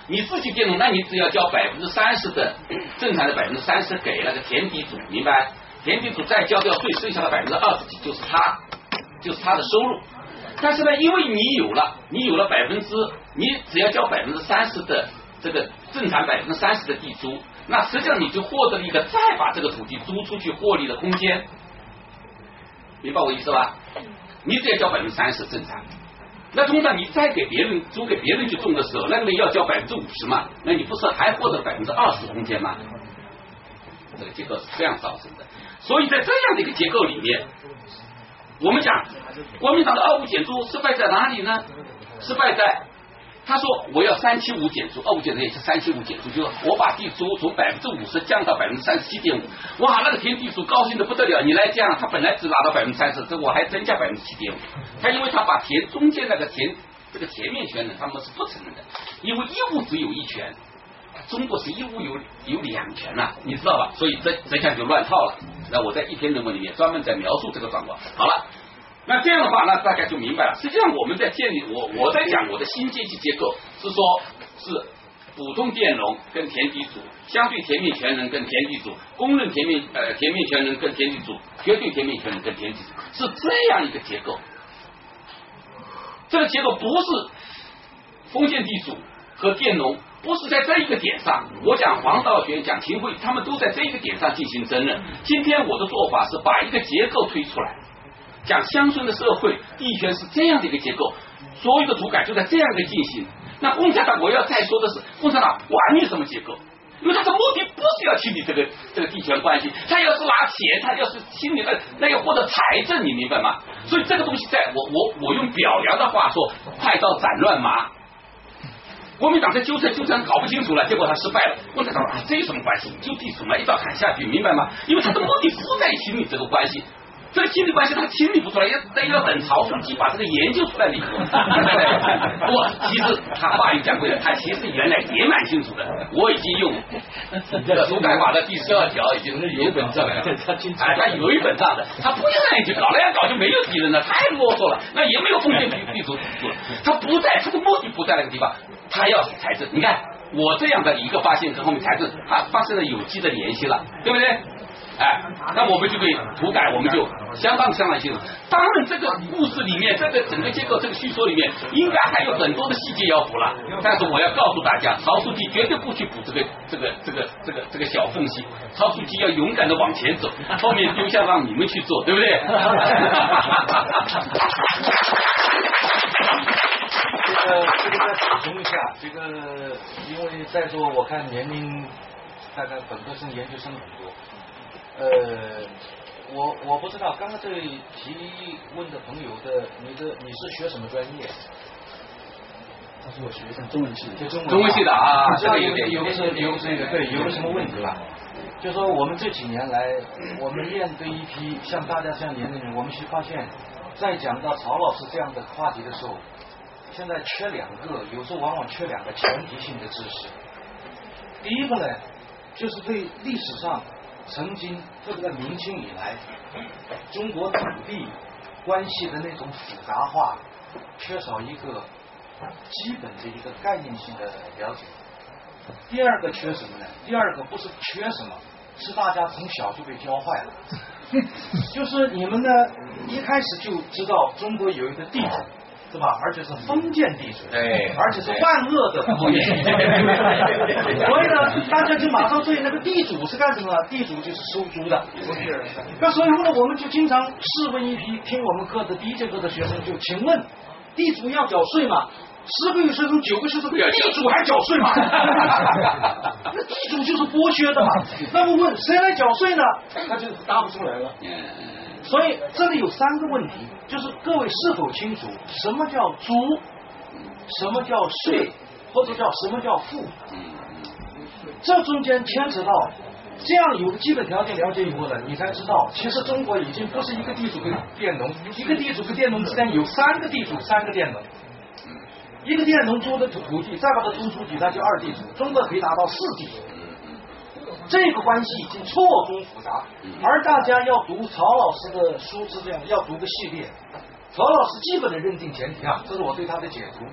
你自己佃农，那你只要交百分之三十的正常的百分之三十给那个田地主，明白？田地主再交掉税，剩下的百分之二十几就是他，就是他的收入。但是呢，因为你有了，你有了百分之，你只要交百分之三十的这个正常百分之三十的地租，那实际上你就获得了一个再把这个土地租出去获利的空间，明白我意思吧？你只要交百分之三十正常，那通常你再给别人租给别人去种的时候，那个要交百分之五十嘛，那你不是还获得百分之二十空间吗？这个结构是这样造成的，所以在这样的一个结构里面，我们讲国民党的二五减租失败在哪里呢？失败在。他说我要三七五减租，二五减租也是三七五减租，就是我把地租从百分之五十降到百分之三十七点五。哇，那个田地主高兴的不得了，你来降，他本来只拿到百分之三十，这我还增加百分之七点五。他因为他把田中间那个田这个田面权呢，他们是不承认的，因为一物只有一权，中国是一物有有两权呐，你知道吧？所以这这下就乱套了。那我在一篇论文里面专门在描述这个状况。好了。那这样的话，那大家就明白了。实际上，我们在建立我我在讲我的新阶级结构，是说，是普通佃农跟田地主，相对田面权人跟田地主，公认田面呃田面权人跟田地主，绝对田面权人跟田地主，是这样一个结构。这个结构不是封建地主和佃农，不是在这一个点上。我讲黄道学，讲秦桧，他们都在这一个点上进行争论。今天我的做法是把一个结构推出来。讲乡村的社会地权是这样的一个结构，所有的土改就在这样一个进行。那共产党我要再说的是，共产党管你什么结构？因为他的目的不是要清理这个这个地权关系，他要是拿钱，他要是清理那那要获得财政，你明白吗？所以这个东西，在我我我用表扬的话说，快刀斩乱麻。国民党在纠缠纠缠搞不清楚了，结果他失败了。共产党啊，这有什么关系？就地主嘛，一刀砍下去，明白吗？因为他的目的不在清理这个关系。这个亲密关系他清理不出来，要得要等曹书记把这个研究出来理论。我其实他话语讲过了，他其实原来也蛮清楚的。我已经用土改法的第十二条已经是有本账了，哎，他有一本账的，他不愿意去搞，那样搞就没有敌人了，太啰嗦了，那也没有封建地主制了。他不在，他的目的不在那个地方，他要财政。你看我这样的一个发现跟后面财政，它发生了有机的联系了，对不对？哎，那我们就可以涂改，我们就相当相当清楚。当然，这个故事里面，这个整个结构，这个叙说里面，应该还有很多的细节要补了。但是我要告诉大家，曹书记绝对不去补这个这个这个这个这个小缝隙。曹书记要勇敢的往前走，后面丢下让你们去做，对不对？这个这个再补充一下，这个因为在座我看年龄大概本科生、研究生很多。呃，我我不知道，刚刚这位提问的朋友的，你的你是学什么专业？他说我学生，中文系，就中文中文系的啊，这个有有点有个是有这个对，有个什么问题吧？就说我们这几年来，我们面对一批像大家这样年龄人，我们去发现，在讲到曹老师这样的话题的时候，现在缺两个，有时候往往缺两个前提性的知识。第一个呢，就是对历史上曾经，特别在明清以来，中国土地关系的那种复杂化，缺少一个基本的一个概念性的了解。第二个缺什么呢？第二个不是缺什么，是大家从小就被教坏了。就是你们呢，一开始就知道中国有一个地主，是吧？而且是封建地主，对而且是万恶的封建地主。所以呢，大家就马上对那个地主是干什么？地主就是收租的。那所以后呢，我们就经常试问一批听我们课的第一节课的学生，就请问，地主要缴税吗？十个有学生九个学生，地主还缴税吗？那地主就是剥削的嘛。那么问谁来缴税呢？他就答不出来了。所以这里有三个问题，就是各位是否清楚什么叫租，什么叫税，或者叫什么叫赋？嗯这中间牵扯到，这样有个基本条件了解以后呢，你才知道，其实中国已经不是一个地主跟佃农，一个地主跟佃农之间有三个地主，三个佃农。一个佃农租的土土地，再把它租出去，那就二地主。中国可以达到四地主。这个关系已经错综复杂，而大家要读曹老师的书是这样，要读个系列。曹老师基本的认定前提啊，这是我对他的解读。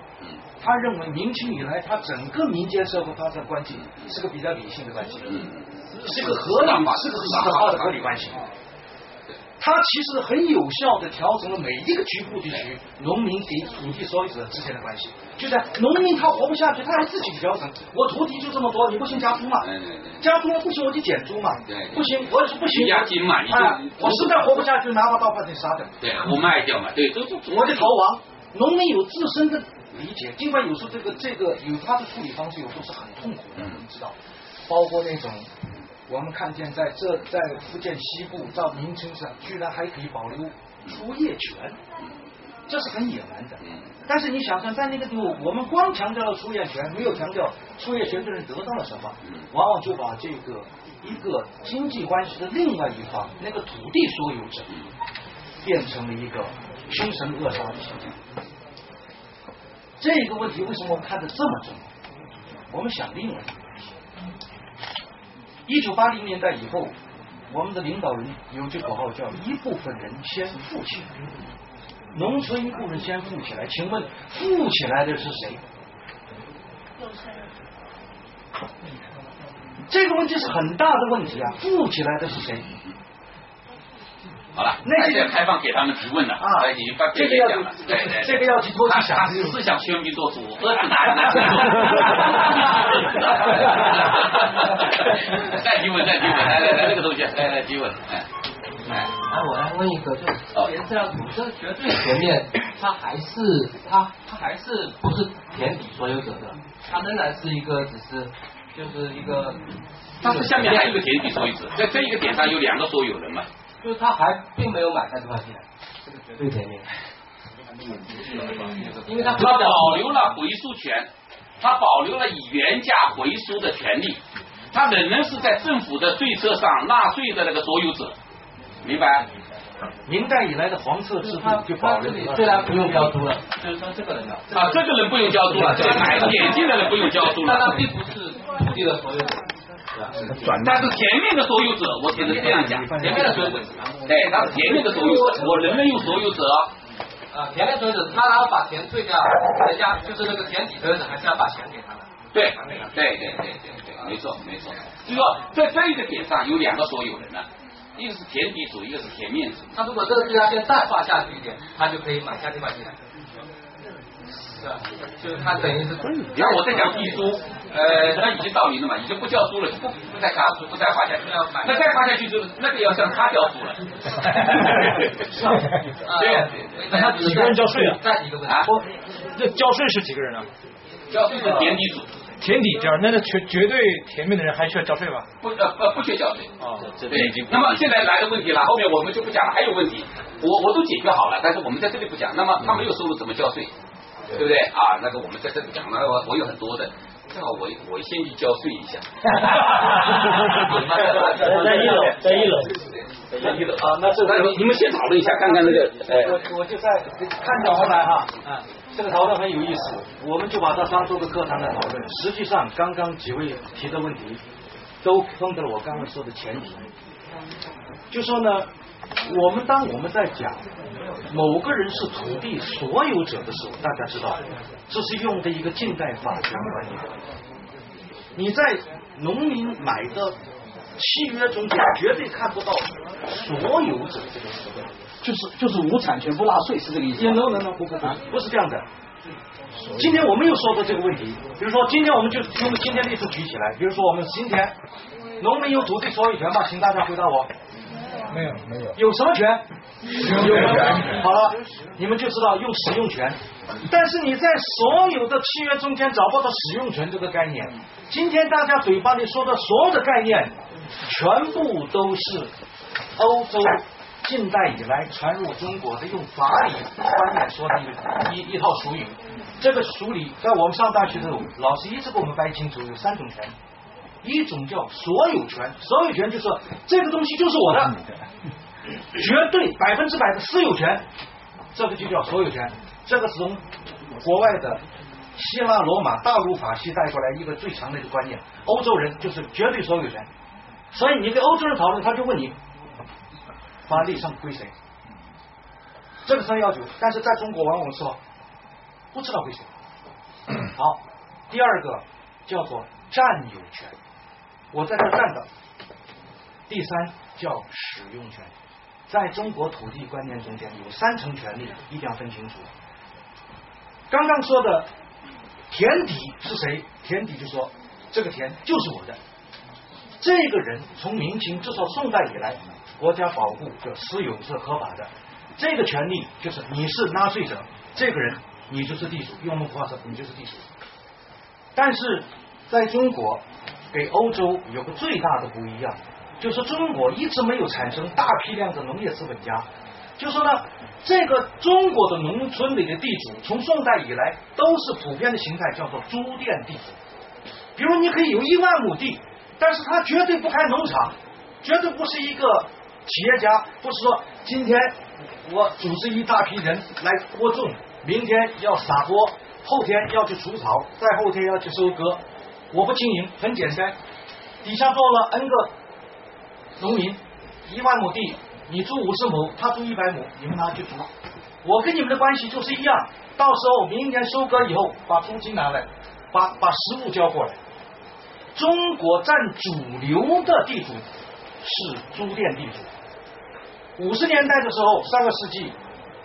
他认为明清以来，他整个民间社会发生关系是个比较理性的关系，是个合理，是个合法的合理关系。它其实很有效的调整了每一个局部地区农民给土地所有者之间的关系。就在农民他活不下去，他还自己调整。我土地就这么多，你不行加租嘛？对对对加租了不行我就减租嘛对对。不行，我也是不行。押金嘛你就啊我实在活不下去，拿把刀把你杀掉。对，我卖掉嘛，对，都是我就逃亡。农民有自身的理解，尽管有时候这个这个有他的处理方式，有时候是很痛苦的，嗯我们知道，包括那种我们看见在这在福建西部到明清上，居然还可以保留出业权，这是很野蛮的。嗯但是你想想，在那个地方，我们光强调了出业权，没有强调出业权的人得到了什么，往往就把这个一个经济关系的另外一方，那个土地所有者，变成了一个凶神恶煞的形象。这个问题为什么我们看得这么重？我们想另外一九八零年代以后，我们的领导人有句口号叫“一部分人先富起来”，农村一部分先富起来。请问富起来的是谁？这个问题是很大的问题啊！富起来的是谁？好了，那现在开放给他们提问了啊已经把这个要讲了，对对，这个要去多去想他他思想全民做主，何是难呢？再提问，再提问，来来来，这个东西，来来提问，哎，哎，我来问一个，就是填资料组这个绝对前面，它还是它它还是不是田底所有者的，它仍然是一个只是就是一个，但是下面还有一个田底所有者，在这一个点上有两个所有人嘛。就是他还并没有买三十块钱，这个绝对便宜，因为他他保留了回赎权，他保留了以原价回赎的权利，他仍然是在政府的税册上纳税的那个所有者，明白？明代以来的黄色制度就保留了。虽然不用交租了，就是说这个人啊，啊，这个人不用交租了，这个买眼镜的人不用交租了，但他并不是土地的所有者，但是前面的所有者，我只能这样讲，前面的所有者，对，他是前面的所有者，我仍然用所有者。啊，前面所有者，他然后把钱退掉，人家就是那个田底所有者还是要把钱给他的。对，对对对对对，没错没错。就说在这一个点上有两个所有人了，一个是田底主，一个是田面主。他如果这个地他先淡化下去一点，他就可以买下这块地了。是吧？就是他等于是，然后我再讲地租，呃，那已经到零了嘛，已经不交租了，就不不再卡租，不再花下去要买那再花下去就是那个要向他交租 了。啊对那他几个人交税啊再一个问题，啊，这交税是几个人啊？交税是年底组，田底这样，那那绝绝对田面的人还需要交税吗？不呃不不缺交税。哦，这对，那么现在来的问题了，后面我们就不讲了，还有问题，我我都解决好了，但是我们在这里不讲。那么他没有收入怎么交税，对不对啊？那个我们在这里讲了，我我有很多的，正好我我先去交税一下。在一楼，在一楼。在一楼啊，那这那你你们先讨论一下，看看那个呃，我我就在看着回来哈，啊，这个讨论很有意思，我们就把它当做个课堂来讨论。实际上，刚刚几位提的问题，都碰到了我刚刚说的前提，就说呢，我们当我们在讲某个人是土地所有者的时候，大家知道，这是用的一个近代法权观念。你在农民买的契约中间绝对看不到所有者这个词汇。就是就是无产权不纳税是这个意思也吗？no no no 不可能，不是这样的。今天我们又说到这个问题，比如说今天我们就用今天例子举起来，比如说我们今天农民有土地所有权吗？请大家回答我。没有没有。有什么权？有权。好了，你们就知道用使用权。但是你在所有的契约中间找不到使用权这个概念。今天大家嘴巴里说的所有的概念，全部都是欧洲近代以来传入中国的用法理观念说的一个一一套俗语。这个俗语在我们上大学的时候，老师一直给我们掰清楚，有三种权。一种叫所有权，所有权就是说这个东西就是我的，绝对百分之百的私有权，这个就叫所有权。这个是从国外的希腊罗马大陆法系带过来一个最强的一个观念，欧洲人就是绝对所有权。所以你跟欧洲人讨论，他就问你法律上归谁，这个是要求。但是在中国往往说不知道归谁。好，第二个叫做占有权，我在这站着。第三叫使用权，在中国土地观念中间有三层权利，一定要分清楚。刚刚说的田底是谁？田底就说这个田就是我的。这个人从明清至少宋代以来，国家保护的私有是合法的，这个权利就是你是纳税者，这个人你就是地主，用我们话说你就是地主。但是在中国，给欧洲有个最大的不一样，就是中国一直没有产生大批量的农业资本家。就说呢，这个中国的农村里的地主，从宋代以来都是普遍的形态，叫做租佃地主。比如你可以有一万亩地，但是他绝对不开农场，绝对不是一个企业家，不是说今天我组织一大批人来播种，明天要撒播，后天要去除草，再后天要去收割。我不经营，很简单，底下做了 N 个农民，一万亩地，你租五十亩，他租一百亩，你们拿去租。我跟你们的关系就是一样，到时候明年收割以后，把租金拿来，把把食物交过来。中国占主流的地主是租佃地主。五十年代的时候，上个世纪，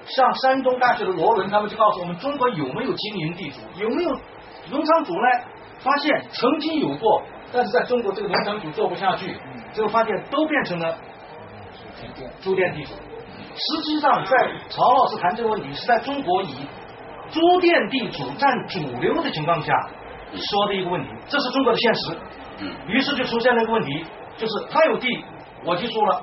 像山东大学的罗伦他们就告诉我们，中国有没有经营地主，有没有农场主呢？发现曾经有过，但是在中国这个农场主做不下去，最后发现都变成了租佃地主。实际上，在曹老师谈这个问题，是在中国以租佃地主占主流的情况下说的一个问题，这是中国的现实。嗯于是就出现了一个问题，就是他有地，我就说了，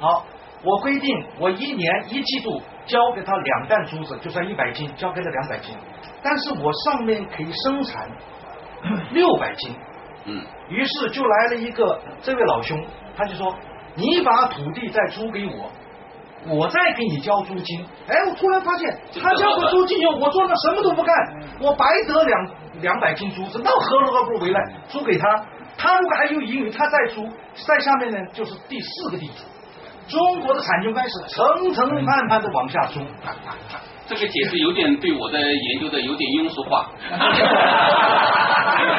好，我规定我一年一季度交给他两担珠子，就算一百斤，交给他两百斤，但是我上面可以生产 六百斤，嗯于是就来了一个这位老兄，他就说：“你把土地再租给我，我再给你交租金。”哎，我突然发现他交了租金以后，我做了什么都不干，我白得两两百斤租子，那何乐而不为呢？租给他，他如果还有盈余，他再租，在下面呢就是第四个地主。中国的产权关系层层慢慢的往下租，这个解释有点对我的研究的有点庸俗化。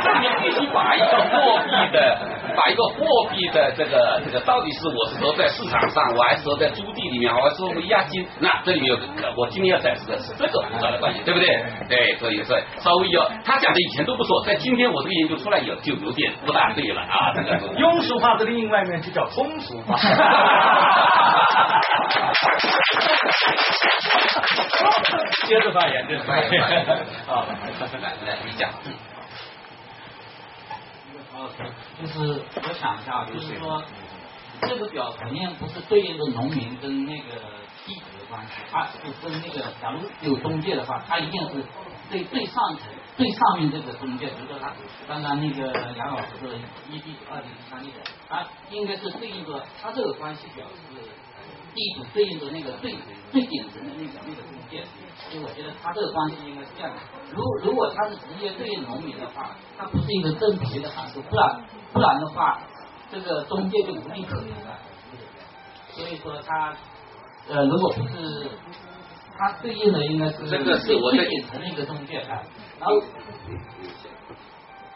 这里面必须把一个货币的，把一个货币的这个这个到底是我是投在市场上，我还是投在租地里面，我还是为押金？那这里面有个我今天要展示的是这个复杂的关系，对不对？对，所以说稍微要他讲的以前都不错，在今天我这个研究出来以后就有点不大对了啊，这个 庸俗化的另外一面就叫通俗化。接着发言，接着发言。啊，来来，你讲。就是我想一下，就是说这个表肯定不是对应的农民跟那个地主的关系，它是跟那个假如有中介的话，它一定是对最上层最上面这个中介，比如说他刚刚那个杨老师说的一地、二地、三地主，它应该是对应着它这个关系表是地主对应着那个最最顶层的那个那个中介，所以我觉得他这个关系应该是这样的。如如果他是直接对应农民的话，他不是一个正比的函数，不然不然的话，这个中介就无利可图了。所以说他呃，如果不是他对应的应该是这个是最最顶层的一个中介啊。然后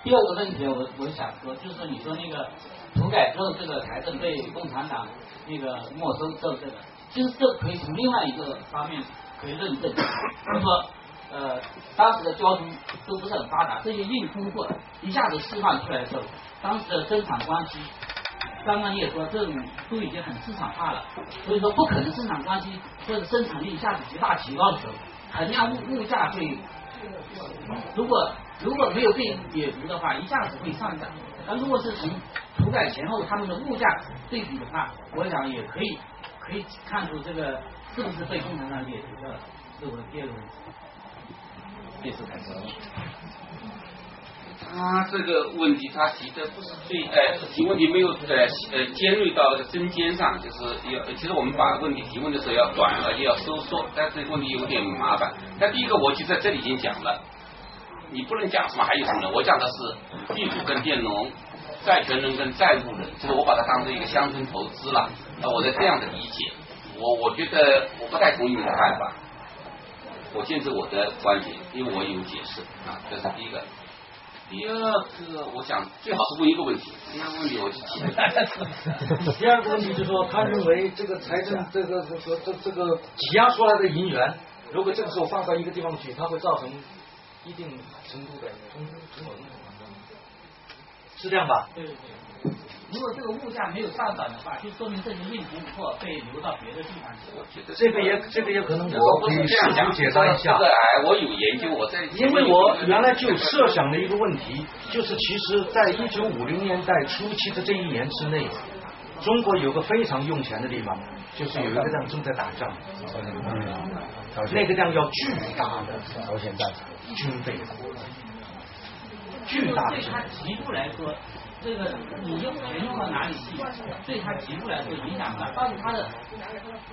第二个问题我我想说，就是你说那个土改之后这个财政被共产党那个没收之后这个，其实这可以从另外一个方面可以论证，就是说呃当时的交通都不是很发达，这些硬通货一下子释放出来的时候，当时的生产关系。刚刚你也说，这种都已经很市场化了，所以说不可能生产关系或者生产力一下子极大提高的时候，肯定物物价会，如果如果没有被解除的话，一下子会上涨。那如果是从土改前后他们的物价对比的话，我想也可以可以看出这个是不是被共产党解决掉了，是我的第二个问题。他这个问题，他提的不是最呃提问题没有呃呃尖锐到那个针尖上，就是要其实我们把问题提问的时候要短而且要收缩，但是问题有点麻烦。那第一个我就在这里已经讲了，你不能讲什么还有什么呢？我讲的是地主跟佃农、债权人跟债务人，就是我把它当成一个乡村投资了。那，我在这样的理解，我我觉得我不太同意你的看法，我坚持我的观点，因为我有解释啊，这是第一个。第二个，我想最好是问一个问题，第二个问题我就记得。第二个问题就是说，他认为这个财政这个这个这这个挤压出来的银元，如果这个时候放到一个地方去，它会造成一定程度的通通膨，是这样吧？对对对。如果这个物价没有上涨的话，就说明这些硬通货被流到别的地方去了。这个也这个也可能我我可以这样试图讲，解答一下这。个哎，我有研究，我在因为我原来就设想了一个问题，就是其实在一九五零年代初期的这一年之内，中国有个非常用钱的地方，就是有一个地方正在打仗，那个地方要巨大的朝鲜战场军费，巨大的对他极度来说，这个你用钱用到哪里去，对他极度来说影响大。但是他的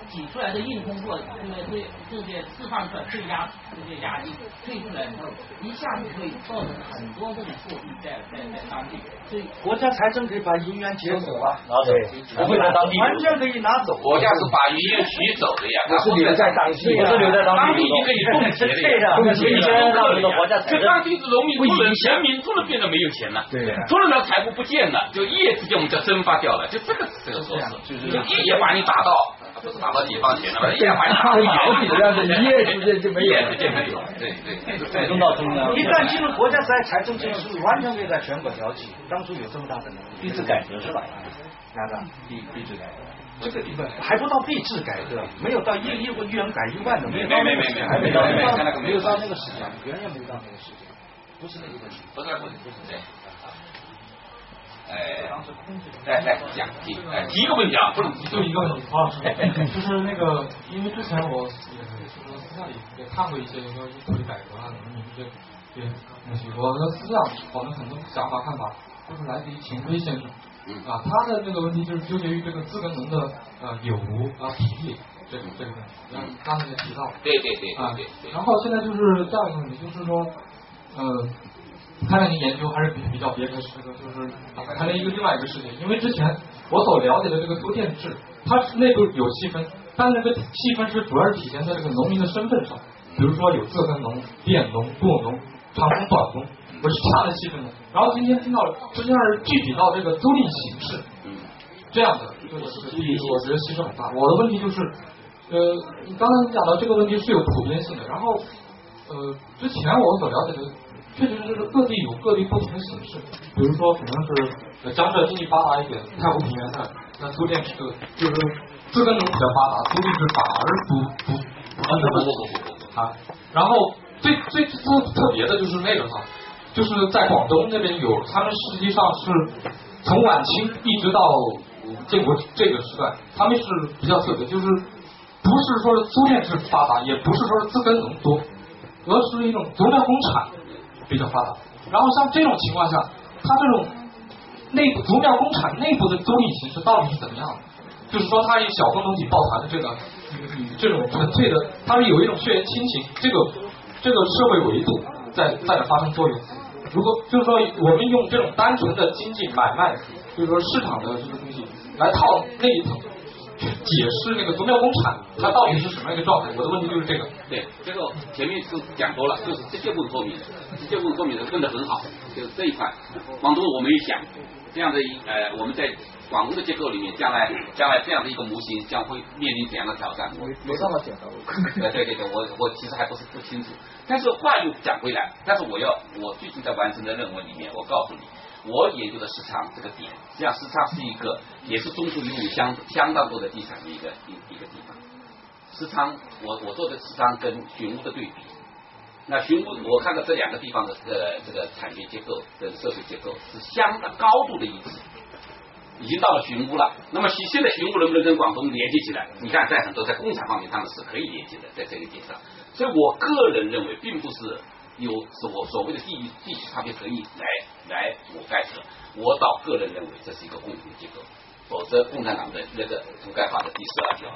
挤出来的硬通货，这个对这些释放出来对压这些压力退出来以后，一下子会造成很多这种货币在在在当地，所以国家财政可以把银元解走啊，拿走，不会在当地完全可以拿走。国家是把银元取走的呀，不是留在当地，不是留在当当地，可以冻结的对呀。的冻结以前的国家财政当地是农民突然钱民突然变得没有钱了，对突然呢财富不见了，就一夜之间我们就蒸发掉了，就这个这个说是，就一夜把你打到，不是打到解放前了，一夜把你打到好比这样子一夜之间就没有一夜之间没有，对对到中央，一旦进入国家财财政制是完全可以在全国调剂。当初有这么大的能力，币制改革是吧？哪个？币币制改革，这个还不到币制改革，没有到一一一元改一万的，没有到没没没没还没到没没没那个没有到那个时间，远远没有到那个时间，不是那个问题。不是不是不是这样。哎，来来讲提哎提一个问题啊，不是就一个问题，啊，就是那个，因为之前我也就是私下里也看过一些关于土地改革啊、农民这这些东西，我的私下我的很多想法看法都是来自于秦晖先生，啊，他的这个问题就是纠结于这个自耕农的呃有无啊体力这个这个问题，刚才也提到了，对对对啊对，然后现在就是这样一个问题，就是说，呃，看来您研究还是比比较别开生的，就是打开了一个另外一个世界。因为之前我所了解的这个租佃制，它内部有细分，但那个细分是主要是体现在这个农民的身份上，比如说有自耕农、佃农、雇农、长工、短工，我是差的细分的。然后今天听到实际上是具体到这个租赁形式，这样的一个意义，我觉得其实很大。我的问题就是，呃，你刚才讲到这个问题是有普遍性的，然后呃，之前我所了解的，确实是各地有各地不同的形式，比如说可能是江浙经济发达一点，太湖平原的，那租佃制就是自耕农比较发达，租地制反而不不不那么啊。然后最最特特别的就是那个哈，就是在广东那边有，他们实际上是从晚清一直到建国这个时代，他们是比较特别，就是不是说是租佃制发达，也不是说是自耕农多，而是一种足疗工厂比较发达。然后像这种情况下，它这种内部足疗工厂内部的租赁形式到底是怎么样的？就是说，它以小共同体抱团的这个这种纯粹的，它是有一种血缘亲情，这个这个社会维度在在发生作用。如果就是说，我们用这种单纯的经济买卖，就是说市场的这个东西来套那一层，解释那个足疗工厂它到底是什么样一个状态。我的问题就是这个。对，这个前面是讲多了，就是直接问说明，直接问说明的问的很好，就是这一块。广东我们也想这样的一呃，我们在广东的结构里面，将来将来这样的一个模型将会面临怎样的挑战？我没办法讲到。对对对对，我我其实还不是不清楚。但是话又讲回来，但是我要我最近在完成的任务里面，我告诉你，我研究的时长这个点，实际上时长是一个也是中途拥有相相当多的地产的一个一一个地方。时长，我我做的时长跟寻乌的对比，那寻乌我看到这两个地方的呃这个产业结构跟社会结构是相当高度的一致，已经到了寻乌了。那么现现在寻乌能不能跟广东连接起来？你看在很多在工厂方面他们是可以连接的，在这个点上。所以我个人认为，并不是有所所谓的地域地区差别可以来来覆盖的。我倒个人认为这是一个共同结构，否则共产党的那个土改法的第十二条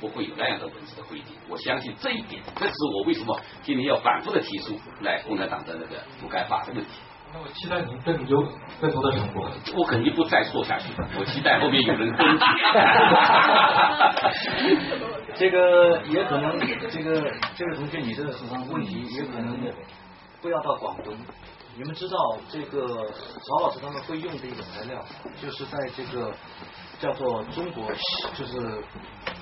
不会有那样的文字的规定。我相信这一点，这是我为什么今天要反复的提出来共产党的那个土改法的问题。那我期待您更有更多的成果。我肯定不再做下去，我期待后面有人跟进。这个也可能，这个这个同学，你这个时常问题也可能不要到广东。你们知道这个曹老师他们会用的一种材料，就是在这个叫做中国西，就是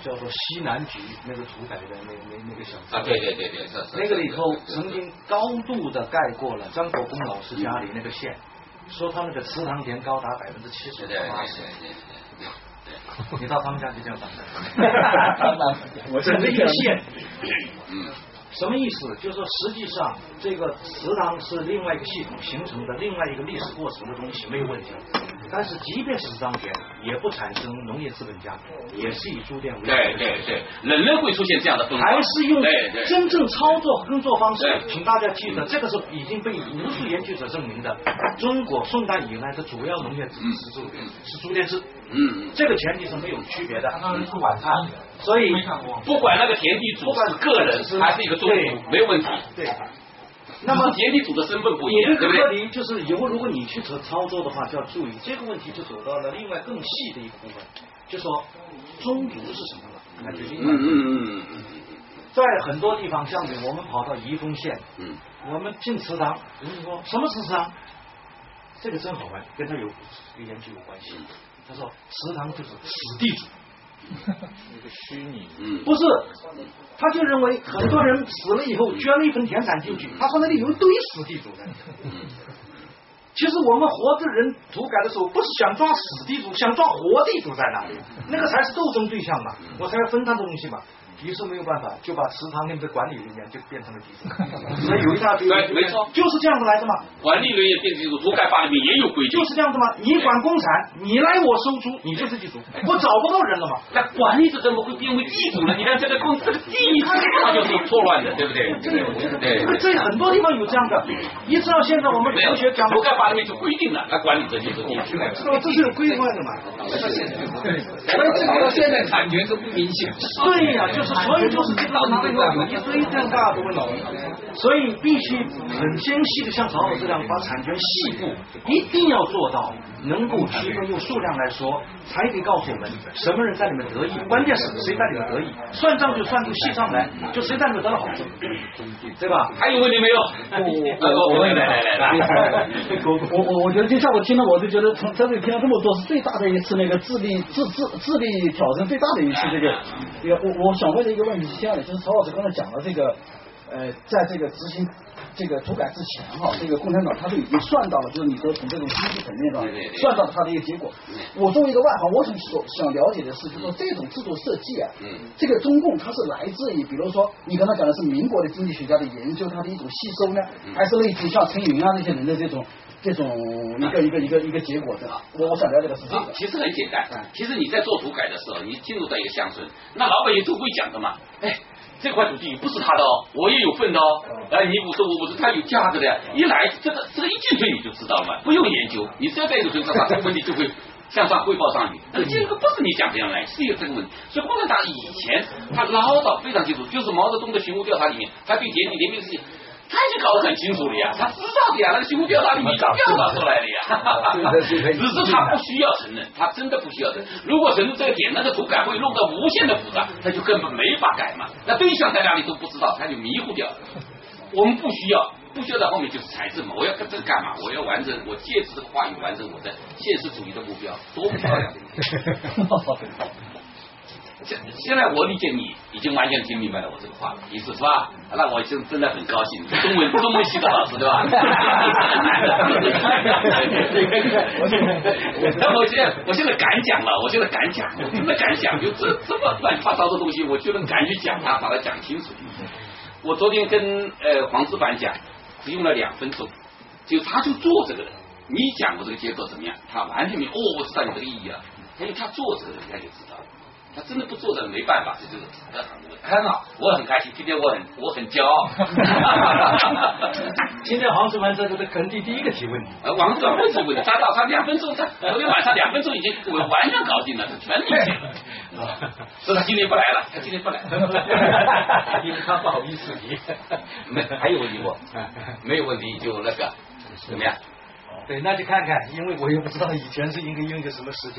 叫做西南局那个土改的那那那个小啊，对对对对，是是。那个里头曾经高度的盖过了张国公老师家里那个县，说他那个祠堂田高达百分之七十对对对八对对。你到他们家就这样长的，我整个一个县，嗯，什么意思？就是说，实际上这个祠堂是另外一个系统形成的，另外一个历史过程的东西没有问题。但是，即便是这张田，也不产生农业资本家，也是以租佃为主。对对对，仍然会出现这样的分化。还是用对对真正操作工作方式，请大家记得，这个是已经被无数研究者证明的。中国宋代以来的主要农业制是租是租佃制，嗯嗯，这个前提是没有区别的。当然是晚餐，所以。不管那个田地主是个人还是一个宗对族，没有问题。对，那么地主的身份不一样，你这对不对？个课题就是以后如果你去操操作的话，就要注意这个问题，就走到了另外更细的一个部分，就说宗族是什么了，那就另外。嗯嗯嗯嗯在很多地方，像我们跑到宜丰县，嗯我们进祠堂，人家说什么是祠堂？这个真好玩，跟他有跟研究有关系。他说祠堂就是死地主，一个虚拟，不是，他就认为很多人死了以后捐了一份田产进去，他说那里有一堆死地主的。其实我们活着人土改的时候，不是想抓死地主，想抓活地主在哪里？那个才是斗争对象嘛，我才要分他的东西嘛。于是没有办法，就把祠堂里面的管理人员就变成了地主，所以有一大堆对没错就是这样子来的嘛。管理人员变成地主，土改法里面也有规定，就是这样子嘛，你管工产，你来我收租，你就是地主，我找不到人了嘛。那管理者怎么会变为地主呢？你看这个公这个地义它就是错乱的，对不对？这个有这个对这很多地方有这样的，一直到现在我们没有科学讲，土改法里面就规定了，那管理者就是地主。知道这是有规范的嘛。所以这个现在产权都不明显。对呀、就是所以就是这到最后有一堆尴尬的问题，所以必须很精细的像曹老师这样把产权细部一定要做到能够区分用数量来说，才可以告诉我们什么人在里面得益，关键是谁在里面得益，算账就算出细账来，就谁在里面得了好处，对吧？还有问题没有？我我问来来来来，我我我觉得就像我听了，我就觉得从这里听了这么多，是最大的一次那个智力智智智力挑战最大的一次这个。也我我想问的一个问题是这样的，就是曹老师刚才讲了这个，呃，在这个执行这个土改之前哈，这个共产党他就已经算到了，就是你说从这种经济层面上算到了他的一个结果。我作为一个外行，我想所想了解的是，就是说这种制度设计啊，嗯。这个中共它是来自于，比如说你刚才讲的是民国的经济学家的研究，它的一种吸收呢，还是类似于像陈云啊那些人的这种这种一个一个一个一个结果的？我我想了解的是这个。啊其实很简单，其实你在做土改的时候，你进入到一个乡村，那老百姓都会讲的嘛，哎。这块土地不是他的哦，我也有份的哦。哎，你不是我不是，他有价值的呀。一来，这个这个一进村你就知道了嘛，不用研究，你只要在一个村上，他这个问题就会向上汇报上去。但是这个不是你讲这样来，是有这个问题。所以共产党以前他唠叨非常清楚，就是毛泽东的寻乌调查里面，他对阶级联名事情。他已经搞得很清楚了呀，他知道的呀，那个新闻调查里面调查出来的呀，只是他不需要承认，他真的不需要承认。如果承认这个点，那个土改会弄得无限的复杂，他就根本没法改嘛。那对象在哪里都不知道，他就迷糊掉了。我们不需要，不需要在后面就是财政嘛。我要这个干嘛？我要完成，我借着这个话语完成我的现实主义的目标，多漂亮！现现在我理解你已经完全听明白了我这个话了，意思是吧？那我就真的很高兴，中文中文系的老师对吧？那我现在我现在敢讲了，我现在敢讲，我真的敢讲，就这这么乱七八糟的东西，我就能敢去讲它，把它讲清楚。我昨天跟呃黄志凡讲，只用了两分钟，就他就做这个人，你讲我这个结构怎么样？他完全没哦，我知道你这个意义了，因为他做这个人，他就知道了。他真的不做的没办法，这就是很很好，我很开心，今天我很我很骄傲。今天黄志文这个是肯定第一个提问题。呃，王志文问题问题，他到他两分钟，他昨天晚上两分钟已经我完全搞定了，他全理解了。所以他今天不来了，他今天不来，因为他不好意思提。没还有问题不？没有问题就那个怎么样？对，那就看看，因为我也不知道以前是应该用一个什么时间。